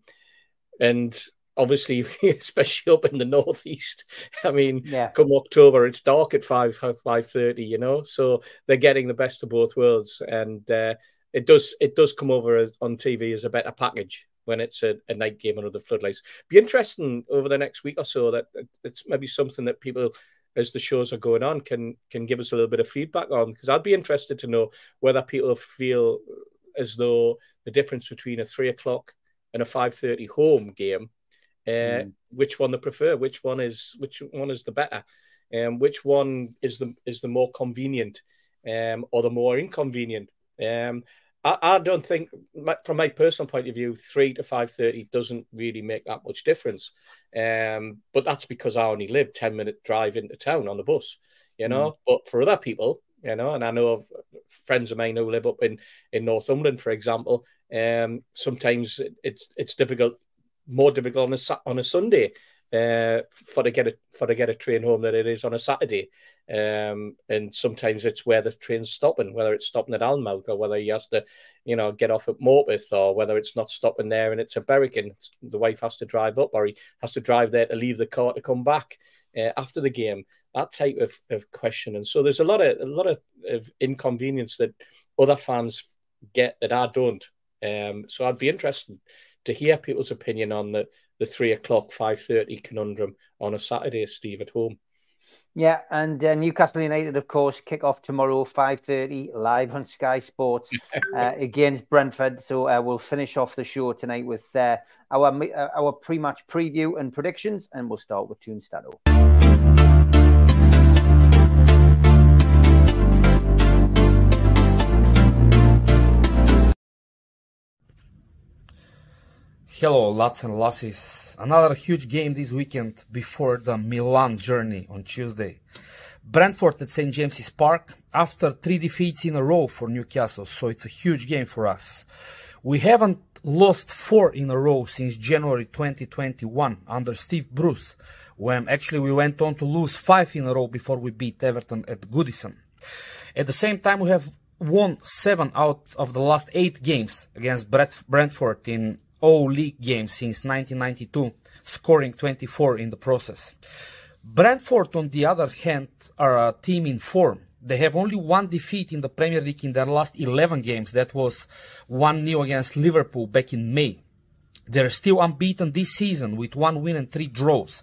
and obviously, especially up in the northeast. I mean, yeah. come October, it's dark at five five thirty. You know, so they're getting the best of both worlds, and uh, it does it does come over on TV as a better package when it's a, a, night game under the floodlights. Be interesting over the next week or so that it's maybe something that people, as the shows are going on, can can give us a little bit of feedback on. Because I'd be interested to know whether people feel as though the difference between a three o'clock and a five thirty home game, uh, mm. which one they prefer, which one is which one is the better, and um, which one is the is the more convenient, um, or the more inconvenient. Um, I, I don't think, from my personal point of view, three to five thirty doesn't really make that much difference. Um, but that's because I only live ten minute drive into town on the bus, you know. Mm. But for other people, you know, and I know of friends of mine who live up in in Northumberland, for example. Um, sometimes it's it's difficult, more difficult on a on a Sunday uh, for to get a for to get a train home than it is on a Saturday. Um, and sometimes it's where the train's stopping, whether it's stopping at Alnmouth or whether he has to, you know, get off at Morpeth or whether it's not stopping there and it's a Berwick and the wife has to drive up or he has to drive there to leave the car to come back uh, after the game. That type of, of question. And so there's a lot of a lot of, of inconvenience that other fans get that I don't. Um, so I'd be interested to hear people's opinion on the the three o'clock, five thirty conundrum on a Saturday, Steve, at home. Yeah, and uh, Newcastle United, of course, kick off tomorrow, five thirty, live on Sky Sports uh, against Brentford. So uh, we'll finish off the show tonight with uh, our uh, our pre-match preview and predictions, and we'll start with Toonstado. Hello, lads and lasses. Another huge game this weekend before the Milan journey on Tuesday. Brentford at St. James's Park after three defeats in a row for Newcastle, so it's a huge game for us. We haven't lost four in a row since January 2021 under Steve Bruce, when actually we went on to lose five in a row before we beat Everton at Goodison. At the same time, we have won seven out of the last eight games against Brentford in all league games since 1992, scoring 24 in the process. Brentford, on the other hand, are a team in form. They have only one defeat in the Premier League in their last 11 games. That was 1 0 against Liverpool back in May. They're still unbeaten this season with one win and three draws.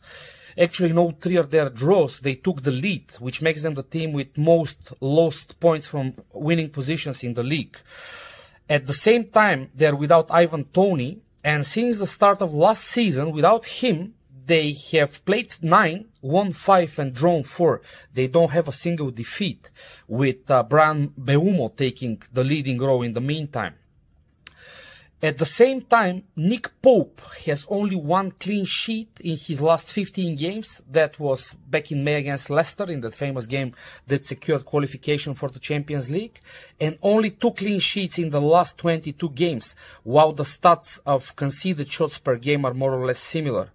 Actually, in all three of their draws, they took the lead, which makes them the team with most lost points from winning positions in the league. At the same time, they're without Ivan Toney, and since the start of last season, without him, they have played nine, won five, and drawn four. They don't have a single defeat, with uh, Bryan Mbeumo taking the leading role in the meantime. At the same time, Nick Pope has only one clean sheet in his last 15 games. That was back in May against Leicester in the famous game that secured qualification for the Champions League. And only two clean sheets in the last 22 games, while the stats of conceded shots per game are more or less similar.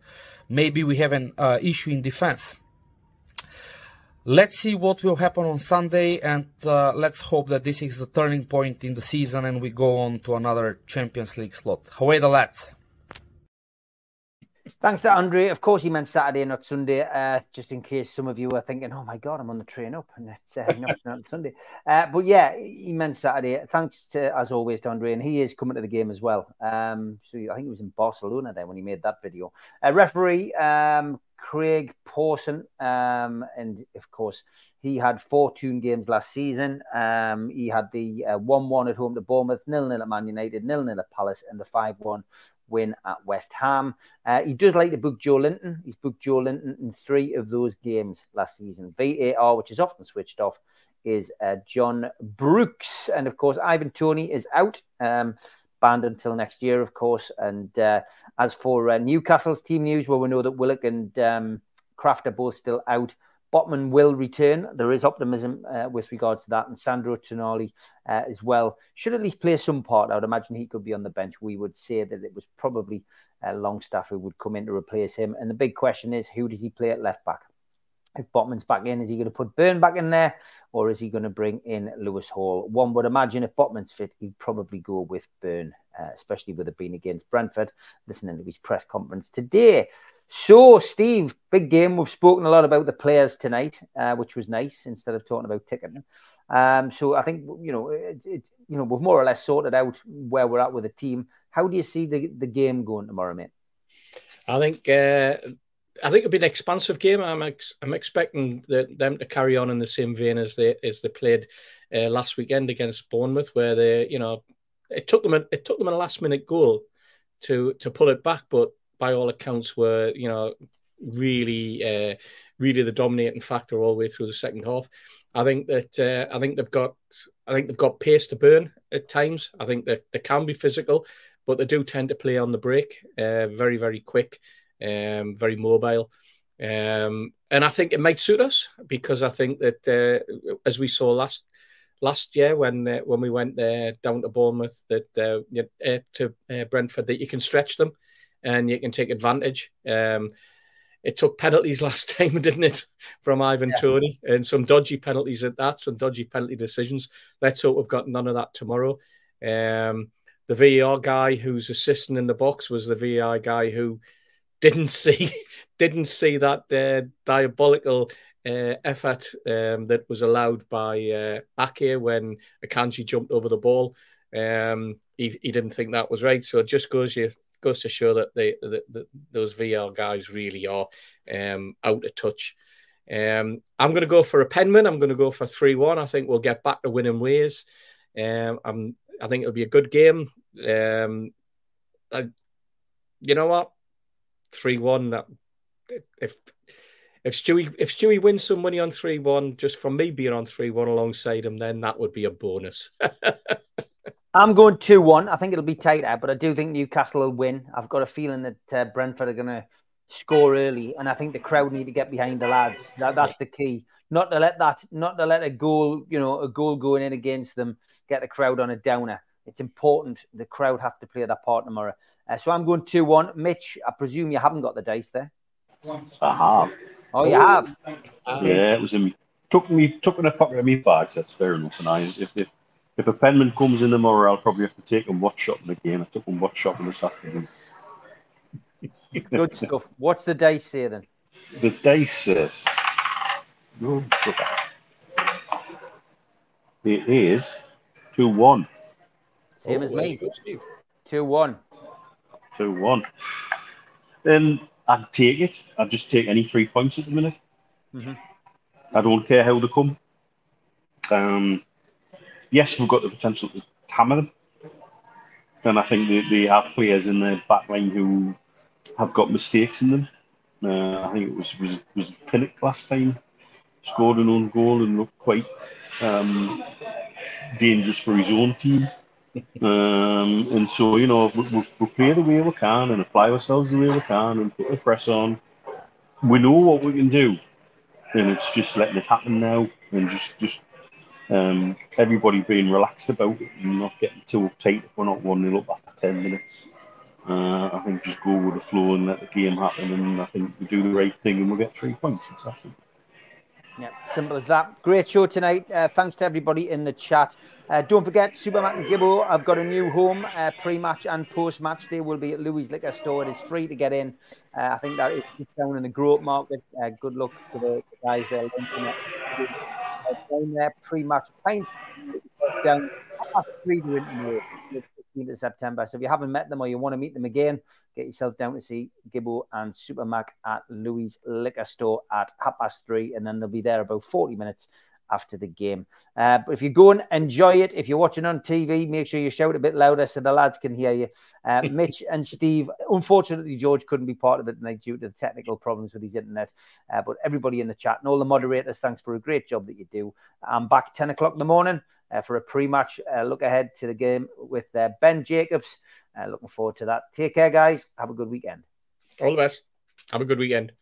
Maybe we have an uh, issue in defense. Let's see what will happen on Sunday, and uh, let's hope that this is the turning point in the season and we go on to another Champions League slot. Away the lads. Thanks to Andre. Of course, he meant Saturday, not Sunday. Uh, just in case some of you are thinking, "Oh my God, I'm on the train up," and it's uh, not, not Sunday. Uh, but yeah, he meant Saturday. Thanks to, as always, to Andre, and he is coming to the game as well. Um, so I think he was in Barcelona there when he made that video. Uh, referee um, Craig Pawson, um, and of course, he had four Toon games last season. Um, he had the uh, one-one at home to Bournemouth, nil-nil at Man United, nil-nil at Palace, and the five-one win at West Ham. Uh, he does like to book Joelinton. He's booked Joelinton in three of those games last season. VAR, which is often switched off, is uh, John Brooks. And of course, Ivan Toney is out, um, banned until next year, of course. And uh, as for uh, Newcastle's team news, well, we know that Willock and um, Krafth are both still out. Botman will return. There is optimism uh, with regard to that. And Sandro Tonali uh, as well should at least play some part. I would imagine he could be on the bench. We would say that it was probably uh, Longstaff who would come in to replace him. And the big question is who does he play at left back? If Botman's back in, is he going to put Burn back in there or is he going to bring in Lewis Hall? One would imagine if Botman's fit, he'd probably go with Burn, uh, especially with it being against Brentford. Listening to his press conference today. So, Steve, big game. We've spoken a lot about the players tonight, uh, which was nice instead of talking about ticketing. Um, so, I think you know, it, it, you know, we've more or less sorted out where we're at with the team. How do you see the, the game going tomorrow, mate? I think uh, I think it'll be an expansive game. I'm ex- I'm expecting the, them to carry on in the same vein as they as they played uh, last weekend against Bournemouth, where they you know it took them a, it took them a last minute goal to to pull it back, but by all accounts, were you know really uh, really the dominating factor all the way through the second half. I think that uh, I think they've got I think they've got pace to burn at times. I think that they can be physical, but they do tend to play on the break, uh, very very quick, um, very mobile. Um, and I think it might suit us because I think that uh, as we saw last last year when uh, when we went uh, down to Bournemouth that uh, uh, to uh, Brentford that you can stretch them and you can take advantage. Um, it took penalties last time, didn't it, from Ivan yeah. Toney, and some dodgy penalties at that, some dodgy penalty decisions. Let's hope we've got none of that tomorrow. Um, the VAR guy who's assisting in the box was the VAR guy who didn't see didn't see that uh, diabolical uh, effort um, that was allowed by uh, Ake when Akanji jumped over the ball. Um, he, he didn't think that was right. So it just goes you goes to show that they the, the, those VR guys really are um, out of touch. Um, I'm going to go for a penman. I'm going to go for three one. I think we'll get back to winning ways. Um, I'm, I think it'll be a good game. Um, I, you know what? Three one. That if if Stewie if Stewie wins some money on three one, just from me being on three one alongside him, then that would be a bonus. I'm going 2 1. I think it'll be tighter, but I do think Newcastle will win. I've got a feeling that uh, Brentford are going to score early, and I think the crowd need to get behind the lads. That, that's the key. Not to let that, not to let a goal, you know, a goal going in against them get the crowd on a downer. It's important. The crowd have to play that part tomorrow. Uh, so I'm going 2 1. Mitch, I presume you haven't got the dice there. I have. Oh, you have? Yeah, it was in me. Took me, took in a pocket of me bags. That's fair enough. And I, if, if if a penman comes in tomorrow, I'll probably have to take him watch shopping again. I took him watch shopping this afternoon. Good stuff. What's the dice say then? The dice says, oh, it is 2 1. Same oh, as me. 2 1. 2 1. Then I'd take it. I'd just take any three points at the minute. Mm-hmm. I don't care how they come. Um, yes, we've got the potential to hammer them. And I think they, they have players in the back line who have got mistakes in them. Uh, I think it was was was Pinnock last time scored an own goal and looked quite um, dangerous for his own team Um, and so, you know, we, we, play the way we can and apply ourselves the way we can and put the press on. We know what we can do, and it's just letting it happen now and just just um, everybody being relaxed about it and not getting too uptight if we're not 1 0 up after 10 minutes. Uh, I think just go with the flow and let the game happen, and I think we do the right thing and we'll get three points. It's that. Yeah, simple as that. Great show tonight. Uh, thanks to everybody in the chat. Uh, don't forget, Supermac and Gibbo have got a new home uh, pre-match and post-match. They will be at Louis Liquor Store. It is free to get in. Uh, I think that is down in the Grove Market. Uh, good luck to the, guys there. Uh, down there, pre-match pints down three to the 15th of September. So if you haven't met them or you want to meet them again, get yourself down to see Gibbo and Supermac at Louis Liquor Store at half past three, and then they'll be there about 40 minutes after the game. Uh, but if you go and enjoy it, if you're watching on TV, make sure you shout a bit louder so the lads can hear you. Uh, Mitch and Steve, unfortunately, George couldn't be part of it tonight due to the technical problems with his internet. Uh, but everybody in the chat and all the moderators, thanks for a great job that you do. I'm back 10 o'clock in the morning. Uh, for a pre-match uh, look ahead to the game with uh, Ben Jacobs. looking forward to that. Take care, guys. Have a good weekend. All the best. Have a good weekend.